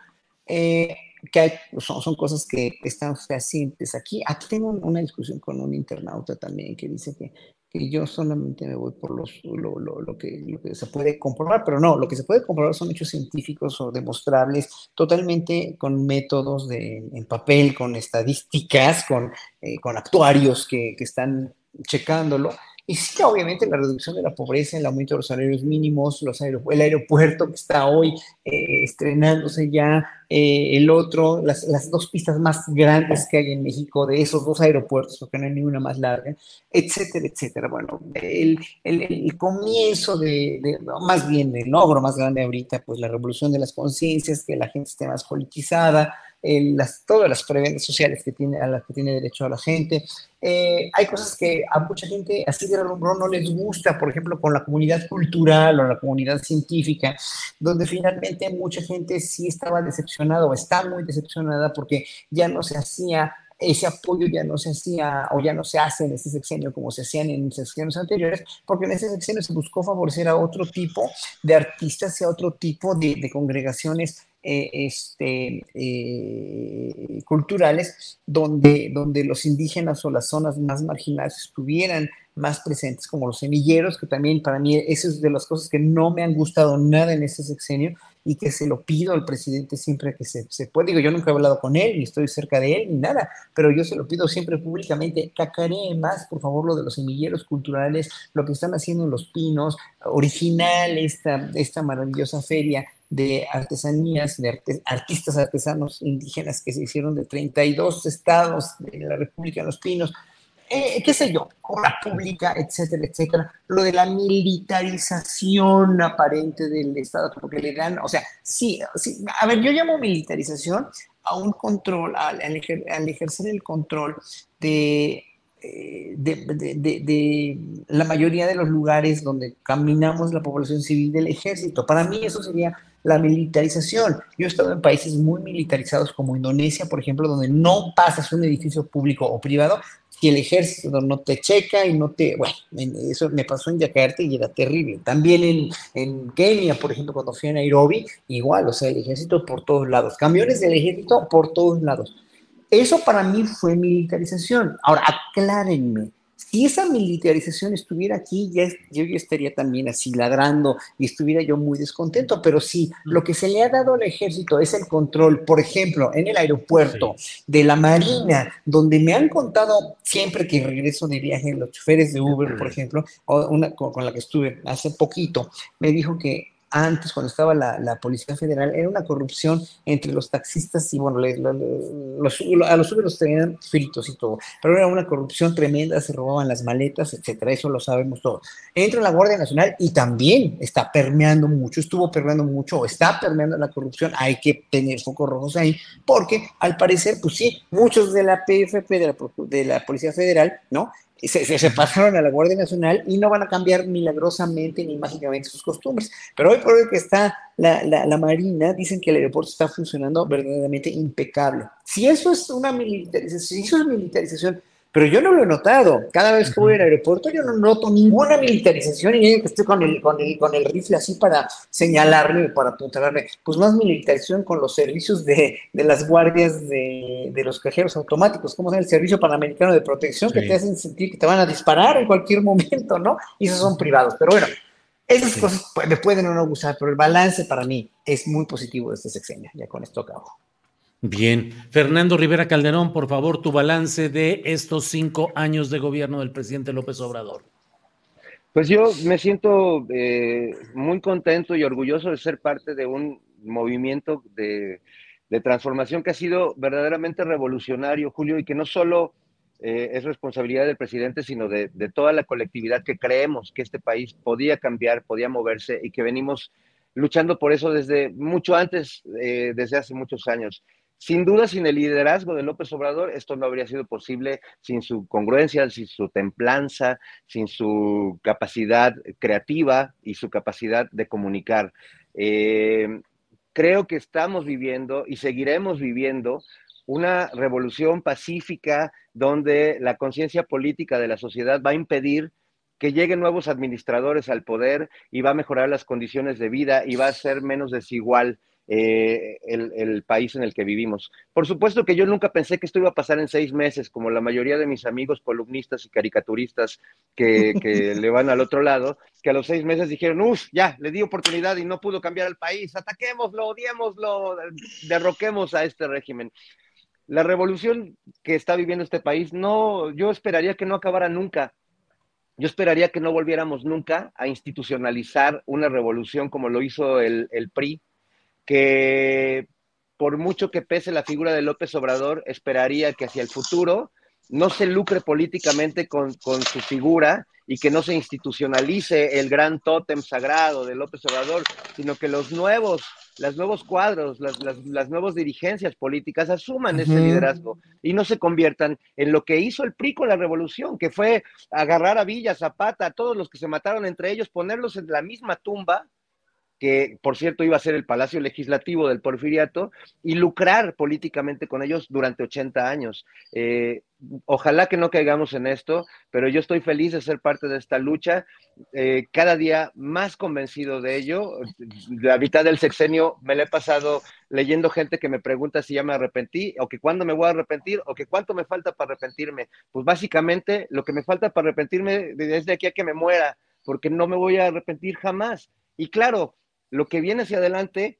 eh, que son, cosas que están fehacientes. Aquí, aquí tengo una discusión con un internauta también que dice que que yo solamente me voy por los, lo, lo, lo, que, lo, que, se puede comprobar, pero no, lo que se puede comprobar son hechos científicos o demostrables totalmente con métodos de, en papel, con estadísticas, con, eh, con actuarios que, que están checándolo y sí, obviamente la reducción de la pobreza, el aumento de los salarios mínimos, los el aeropuerto que está hoy eh, estrenándose ya, eh, el otro, las, las, dos pistas más grandes que hay en México de esos dos aeropuertos, porque no hay ninguna más larga, etcétera, etcétera. Bueno, el, el, el comienzo de, de, más bien el logro más grande ahorita, pues la revolución de las conciencias, que la gente esté más politizada, las, todas las prebendas sociales que tiene, a las que tiene derecho a la gente. Eh, hay cosas que a mucha gente así de rumbo no les gusta, por ejemplo, con la comunidad cultural o la comunidad científica, donde finalmente mucha gente sí estaba decepcionada o está muy decepcionada porque ya no se hacía ese apoyo ya no se hacía o ya no se hace en este sexenio como se hacían en sexenios anteriores, porque en ese sexenio se buscó favorecer a otro tipo de artistas y a otro tipo de congregaciones eh, este, eh, culturales donde, donde los indígenas o las zonas más marginadas estuvieran más presentes, como los semilleros, que también para mí es de las cosas que no me han gustado nada en este sexenio y que se lo pido al presidente siempre que se, se puede. Digo, yo nunca he hablado con él, ni estoy cerca de él, ni nada, pero yo se lo pido siempre públicamente, cacaree más, por favor, lo de los semilleros culturales, lo que están haciendo en Los Pinos, original esta, esta maravillosa feria de artesanías, de artistas artesanos indígenas que se hicieron de 32 estados de la República de los Pinos, eh, qué sé yo, obra pública, etcétera, etcétera. Lo de la militarización aparente del Estado, porque le dan, o sea, sí, sí a ver, yo llamo militarización a un control, al, al ejercer el control de de, de, de, la mayoría de los lugares donde caminamos la población civil del ejército. Para mí eso sería la militarización. Yo he estado en países muy militarizados como Indonesia, por ejemplo, donde no pasas un edificio público o privado y el ejército no te checa y no te... Bueno, eso me pasó en Yakarta y era terrible. También en, en Kenia, por ejemplo, cuando fui a Nairobi, igual, o sea, el ejército por todos lados. Camiones del ejército por todos lados. Eso para mí fue militarización. Ahora, aclárenme, si esa militarización estuviera aquí, ya, yo ya estaría también así ladrando y estuviera yo muy descontento, pero si lo que se le ha dado al ejército es el control, por ejemplo, en el aeropuerto de la Marina, donde me han contado siempre que regreso de viaje, los choferes de Uber, por ejemplo, o una con la que estuve hace poquito, me dijo que antes, cuando estaba la, Policía Federal, era una corrupción entre los taxistas y, bueno, los, a los Uber los tenían fritos y todo, pero era una corrupción tremenda, se robaban las maletas, etcétera, eso lo sabemos todos. Entra la Guardia Nacional y también está permeando mucho, estuvo permeando mucho, está permeando la corrupción, hay que tener focos rojos ahí, porque al parecer, pues sí, muchos de la PFP, de la, de la Policía Federal, ¿no? Se, pasaron a la Guardia Nacional y no van a cambiar milagrosamente ni mágicamente sus costumbres. Pero hoy por hoy que está la, la, Marina, dicen que el aeropuerto está funcionando verdaderamente impecable. Si eso es una militarización, si eso es militarización pero yo no lo he notado. Cada vez que voy al aeropuerto yo no noto ninguna militarización y que estoy con el, con, el, con el rifle así para señalarme, para apuntalarme. Pues más militarización con los servicios de, de las guardias de, de, los cajeros automáticos, como es el Servicio Panamericano de Protección, que te hacen sentir que te van a disparar en cualquier momento, ¿no? Y esos son privados. Pero bueno, esas cosas me pueden o no gustar, pero el balance para mí es muy positivo de este sexenio. Ya con esto acabo. Bien. Fernando Rivera Calderón, por favor, tu balance de estos cinco años de gobierno del presidente López Obrador. Pues yo me siento eh, muy contento y orgulloso de ser parte de un movimiento de, transformación que ha sido verdaderamente revolucionario, Julio, y que no solo eh, es responsabilidad del presidente, sino de, toda la colectividad que creemos que este país podía cambiar, podía moverse y que venimos luchando por eso desde mucho antes, eh, desde hace muchos años. Sin duda, sin el liderazgo de López Obrador, esto no habría sido posible sin su congruencia, sin su templanza, sin su capacidad creativa y su capacidad de comunicar. Eh, creo que estamos viviendo y seguiremos viviendo una revolución pacífica donde la conciencia política de la sociedad va a impedir que lleguen nuevos administradores al poder y va a mejorar las condiciones de vida y va a ser menos desigual eh, el, país en el que vivimos. Por supuesto que yo nunca pensé que esto iba a pasar en seis meses, como la mayoría de mis amigos columnistas y caricaturistas que, le van al otro lado, que a los seis meses dijeron, uff, ya, le di oportunidad y no pudo cambiar el país, ataquémoslo, odiémoslo, derroquemos a este régimen. La revolución que está viviendo este país, no, yo esperaría que no acabara nunca. Yo esperaría que no volviéramos nunca a institucionalizar una revolución como lo hizo el, el PRI, que por mucho que pese la figura de López Obrador, esperaría que hacia el futuro no se lucre políticamente con, su figura y que no se institucionalice el gran tótem sagrado de López Obrador, sino que los nuevos, los nuevos cuadros, las, las, nuevas dirigencias políticas asuman ese liderazgo y no se conviertan en lo que hizo el PRI con la revolución, que fue agarrar a Villa, Zapata, a todos los que se mataron entre ellos, ponerlos en la misma tumba que por cierto iba a ser el Palacio Legislativo del Porfiriato, y lucrar políticamente con ellos durante 80 años. Eh, ojalá que no caigamos en esto, pero yo estoy feliz de ser parte de esta lucha, eh, cada día más convencido de ello. La mitad del sexenio me la he pasado leyendo gente que me pregunta si ya me arrepentí, o que cuándo me voy a arrepentir, o que cuánto me falta para arrepentirme. Pues básicamente lo que me falta para arrepentirme es de aquí a que me muera, porque no me voy a arrepentir jamás. Y claro, lo que viene hacia adelante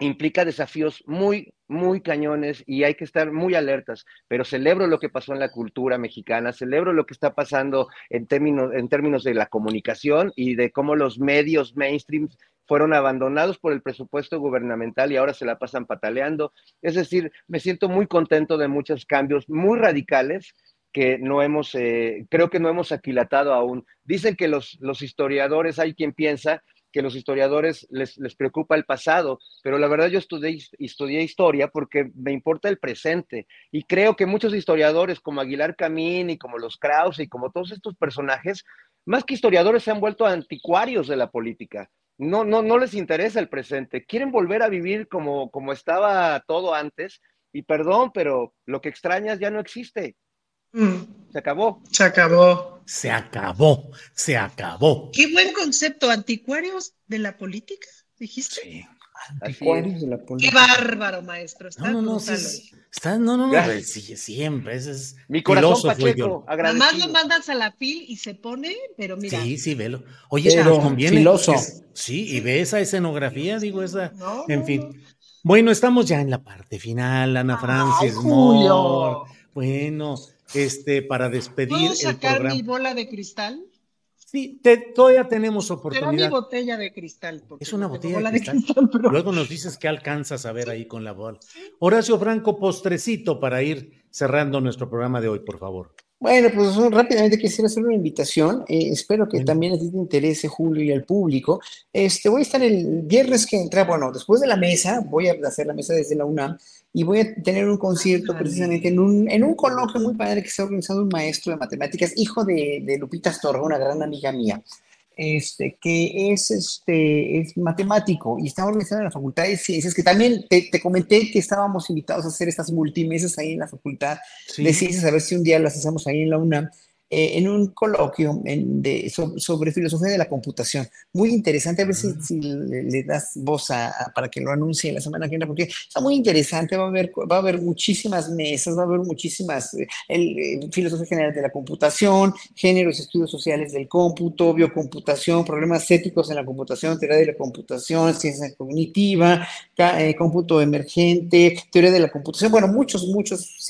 implica desafíos muy, muy cañones y hay que estar muy alertas, pero celebro lo que pasó en la cultura mexicana, celebro lo que está pasando en términos, en términos de la comunicación y de cómo los medios mainstream fueron abandonados por el presupuesto gubernamental y ahora se la pasan pataleando. Es decir, me siento muy contento de muchos cambios muy radicales que no hemos, eh, creo que no hemos aquilatado aún. Dicen que los, los historiadores, hay quien piensa que los historiadores les, les, preocupa el pasado, pero la verdad yo estudié, historia porque me importa el presente y creo que muchos historiadores como Aguilar Camín y como los Krause y como todos estos personajes, más que historiadores se han vuelto anticuarios de la política. No, no, no les interesa el presente, quieren volver a vivir como, como estaba todo antes y perdón, pero lo que extrañas ya no existe. Mm. Se acabó. Se acabó. Se acabó. Se acabó. Qué buen concepto. Anticuarios de la política, dijiste. Sí. Anticuarios de la política. Qué bárbaro, maestro. Está no, no, no, está, no, no, no, sí, siempre. Ese es Mi corazón Pacheco, Además lo mandas a la fil y se pone, pero mira. Sí, sí, velo. Oye, pero conviene. Filoso. sí, y ve esa escenografía, digo, esa. en fin. Bueno, estamos ya en la parte final, Ana Francis. Julio. Bueno, este, para despedir ¿Puedo sacar mi bola de cristal? Sí, todavía tenemos oportunidad. Pero mi botella de cristal. Es una botella de cristal. Luego nos dices qué alcanzas a ver ahí con la bola. Horacio Franco, postrecito para ir cerrando nuestro programa de hoy, por favor. Bueno, pues rápidamente quisiera hacer una invitación. Eh, espero que también a ti te interese, Julio, y al público. Este, voy a estar el viernes que entra, bueno, después de la mesa, voy a hacer la mesa desde la UNAM y voy a tener un concierto precisamente en un, en un coloquio muy padre que está organizando un maestro de matemáticas, hijo de, de Lupita Astorga, una gran amiga mía. este, que es, este, es matemático y está organizado en la Facultad de Ciencias, que también te, comenté que estábamos invitados a hacer estas multimesas ahí en la Facultad de Ciencias, a ver si un día las hacemos ahí en la UNAM. Eh, en un coloquio de, sobre, filosofía de la computación. Muy interesante, a ver si, le, das voz a, para que lo anuncie la semana que viene, porque está muy interesante, va a haber, va a haber muchísimas mesas, va a haber muchísimas, eh, el, filosofía general de la computación, géneros, estudios sociales del cómputo, biocomputación, problemas éticos en la computación, teoría de la computación, ciencia cognitiva, eh, cómputo emergente, teoría de la computación, bueno, muchos, muchos,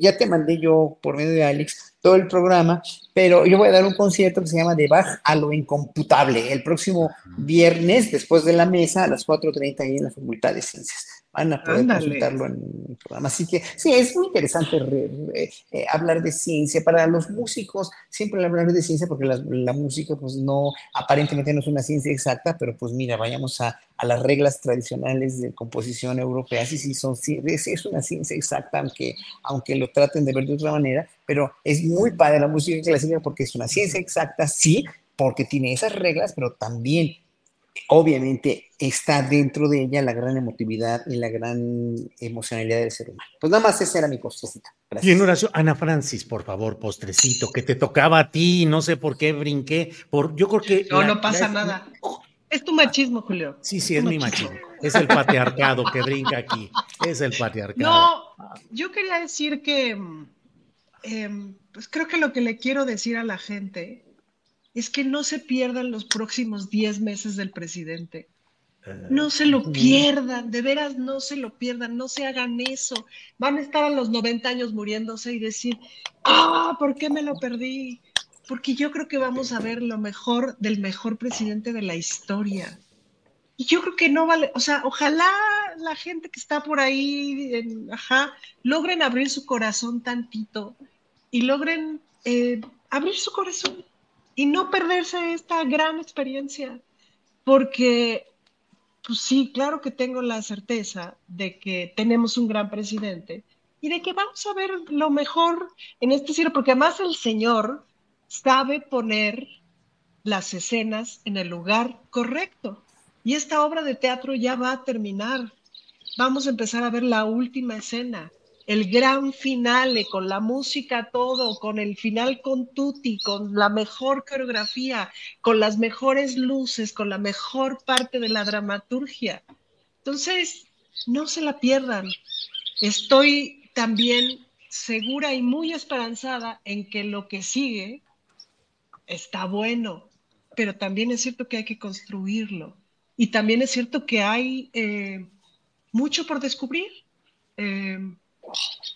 ya te mandé yo por medio de Alex todo el programa, pero yo voy a dar un concierto que se llama De Bach a lo incomputable el próximo viernes después de la mesa a las 4.30 ahí en la Facultad de Ciencias. Van a poder consultarlo en el programa. Así que sí, es muy interesante eh, hablar de ciencia. Para los músicos, siempre hablar de ciencia, porque la, música, pues no, aparentemente no es una ciencia exacta, pero pues mira, vayamos a, a las reglas tradicionales de composición europea. Sí, sí, son, es, una ciencia exacta, aunque, aunque lo traten de ver de otra manera, pero es muy padre la música clásica porque es una ciencia exacta, sí, porque tiene esas reglas, pero también obviamente está dentro de ella la gran emotividad y la gran emocionalidad del ser humano. Pues nada más esa era mi postrecita. Y en oración, Ana Francis, por favor, postrecito, que te tocaba a ti, no sé por qué brinqué, por, yo creo que... No, no pasa nada. Es tu machismo, Julio. Sí, sí, es, mi machismo. Es el patriarcado que brinca aquí. Es el patriarcado. No, yo quería decir que, em, pues creo que lo que le quiero decir a la gente es que no se pierdan los próximos 10 meses del presidente. No se lo pierdan, de veras no se lo pierdan, no se hagan eso. Van a estar a los 90 años muriéndose y decir, ah, ¿por qué me lo perdí? Porque yo creo que vamos a ver lo mejor del mejor presidente de la historia. Y yo creo que no vale, o sea, ojalá la gente que está por ahí, ajá, logren abrir su corazón tantito y logren eh, abrir su corazón y no perderse esta gran experiencia, porque, pues sí, claro que tengo la certeza de que tenemos un gran presidente y de que vamos a ver lo mejor en este cielo, porque además el Señor sabe poner las escenas en el lugar correcto. Y esta obra de teatro ya va a terminar. Vamos a empezar a ver la última escena el gran finale, con la música todo, con el final con Tutti, con la mejor coreografía, con las mejores luces, con la mejor parte de la dramaturgia. Entonces, no se la pierdan. Estoy también segura y muy esperanzada en que lo que sigue está bueno, pero también es cierto que hay que construirlo. Y también es cierto que hay eh, mucho por descubrir. Eh,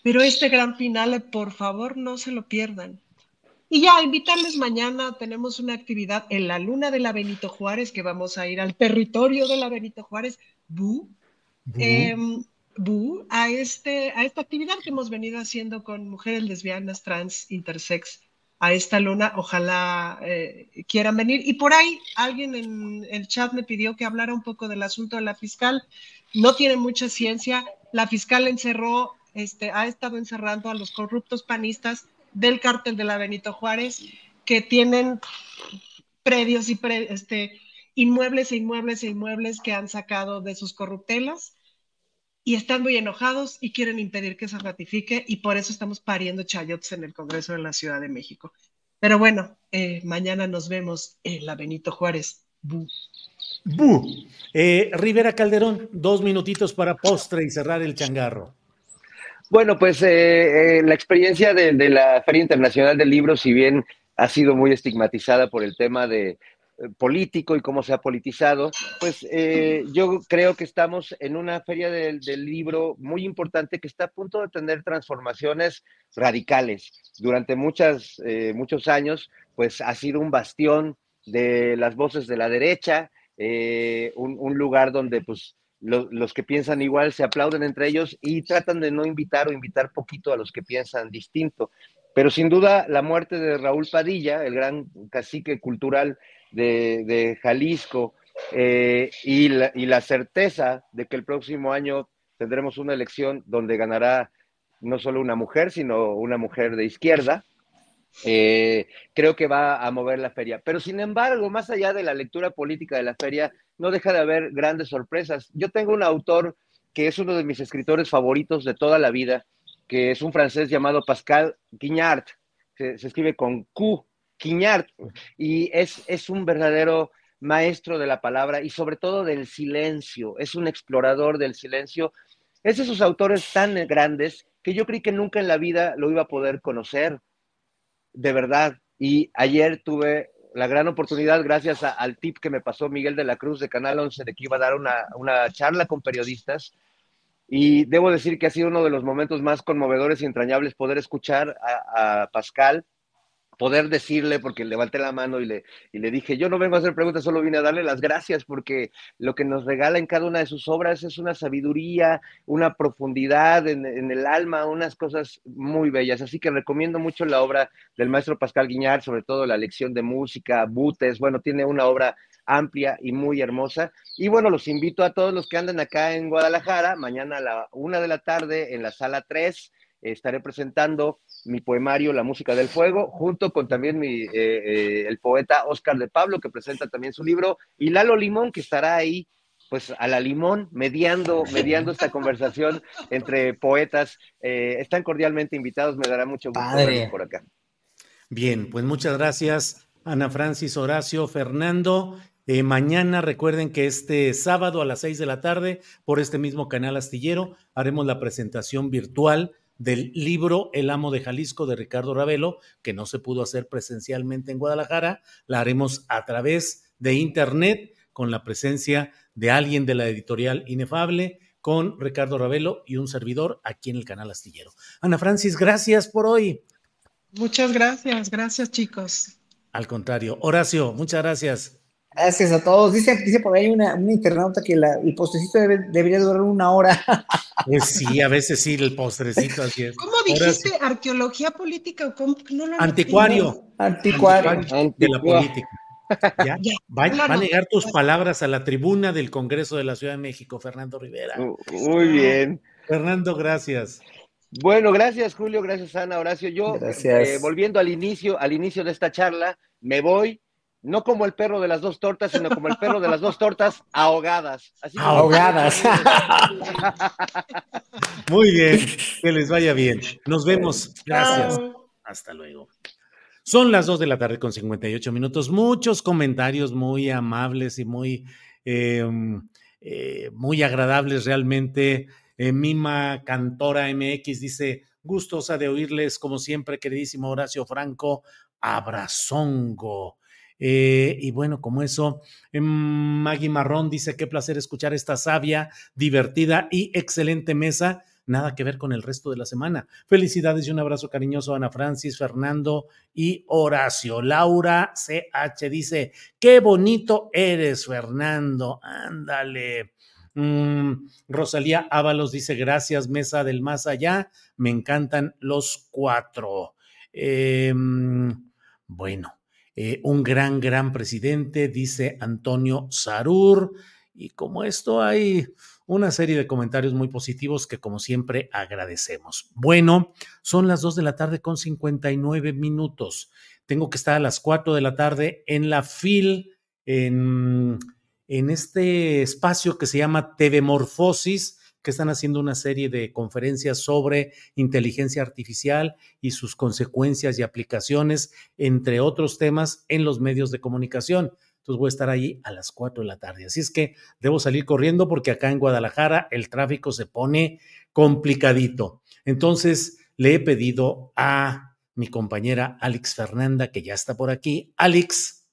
pero este gran final, por favor, no se lo pierdan. Y ya, invitarles mañana, tenemos una actividad en la luna de la Benito Juárez, que vamos a ir al territorio de la Benito Juárez, Bu, em, a, este, a esta actividad que hemos venido haciendo con mujeres lesbianas, trans, intersex, a esta luna, ojalá eh, quieran venir. Y por ahí alguien en el chat me pidió que hablara un poco del asunto de la fiscal. No tiene mucha ciencia. La fiscal encerró este, ha estado encerrando a los corruptos panistas del cártel de la Benito Juárez, que tienen predios y este, inmuebles e inmuebles e inmuebles que han sacado de sus corruptelas y están muy enojados y quieren impedir que se ratifique y por eso estamos pariendo chayotes en el Congreso de la Ciudad de México. Pero bueno, eh, mañana nos vemos en la Benito Juárez. Bu. Eh, Rivera Calderón, dos minutitos para postre y cerrar el changarro. Bueno, pues eh, eh, la experiencia de, la Feria Internacional del Libro, si bien ha sido muy estigmatizada por el tema de eh, político y cómo se ha politizado, pues yo creo que estamos en una feria del, libro muy importante que está a punto de tener transformaciones radicales. Durante muchas, muchos años, pues ha sido un bastión de las voces de la derecha, un, un, lugar donde pues los que piensan igual se aplauden entre ellos y tratan de no invitar o invitar poquito a los que piensan distinto. Pero sin duda la muerte de Raúl Padilla, el gran cacique cultural de, Jalisco, eh, y, la, certeza de que el próximo año tendremos una elección donde ganará no solo una mujer, sino una mujer de izquierda, eh, creo que va a mover la feria. Pero sin embargo, más allá de la lectura política de la feria, no deja de haber grandes sorpresas. Yo tengo un autor que es uno de mis escritores favoritos de toda la vida, que es un francés llamado Pascal Quignard, se, se escribe con Q, Quignard, y es, es un verdadero maestro de la palabra y sobre todo del silencio, es un explorador del silencio. Es de esos autores tan grandes que yo creí que nunca en la vida lo iba a poder conocer, de verdad. Y ayer tuve la gran oportunidad, gracias al tip que me pasó Miguel de la Cruz de Canal 11, de que iba a dar una, una charla con periodistas. Y debo decir que ha sido uno de los momentos más conmovedores y entrañables poder escuchar a, a Pascal poder decirle, porque levanté la mano y le, y le dije, yo no vengo a hacer preguntas, solo vine a darle las gracias porque lo que nos regala en cada una de sus obras es una sabiduría, una profundidad en, el alma, unas cosas muy bellas. Así que recomiendo mucho la obra del maestro Pascal Guiñar, sobre todo la lección de música, Butes, bueno, tiene una obra amplia y muy hermosa. Y bueno, los invito a todos los que andan acá en Guadalajara, mañana a la una de la tarde en la sala 3 estaré presentando mi poemario La música del fuego, junto con también mi, eh, eh, el poeta Oscar de Pablo, que presenta también su libro, y Lalo Limón, que estará ahí, pues a la limón, mediando, mediando esta conversación entre poetas. Eh, están cordialmente invitados, me dará mucho gusto verlos por acá. Bien, pues muchas gracias, Ana Francis, Horacio, Fernando. mañana recuerden que este sábado a las seis de la tarde, por este mismo canal astillero, haremos la presentación virtual del libro El amo de Jalisco de Ricardo Ravelo, que no se pudo hacer presencialmente en Guadalajara, la haremos a través de internet con la presencia de alguien de la editorial Inefable, con Ricardo Ravelo y un servidor aquí en el canal Astillero. Ana Francis, gracias por hoy. Muchas gracias, gracias chicos. Al contrario, Horacio, muchas gracias. Gracias a todos. Dice, dice por ahí una, una internauta que la, el postrecito debe, debería durar una hora. Pues sí, a veces sí, el postrecito así es. ¿Cómo dijiste? ¿Arqueología política o cómo? No lo Anticuario. Anticuario. Anticuario. De la política. ¿Ya? Va, va, a negar tus palabras a la tribuna del Congreso de la Ciudad de México, Fernando Rivera. Muy bien. Fernando, gracias. Bueno, gracias Julio, gracias Ana, Horacio. Yo, eh, volviendo al inicio, al inicio de esta charla, me voy no como el perro de las dos tortas, sino como el perro de las dos tortas ahogadas. ahogadas. Muy bien, que les vaya bien. Nos vemos. Gracias. Hasta luego. Son las dos de la tarde con 58 minutos. Muchos comentarios muy amables y muy, eh, eh, muy agradables realmente. Eh, Mima Cantora MX dice, gustosa de oírles como siempre, queridísimo Horacio Franco, abrazongo. Eh, y bueno, como eso, em, Maggie Marrón dice, qué placer escuchar esta sabia, divertida y excelente mesa. Nada que ver con el resto de la semana. Felicidades y un abrazo cariñoso a Ana Francis, Fernando y Horacio. Laura CH dice, qué bonito eres, Fernando. Ándale. Mm, Rosalía Ábalos dice, gracias, mesa del más allá. Me encantan los cuatro. Em, bueno, eh, un gran, gran presidente, dice Antonio Sarur. Y como esto hay una serie de comentarios muy positivos que como siempre agradecemos. Bueno, son las 2 de la tarde con 59 minutos. Tengo que estar a las 4 de la tarde en la FIL, en, en este espacio que se llama TV Morfosis que están haciendo una serie de conferencias sobre inteligencia artificial y sus consecuencias y aplicaciones, entre otros temas, en los medios de comunicación. Entonces voy a estar ahí a las 4 de la tarde. Así es que debo salir corriendo porque acá en Guadalajara el tráfico se pone complicadito. Entonces le he pedido a mi compañera Alex Fernanda, que ya está por aquí. Alex,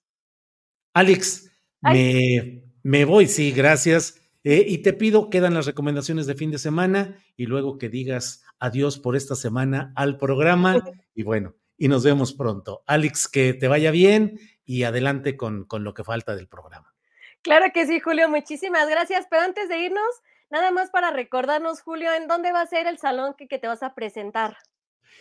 Alex, me, me voy, sí, gracias eh, y te pido, quedan las recomendaciones de fin de semana y luego que digas adiós por esta semana al programa. Y bueno, y nos vemos pronto. Alex, que te vaya bien y adelante con, con lo que falta del programa. Claro que sí, Julio, muchísimas gracias. Pero antes de irnos, nada más para recordarnos, Julio, ¿en dónde va a ser el salón que, que te vas a presentar?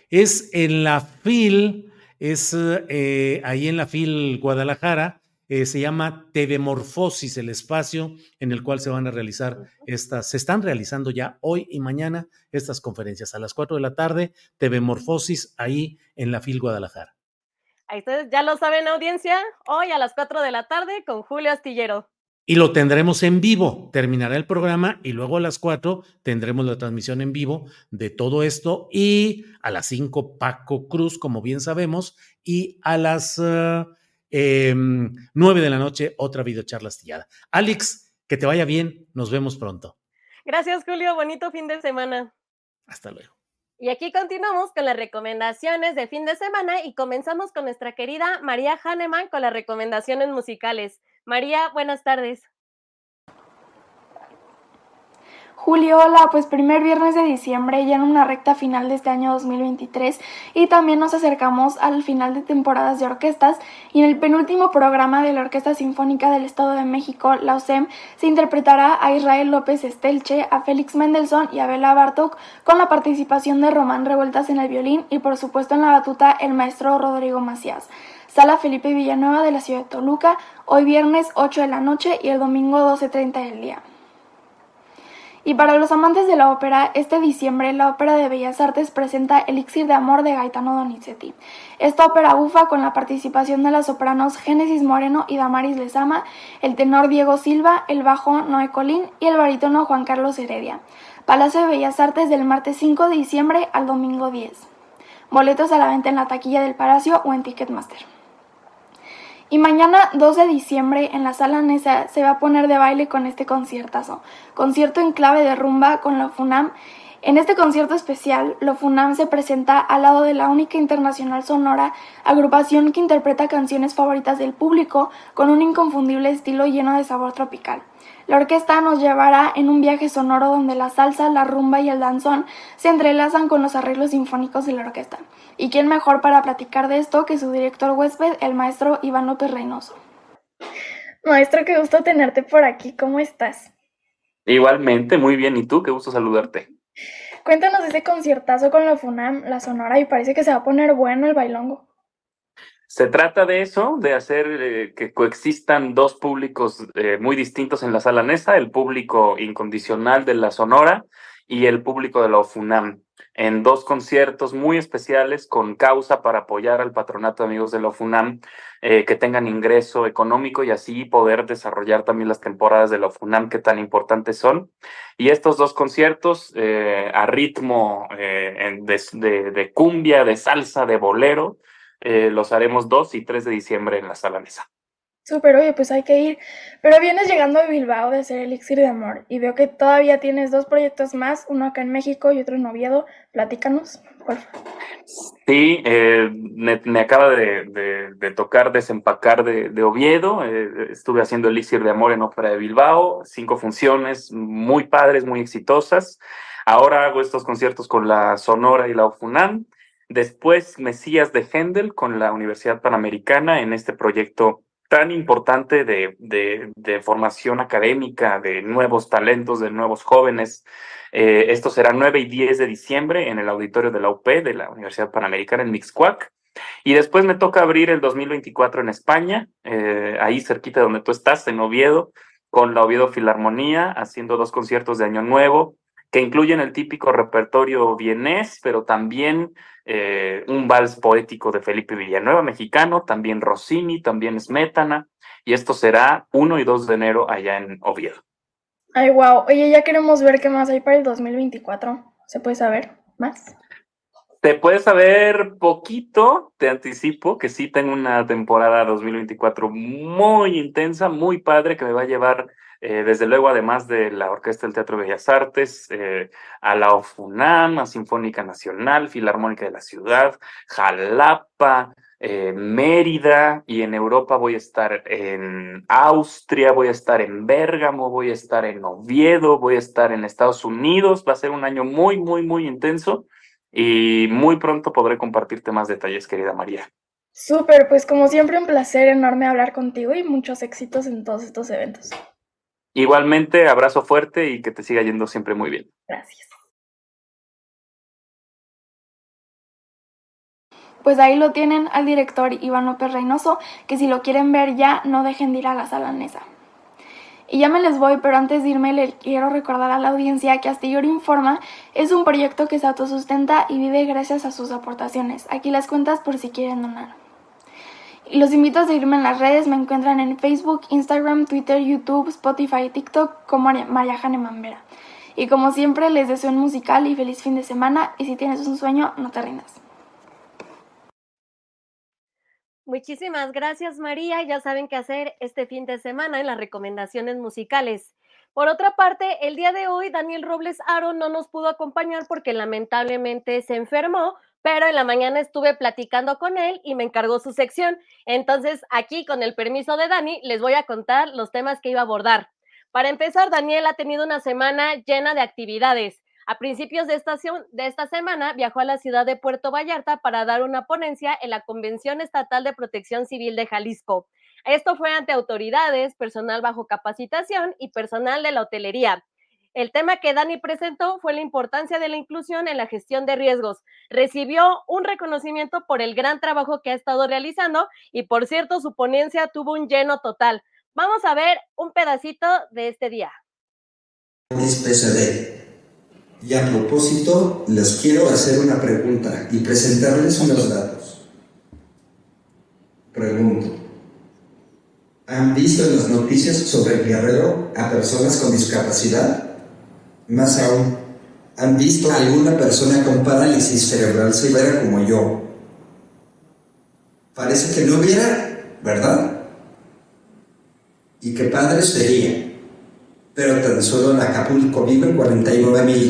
Es en la FIL, es eh, ahí en la FIL Guadalajara eh, se llama TV Morfosis, el espacio en el cual se van a realizar estas, se están realizando ya hoy y mañana estas conferencias a las 4 de la tarde, TV Morfosis, ahí en la FIL Guadalajara. Ahí ustedes ya lo saben, audiencia, hoy a las 4 de la tarde con Julio Astillero. Y lo tendremos en vivo. Terminará el programa y luego a las 4 tendremos la transmisión en vivo de todo esto. Y a las 5 Paco Cruz, como bien sabemos. Y a las uh, eh, 9 de la noche otra videocharla astillada. Alex, que te vaya bien. Nos vemos pronto. Gracias, Julio. Bonito fin de semana. Hasta luego. Y aquí continuamos con las recomendaciones de fin de semana y comenzamos con nuestra querida María Hahnemann con las recomendaciones musicales. María, buenas tardes. Julio, hola, pues primer viernes de diciembre, ya en una recta final de este año 2023 y también nos acercamos al final de temporadas de orquestas y en el penúltimo programa de la Orquesta Sinfónica del Estado de México, la OSEM, se interpretará a Israel López Estelche, a Félix Mendelssohn y a Bela Bartok con la participación de Román Revueltas en el violín y por supuesto en la batuta el maestro Rodrigo Macías. Sala Felipe Villanueva de la ciudad de Toluca, hoy viernes 8 de la noche y el domingo 12.30 del día. Y para los amantes de la ópera, este diciembre la Ópera de Bellas Artes presenta Elixir de Amor de Gaetano Donizetti. Esta ópera bufa con la participación de las sopranos Génesis Moreno y Damaris Lezama, el tenor Diego Silva, el bajo Noé Colín y el barítono Juan Carlos Heredia. Palacio de Bellas Artes del martes 5 de diciembre al domingo 10. Boletos a la venta en la taquilla del Palacio o en Ticketmaster. Y mañana 2 de diciembre en la sala Nesa se va a poner de baile con este conciertazo. Concierto en clave de rumba con la FUNAM. En este concierto especial, lo FUNAM se presenta al lado de la única internacional sonora, agrupación que interpreta canciones favoritas del público con un inconfundible estilo lleno de sabor tropical. La orquesta nos llevará en un viaje sonoro donde la salsa, la rumba y el danzón se entrelazan con los arreglos sinfónicos de la orquesta. ¿Y quién mejor para platicar de esto que su director huésped, el maestro Iván López Reynoso? Maestro, qué gusto tenerte por aquí. ¿Cómo estás? Igualmente, muy bien. ¿Y tú? Qué gusto saludarte. Cuéntanos ese conciertazo con la FUNAM, la Sonora, y parece que se va a poner bueno el bailongo. Se trata de eso, de hacer eh, que coexistan dos públicos eh, muy distintos en la sala Nesa, el público incondicional de la Sonora y el público de la OFUNAM, en dos conciertos muy especiales con causa para apoyar al patronato de amigos de la OFUNAM, eh, que tengan ingreso económico y así poder desarrollar también las temporadas de la OFUNAM que tan importantes son. Y estos dos conciertos a ritmo de, de cumbia, de salsa, de bolero, eh, los haremos 2 y 3 de diciembre en la sala mesa. Súper, oye, pues hay que ir. Pero vienes llegando de Bilbao de hacer Elixir de Amor y veo que todavía tienes dos proyectos más, uno acá en México y otro en Oviedo. Platícanos, por favor. Sí, eh, me, acaba de, de, tocar desempacar de, de Oviedo. Eh, estuve haciendo Elixir de Amor en Ópera de Bilbao, cinco funciones muy padres, muy exitosas. Ahora hago estos conciertos con la Sonora y la OFUNAM. Después Mesías de Händel con la Universidad Panamericana en este proyecto tan importante de, de, formación académica, de nuevos talentos, de nuevos jóvenes. Eh, esto será 9 y 10 de diciembre en el auditorio de la UP, de la Universidad Panamericana en Mixcuac. Y después me toca abrir el 2024 en España, eh, ahí cerquita de donde tú estás, en Oviedo, con la Oviedo Filarmonía, haciendo dos conciertos de Año Nuevo, que incluyen el típico repertorio vienés, pero también eh, un vals poético de Felipe Villanueva, mexicano, también Rossini, también Smetana, y esto será 1 y 2 de enero allá en Oviedo. Ay, wow. Oye, ya queremos ver qué más hay para el 2024. ¿Se puede saber más? Te puedes saber poquito, te anticipo que sí tengo una temporada 2024 muy intensa, muy padre, que me va a llevar eh, desde luego, además de la Orquesta del Teatro de Bellas Artes, eh, a la OFUNAM, Sinfónica Nacional, Filarmónica de la Ciudad, Jalapa, eh, Mérida, y en Europa voy a estar en Austria, voy a estar en Bérgamo, voy a estar en Oviedo, voy a estar en Estados Unidos. Va a ser un año muy, muy, muy intenso y muy pronto podré compartirte más detalles, querida María. Súper, pues como siempre un placer enorme hablar contigo y muchos éxitos en todos estos eventos. Igualmente, abrazo fuerte y que te siga yendo siempre muy bien. Gracias. Pues ahí lo tienen al director Iván López Reynoso, que si lo quieren ver ya, no dejen de ir a la sala Nesa. Y ya me les voy, pero antes de irme le quiero recordar a la audiencia que Astillero Informa es un proyecto que se autosustenta y vive gracias a sus aportaciones. Aquí las cuentas por si quieren donar. Los invito a seguirme en las redes, me encuentran en Facebook, Instagram, Twitter, YouTube, Spotify TikTok como María Mambera. Y como siempre les deseo un musical y feliz fin de semana y si tienes un sueño, no te rindas. Muchísimas gracias María. Ya saben qué hacer este fin de semana en las recomendaciones musicales. Por otra parte, el día de hoy Daniel Robles Aro no nos pudo acompañar porque lamentablemente se enfermó, pero en la mañana estuve platicando con él y me encargó su sección. Entonces, aquí, con el permiso de Dani, les voy a contar los temas que iba a abordar. Para empezar, Daniel ha tenido una semana llena de actividades. A principios de esta, de esta semana viajó a la ciudad de Puerto Vallarta para dar una ponencia en la Convención Estatal de Protección Civil de Jalisco. Esto fue ante autoridades, personal bajo capacitación y personal de la hotelería. El tema que Dani presentó fue la importancia de la inclusión en la gestión de riesgos. Recibió un reconocimiento por el gran trabajo que ha estado realizando y, por cierto, su ponencia tuvo un lleno total. Vamos a ver un pedacito de este día. Y a propósito, les quiero hacer una pregunta y presentarles unos datos. Pregunto. ¿Han visto en las noticias sobre el guerrero a personas con discapacidad? Más aún, ¿han visto a alguna persona con parálisis cerebral severa como yo? Parece que no hubiera, ¿verdad? Y qué padre sería. Pero tan solo en Acapulco viven 49 mil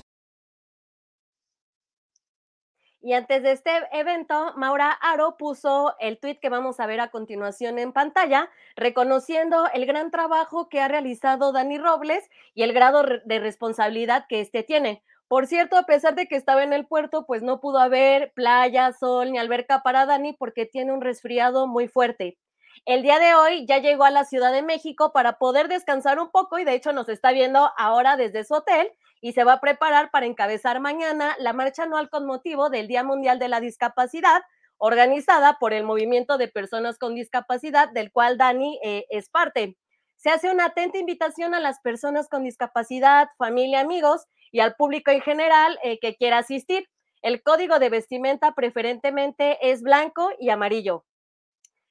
y antes de este evento, Maura Aro puso el tweet que vamos a ver a continuación en pantalla, reconociendo el gran trabajo que ha realizado Dani Robles y el grado de responsabilidad que éste tiene. Por cierto, a pesar de que estaba en el puerto, pues no pudo haber playa, sol ni alberca para Dani porque tiene un resfriado muy fuerte. El día de hoy ya llegó a la Ciudad de México para poder descansar un poco y de hecho nos está viendo ahora desde su hotel y se va a preparar para encabezar mañana la marcha anual con motivo del Día Mundial de la Discapacidad, organizada por el Movimiento de Personas con Discapacidad, del cual Dani eh, es parte. Se hace una atenta invitación a las personas con discapacidad, familia, amigos y al público en general eh, que quiera asistir. El código de vestimenta preferentemente es blanco y amarillo.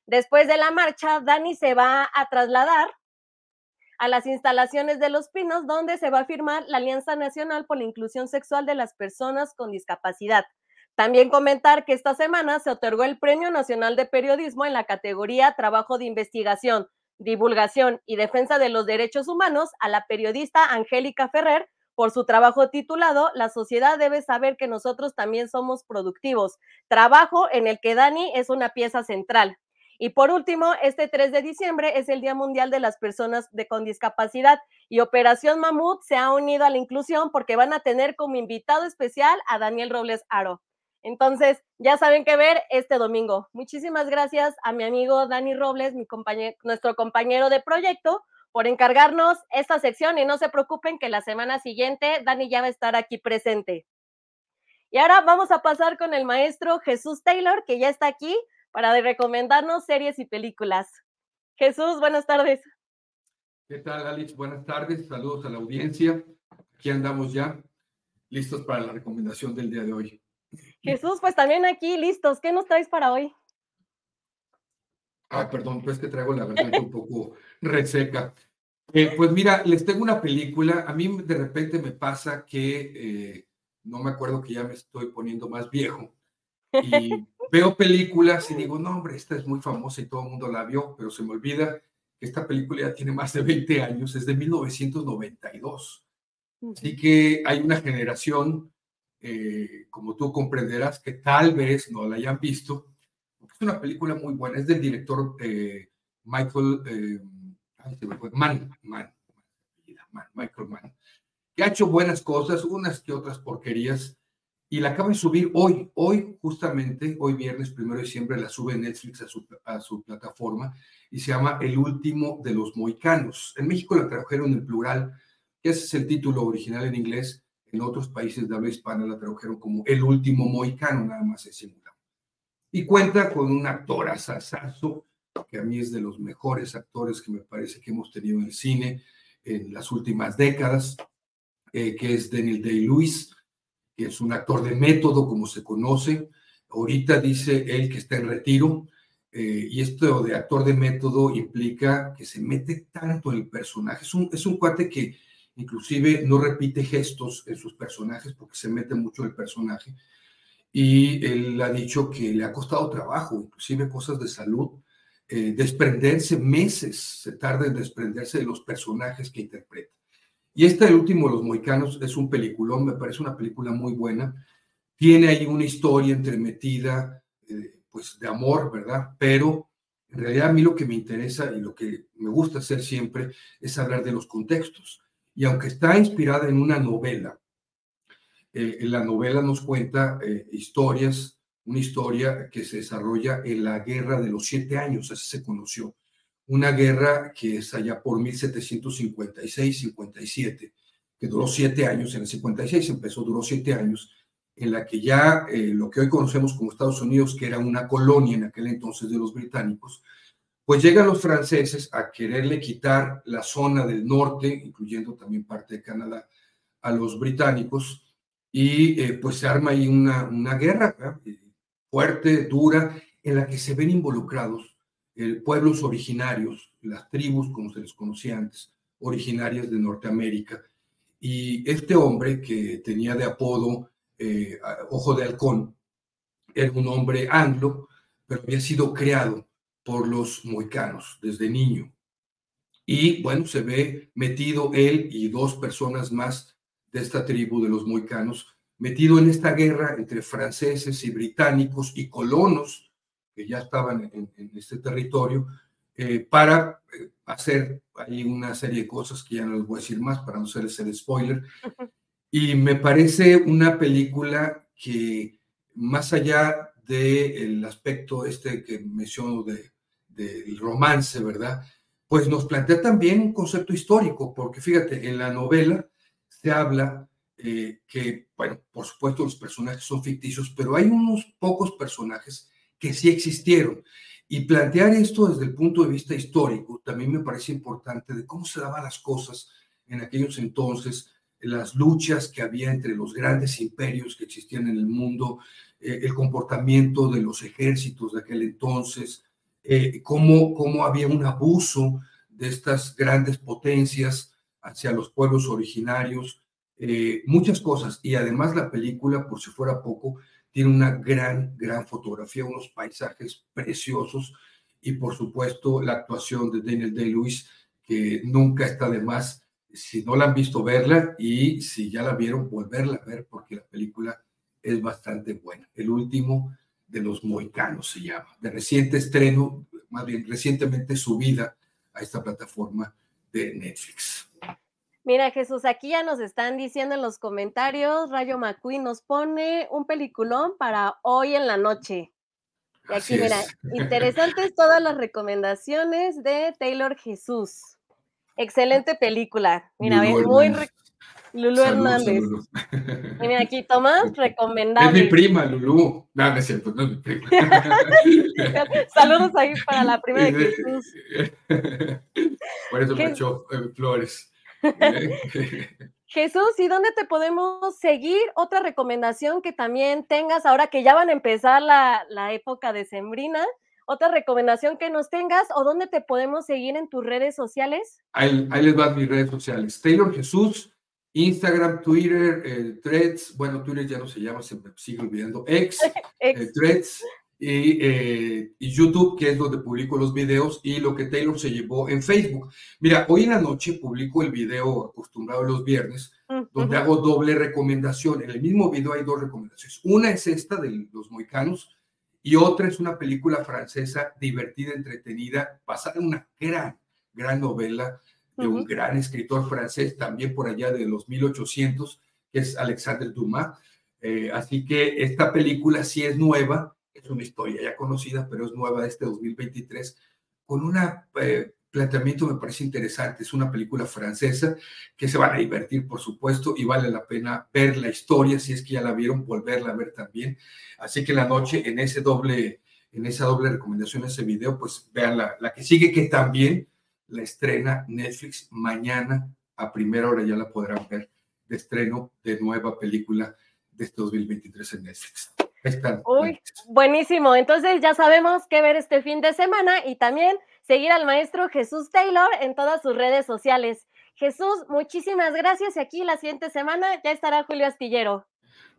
Después de la marcha, Dani se va a trasladar a las instalaciones de Los Pinos, donde se va a firmar la Alianza Nacional por la Inclusión Sexual de las Personas con Discapacidad. También comentar que esta semana se otorgó el Premio Nacional de Periodismo en la categoría Trabajo de Investigación, Divulgación y Defensa de los Derechos Humanos a la periodista Angélica Ferrer por su trabajo titulado La sociedad debe saber que nosotros también somos productivos, trabajo en el que Dani es una pieza central. Y por último, este 3 de diciembre es el Día Mundial de las Personas con Discapacidad y Operación Mamut se ha unido a la inclusión porque van a tener como invitado especial a Daniel Robles Aro. Entonces, ya saben qué ver este domingo. Muchísimas gracias a mi amigo Dani Robles, nuestro compañero de proyecto, por encargarnos esta sección y no se preocupen que la semana siguiente Dani ya va a estar aquí presente. Y ahora vamos a pasar con el maestro Jesús Taylor, que ya está aquí para recomendarnos series y películas. Jesús, buenas tardes. ¿Qué tal, Alex? Buenas tardes, saludos a la audiencia. Aquí andamos ya, listos para la recomendación del día de hoy. Jesús, pues también aquí listos. ¿Qué nos traes para hoy? Ay, perdón, pues que traigo la garganta un poco reseca. Eh, pues mira, les tengo una película. A mí de repente me pasa que eh, no me acuerdo que ya me estoy poniendo más viejo. Y veo películas y digo, no, hombre, esta es muy famosa y todo el mundo la vio, pero se me olvida que esta película ya tiene más de 20 años, es de 1992. Así que hay una generación, eh, como tú comprenderás, que tal vez no la hayan visto. Es una película muy buena, es del director eh, Michael eh, Mann, Mann, Michael Mann, que ha hecho buenas cosas, unas que otras porquerías, y la acaban de subir hoy, hoy justamente, hoy viernes primero de diciembre, la sube Netflix a su, plataforma y se llama El último de los moicanos. En México la tradujeron en plural, que ese es el título original en inglés. En otros países de habla hispana la tradujeron como El último moicano, nada más es simulado. Y cuenta con un actor asasazo, que a mí es de los mejores actores que me parece que hemos tenido en el cine en las últimas décadas, eh, que es Daniel Day-Lewis es un actor de método, como se conoce. Ahorita dice él que está en retiro eh, y esto de actor de método implica que se mete tanto en el personaje. Es un, es un cuate que inclusive no repite gestos en sus personajes porque se mete mucho en el personaje. Y él ha dicho que le ha costado trabajo, inclusive cosas de salud, eh, desprenderse meses, se tarda en desprenderse de los personajes que interpreta. Y este, el último, Los Moicanos, es un peliculón, me parece una película muy buena. Tiene ahí una historia entremetida, eh, pues de amor, ¿verdad? Pero en realidad a mí lo que me interesa y lo que me gusta hacer siempre es hablar de los contextos. Y aunque está inspirada en una novela, eh, la novela nos cuenta eh, historias, una historia que se desarrolla en la guerra de los siete años, así se conoció una guerra que es allá por 1756-57, que duró siete años, en el 56 empezó, duró siete años, en la que ya eh, lo que hoy conocemos como Estados Unidos, que era una colonia en aquel entonces de los británicos, pues llegan los franceses a quererle quitar la zona del norte, incluyendo también parte de Canadá, a los británicos, y eh, pues se arma ahí una, una guerra eh, fuerte, dura, en la que se ven involucrados pueblos originarios, las tribus, como se les conocía antes, originarias de Norteamérica. Y este hombre que tenía de apodo eh, Ojo de Halcón, era un hombre anglo, pero había sido creado por los moicanos desde niño. Y bueno, se ve metido él y dos personas más de esta tribu de los moicanos, metido en esta guerra entre franceses y británicos y colonos que ya estaban en, este territorio, eh, para eh, hacer ahí una serie de cosas que ya no les voy a decir más para no hacerles el spoiler. Y me parece una película que, más allá del aspecto este que menciono del de, romance, ¿verdad? Pues nos plantea también un concepto histórico, porque fíjate, en la novela se habla eh, que, bueno, por supuesto los personajes son ficticios, pero hay unos pocos personajes que sí existieron. Y plantear esto desde el punto de vista histórico también me parece importante de cómo se daban las cosas en aquellos entonces, las luchas que había entre los grandes imperios que existían en el mundo, eh, el comportamiento de los ejércitos de aquel entonces, eh, cómo, cómo había un abuso de estas grandes potencias hacia los pueblos originarios, eh, muchas cosas. Y además la película, por si fuera poco, tiene una gran, gran fotografía, unos paisajes preciosos y por supuesto la actuación de Daniel Day-Lewis, que nunca está de más, si no la han visto, verla y si ya la vieron, volverla a ver porque la película es bastante buena. El último de los moicanos se llama, de reciente estreno, más bien recientemente subida a esta plataforma de Netflix. Mira, Jesús, aquí ya nos están diciendo en los comentarios, Rayo McQueen nos pone un peliculón para hoy en la noche. Y aquí, mira, interesantes todas las recomendaciones de Taylor Jesús. Excelente película. Mira, muy Lulu Hernández. mira, aquí Tomás, recomendable. Es mi prima, Lulu. No, no es cierto, no es mi prima. Saludos ahí para la prima de Jesús. Por eso me echó eh, flores. Jesús, ¿y dónde te podemos seguir? Otra recomendación que también tengas ahora que ya van a empezar la, época de Sembrina. Otra recomendación que nos tengas o dónde te podemos seguir en tus redes sociales. Ahí, les van mis redes sociales. Taylor Jesús, Instagram, Twitter, eh, Threads. Bueno, Twitter ya no se llama, se me sigue olvidando. X, eh, Threads eh, y, YouTube, que es donde publico los videos, y lo que Taylor se llevó en Facebook. Mira, hoy en la noche publico el video acostumbrado los viernes, donde hago doble recomendación. En el mismo video hay dos recomendaciones. Una es esta de los moicanos, y otra es una película francesa divertida, entretenida, basada en una gran, gran novela de un gran escritor francés, también por allá de los 1800, que es Alexandre Dumas. Eh, así que esta película sí es nueva, es una historia ya conocida, pero es nueva este 2023, con un eh, planteamiento me parece interesante. Es una película francesa que se van a divertir, por supuesto, y vale la pena ver la historia, si es que ya la vieron, volverla a ver también. Así que la noche, en ese doble, en esa doble recomendación, ese video, pues vean la, la que sigue, que también la estrena Netflix mañana a primera hora ya la podrán ver de estreno de nueva película de este 2023 en Netflix. Uy, buenísimo. Entonces ya sabemos qué ver este fin de semana y también seguir al maestro Jesús Taylor en todas sus redes sociales. Jesús, muchísimas gracias y aquí la siguiente semana ya estará Julio Astillero.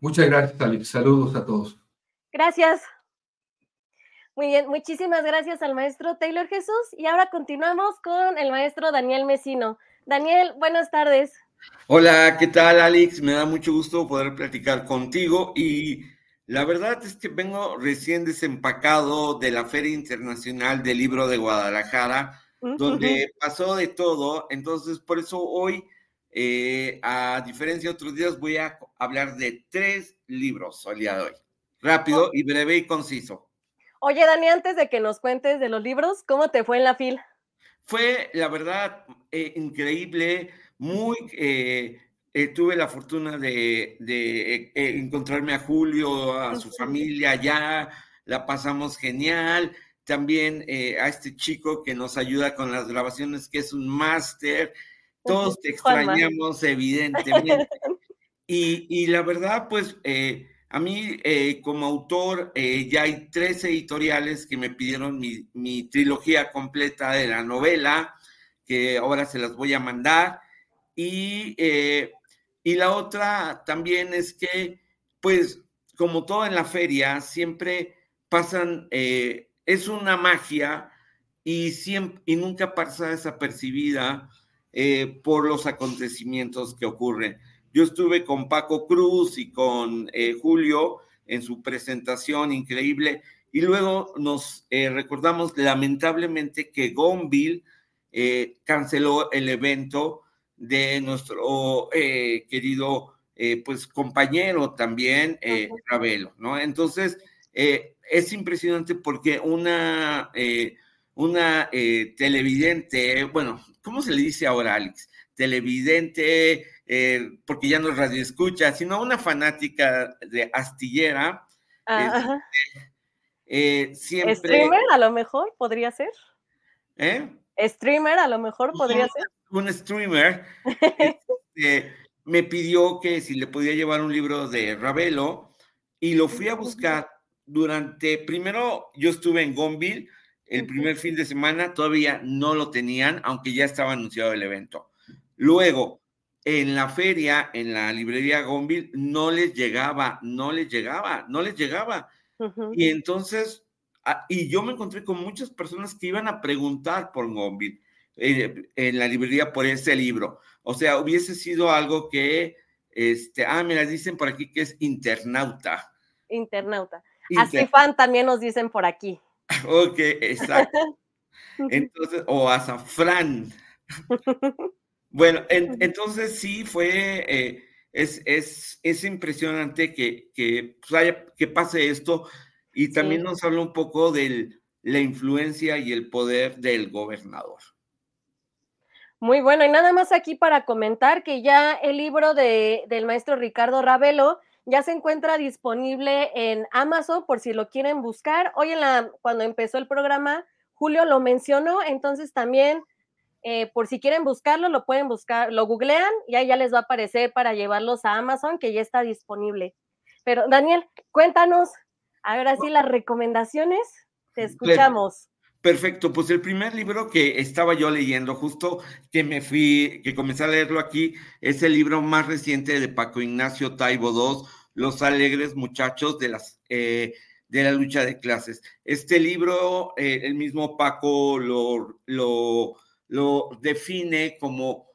Muchas gracias, Alex. Saludos a todos. Gracias. Muy bien, muchísimas gracias al maestro Taylor Jesús y ahora continuamos con el maestro Daniel Mesino. Daniel, buenas tardes. Hola, ¿qué tal Alex? Me da mucho gusto poder platicar contigo y la verdad es que vengo recién desempacado de la Feria Internacional del Libro de Guadalajara, donde pasó de todo, entonces por eso hoy, eh, a diferencia de otros días, voy a hablar de tres libros el día de hoy. Rápido y breve y conciso. Oye, Dani, antes de que nos cuentes de los libros, ¿cómo te fue en la fila? Fue, la verdad, eh, increíble, muy... Eh, eh, tuve la fortuna de, encontrarme a Julio, a su familia allá, la pasamos genial. También a este chico que nos ayuda con las grabaciones, que es un máster. Todos te extrañamos, evidentemente. Y, y, la verdad, pues a mí, eh, como autor, eh, ya hay tres editoriales que me pidieron mi, trilogía completa de la novela, que ahora se las voy a mandar. Y, eh, y la otra también es que, pues, como todo en la feria, siempre pasan, es una magia y, siempre, y nunca pasa desapercibida por los acontecimientos que ocurren. Yo estuve con Paco Cruz y con eh, Julio en su presentación increíble y luego nos eh, recordamos lamentablemente que Gonville eh, canceló el evento de nuestro querido pues compañero también, Ravelo, ¿no? Entonces, es impresionante porque una, una televidente, bueno, ¿cómo se le dice ahora, Alex? Televidente, eh, porque ya no es radio escucha, sino una fanática de astillera. Ah, este, eh, siempre... ¿Streamer a lo mejor podría ser? ¿Eh? ¿Streamer a lo mejor podría ser? Un streamer este, me pidió que si le podía llevar un libro de Ravelo y lo fui a buscar. Durante, primero yo estuve en Gonville, el primer fin de semana todavía no lo tenían, aunque ya estaba anunciado el evento. Luego, en la feria, en la librería Gonville, no les llegaba, no les llegaba, no les llegaba. Y entonces, ah, y yo me encontré con muchas personas que iban a preguntar por Gonville eh, en la librería por ese libro. O sea, hubiese sido algo que, este, ah, me dicen por aquí que es internauta. Internauta. Así fan también nos dicen por aquí. Ok, exacto. Entonces, o azafrán. Bueno, entonces sí fue, eh, es, es, es, impresionante que, que, pues, que pase esto y también nos habla un poco de la influencia y el poder del gobernador. Muy bueno, y nada más aquí para comentar que ya el libro de, del maestro Ricardo Ravelo ya se encuentra disponible en Amazon por si lo quieren buscar. Hoy en la, cuando empezó el programa, Julio lo mencionó, entonces también eh, por si quieren buscarlo, lo pueden buscar, lo googlean y ahí ya les va a aparecer para llevarlos a Amazon, que ya está disponible. Pero Daniel, cuéntanos, ahora sí las recomendaciones, te escuchamos. Perfecto, pues el primer libro que estaba yo leyendo, justo que me fui, que comencé a leerlo aquí, es el libro más reciente de Paco Ignacio Taibo II, Los alegres muchachos de las eh, de la lucha de clases. Este libro, eh, el mismo Paco lo, lo lo define como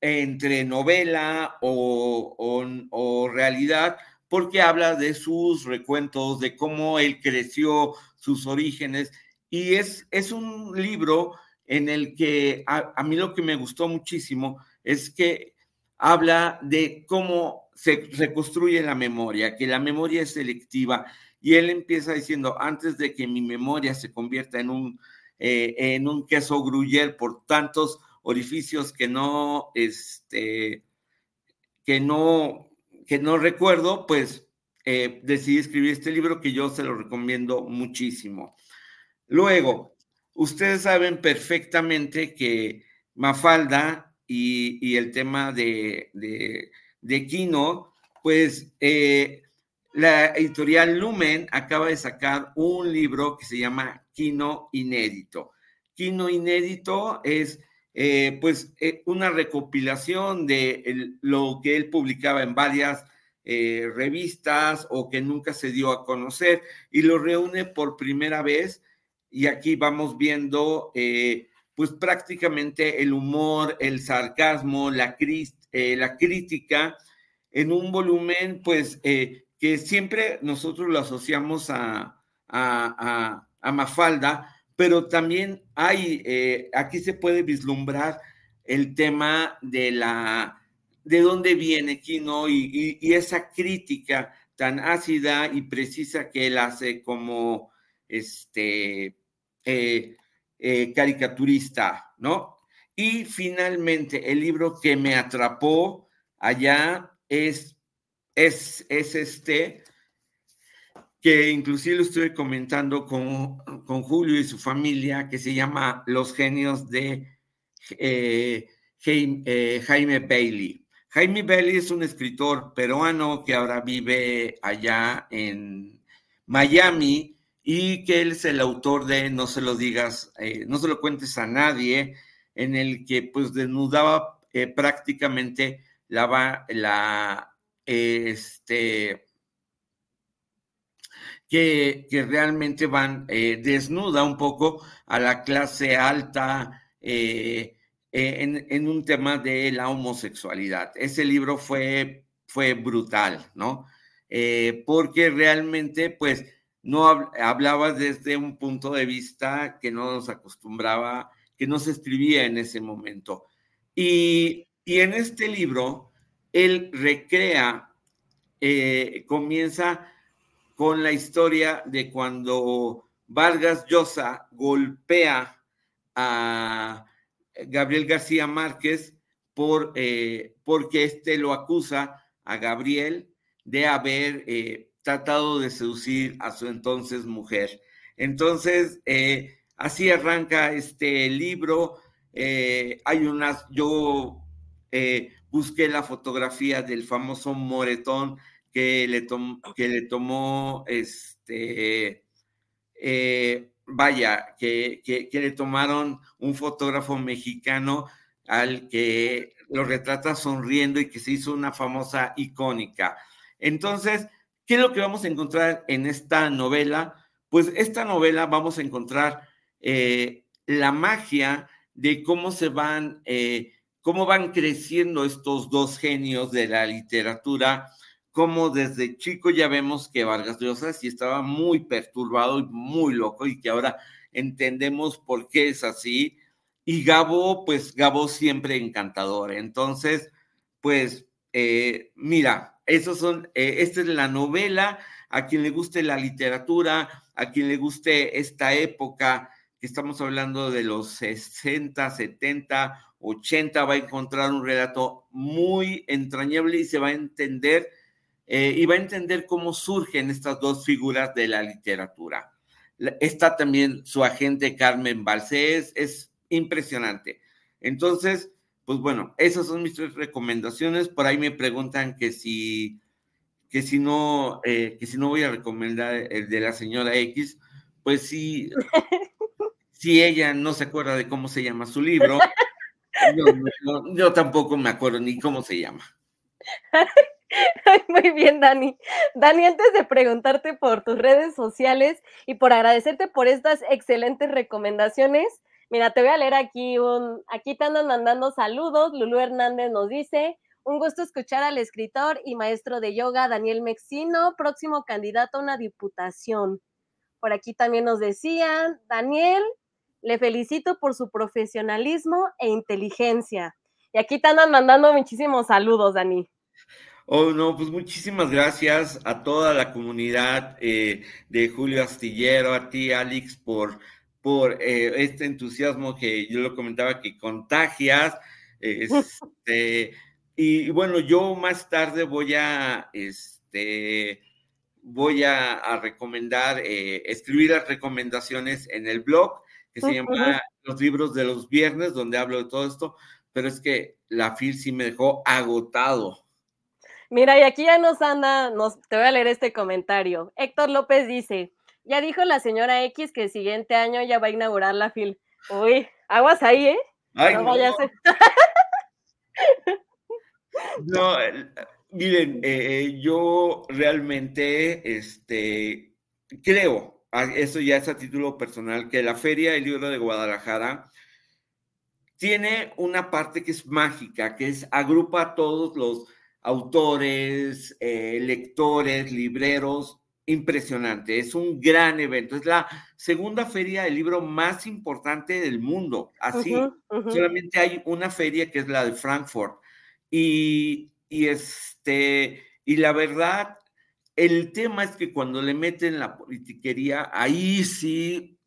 entre novela o, realidad, porque habla de sus recuentos, de cómo él creció, sus orígenes, y es, es un libro en el que a, mí lo que me gustó muchísimo es que habla de cómo se reconstruye la memoria, que la memoria es selectiva, y él empieza diciendo, antes de que mi memoria se convierta en un eh, en un queso gruyere por tantos orificios que no, este, que no, que no recuerdo, pues eh, decidí escribir este libro que yo se lo recomiendo muchísimo. Luego, ustedes saben perfectamente que Mafalda y, el tema de, de, Kino, pues eh, la editorial Lumen acaba de sacar un libro que se llama Kino Inédito. Kino Inédito es eh, pues eh, una recopilación de lo que él publicaba en varias revistas o que nunca se dio a conocer y lo reúne por primera vez y aquí vamos viendo pues prácticamente el humor, el sarcasmo, la, la crítica en un volumen pues que siempre nosotros lo asociamos a, a, a, Mafalda, pero también hay, eh, aquí se puede vislumbrar el tema de la, de dónde viene Kino y, y, esa crítica tan ácida y precisa que él hace como este eh, eh, caricaturista, ¿no? Y finalmente, el libro que me atrapó allá es es, este, que inclusive lo estuve comentando con, con, Julio y su familia, que se llama Los genios de eh, Jaime, Bailey. Jaime Bailey es un escritor peruano que ahora vive allá en Miami y que él es el autor de No se lo digas, eh, no se lo cuentes a nadie, en el que pues desnudaba prácticamente la, la, este, que, realmente van, eh, desnuda un poco a la clase alta eh, eh, en, un tema de la homosexualidad. Ese libro fue, fue brutal, ¿no? porque realmente, pues, no hablaba desde un punto de vista que no nos acostumbraba, que no se escribía en ese momento. Y, y en este libro, él recrea, eh, comienza con la historia de cuando Vargas Llosa golpea a Gabriel García Márquez por, eh, porque éste lo acusa a Gabriel de haber eh, tratado de seducir a su entonces mujer. Entonces, así arranca este libro. hay unas, yo busqué la fotografía del famoso moretón que le, que le tomó, este, eh, vaya, que, que, le tomaron un fotógrafo mexicano al que lo retrata sonriendo y que se hizo una famosa icónica. Entonces, ¿qué es lo que vamos a encontrar en esta novela? Pues esta novela vamos a encontrar eh, la magia de cómo se van eh, cómo van creciendo estos dos genios de la literatura, cómo desde chico ya vemos que Vargas Llosa sí estaba muy perturbado y muy loco y que ahora entendemos por qué es así. Y Gabo, pues Gabo siempre encantador. Entonces, pues, eh, mira, esos son, eh, esta es la novela, a quien le guste la literatura, a quien le guste esta época, que estamos hablando de los 60, 70, 80 va a encontrar un relato muy entrañable y se va a entender eh, y va a entender cómo surgen estas dos figuras de la literatura. Está también su agente Carmen Balcés, es impresionante. Entonces, pues bueno, esas son mis tres recomendaciones. Por ahí me preguntan que si, que si no, eh, que si no voy a recomendar el de la señora X, pues sí, si ella no se acuerda de cómo se llama su libro, yo, tampoco me acuerdo ni cómo se llama. Muy bien, Dani. Dani, antes de preguntarte por tus redes sociales y por agradecerte por estas excelentes recomendaciones, mira, te voy a leer aquí un, aquí te andan mandando saludos. Lulú Hernández nos dice, un gusto escuchar al escritor y maestro de yoga Daniel Mexino, próximo candidato a una diputación. Por aquí también nos decían, Daniel, le felicito por su profesionalismo e inteligencia. Y aquí te andan mandando muchísimos saludos, Dani. Oh, no, pues muchísimas gracias a toda la comunidad eh, de Julio Astillero, a ti, Alex, por, por eh, este entusiasmo que yo lo comentaba que contagias. Este, y, bueno, yo más tarde voy a, este, voy a, recomendar, eh, escribir las recomendaciones en el blog que se llama Los libros de los viernes, donde hablo de todo esto, pero es que la FIL sí me dejó agotado. Mira, y aquí ya nos anda, nos, te voy a leer este comentario. Héctor López dice, ya dijo la señora X que el siguiente año ya va a inaugurar la FIL. Uy, aguas ahí, ¿eh? no, vayas no, miren, eh, eh, yo realmente este, creo, eso ya es a título personal, que la Feria del Libro de Guadalajara tiene una parte que es mágica, que es agrupa a todos los autores, eh, lectores, libreros, impresionante. Es un gran evento. Es la segunda feria del libro más importante del mundo. Así, solamente hay una feria que es la de Frankfurt. Y, y, este, y la verdad, el tema es que cuando le meten la politiquería, ahí sí,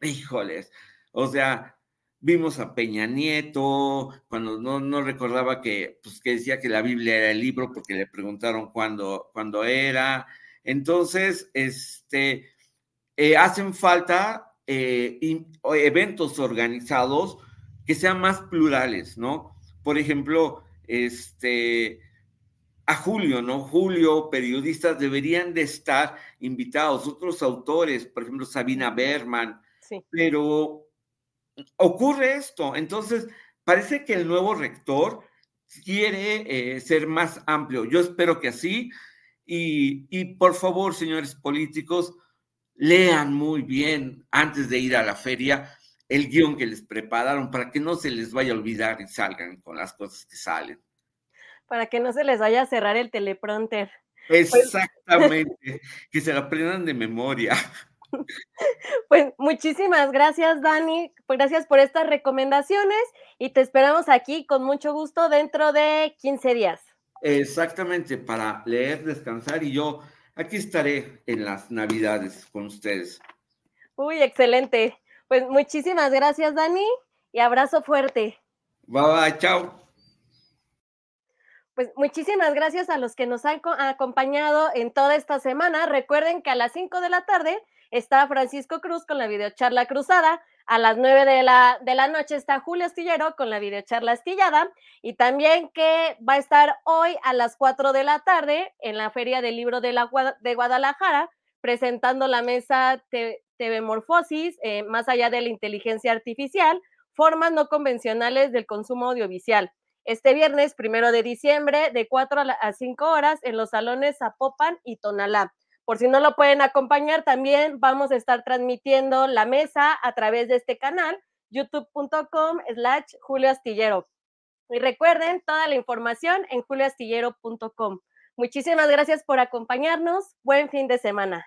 híjoles, o sea, Vimos a Peña Nieto, cuando no, no recordaba que, pues, que decía que la Biblia era el libro porque le preguntaron cuándo, cuándo era. Entonces, este, eh, hacen falta eh, eventos organizados que sean más plurales, ¿no? Por ejemplo, este, a Julio, ¿no? Julio, periodistas deberían de estar invitados, otros autores, por ejemplo, Sabina Berman, sí. pero ocurre esto. Entonces, parece que el nuevo rector quiere eh, ser más amplio. Yo espero que así. Y, y, por favor, señores políticos, lean muy bien antes de ir a la feria el guion que les prepararon para que no se les vaya a olvidar y salgan con las cosas que salen. Para que no se les vaya a cerrar el teleprompter. Pues Exactamente, que se lo aprendan de memoria. Pues muchísimas gracias, Dani. Pues gracias por estas recomendaciones y te esperamos aquí con mucho gusto dentro de 15 días. Exactamente, para leer, descansar y yo aquí estaré en las Navidades con ustedes. Uy, excelente. Pues muchísimas gracias, Dani, y abrazo fuerte. Bye, bye, chao. Pues muchísimas gracias a los que nos han acompañado en toda esta semana. Recuerden que a las 5 de la tarde está Francisco Cruz con la videocharla cruzada. A las 9 de la, de la noche está Julio Astillero con la videocharla astillada. Y también que va a estar hoy a las 4 de la tarde en la Feria del Libro de, la, de Guadalajara presentando la mesa TV Morfosis, eh, más allá de la inteligencia artificial, formas no convencionales del consumo audiovisual este viernes, primero de diciembre, de 4 a 5 horas en los salones Zapopan y Tonalá. Por si no lo pueden acompañar, también vamos a estar transmitiendo la mesa a través de este canal, youtube.com slash Julio Astillero. Y recuerden toda la información en julioastillero.com. Muchísimas gracias por acompañarnos. Buen fin de semana.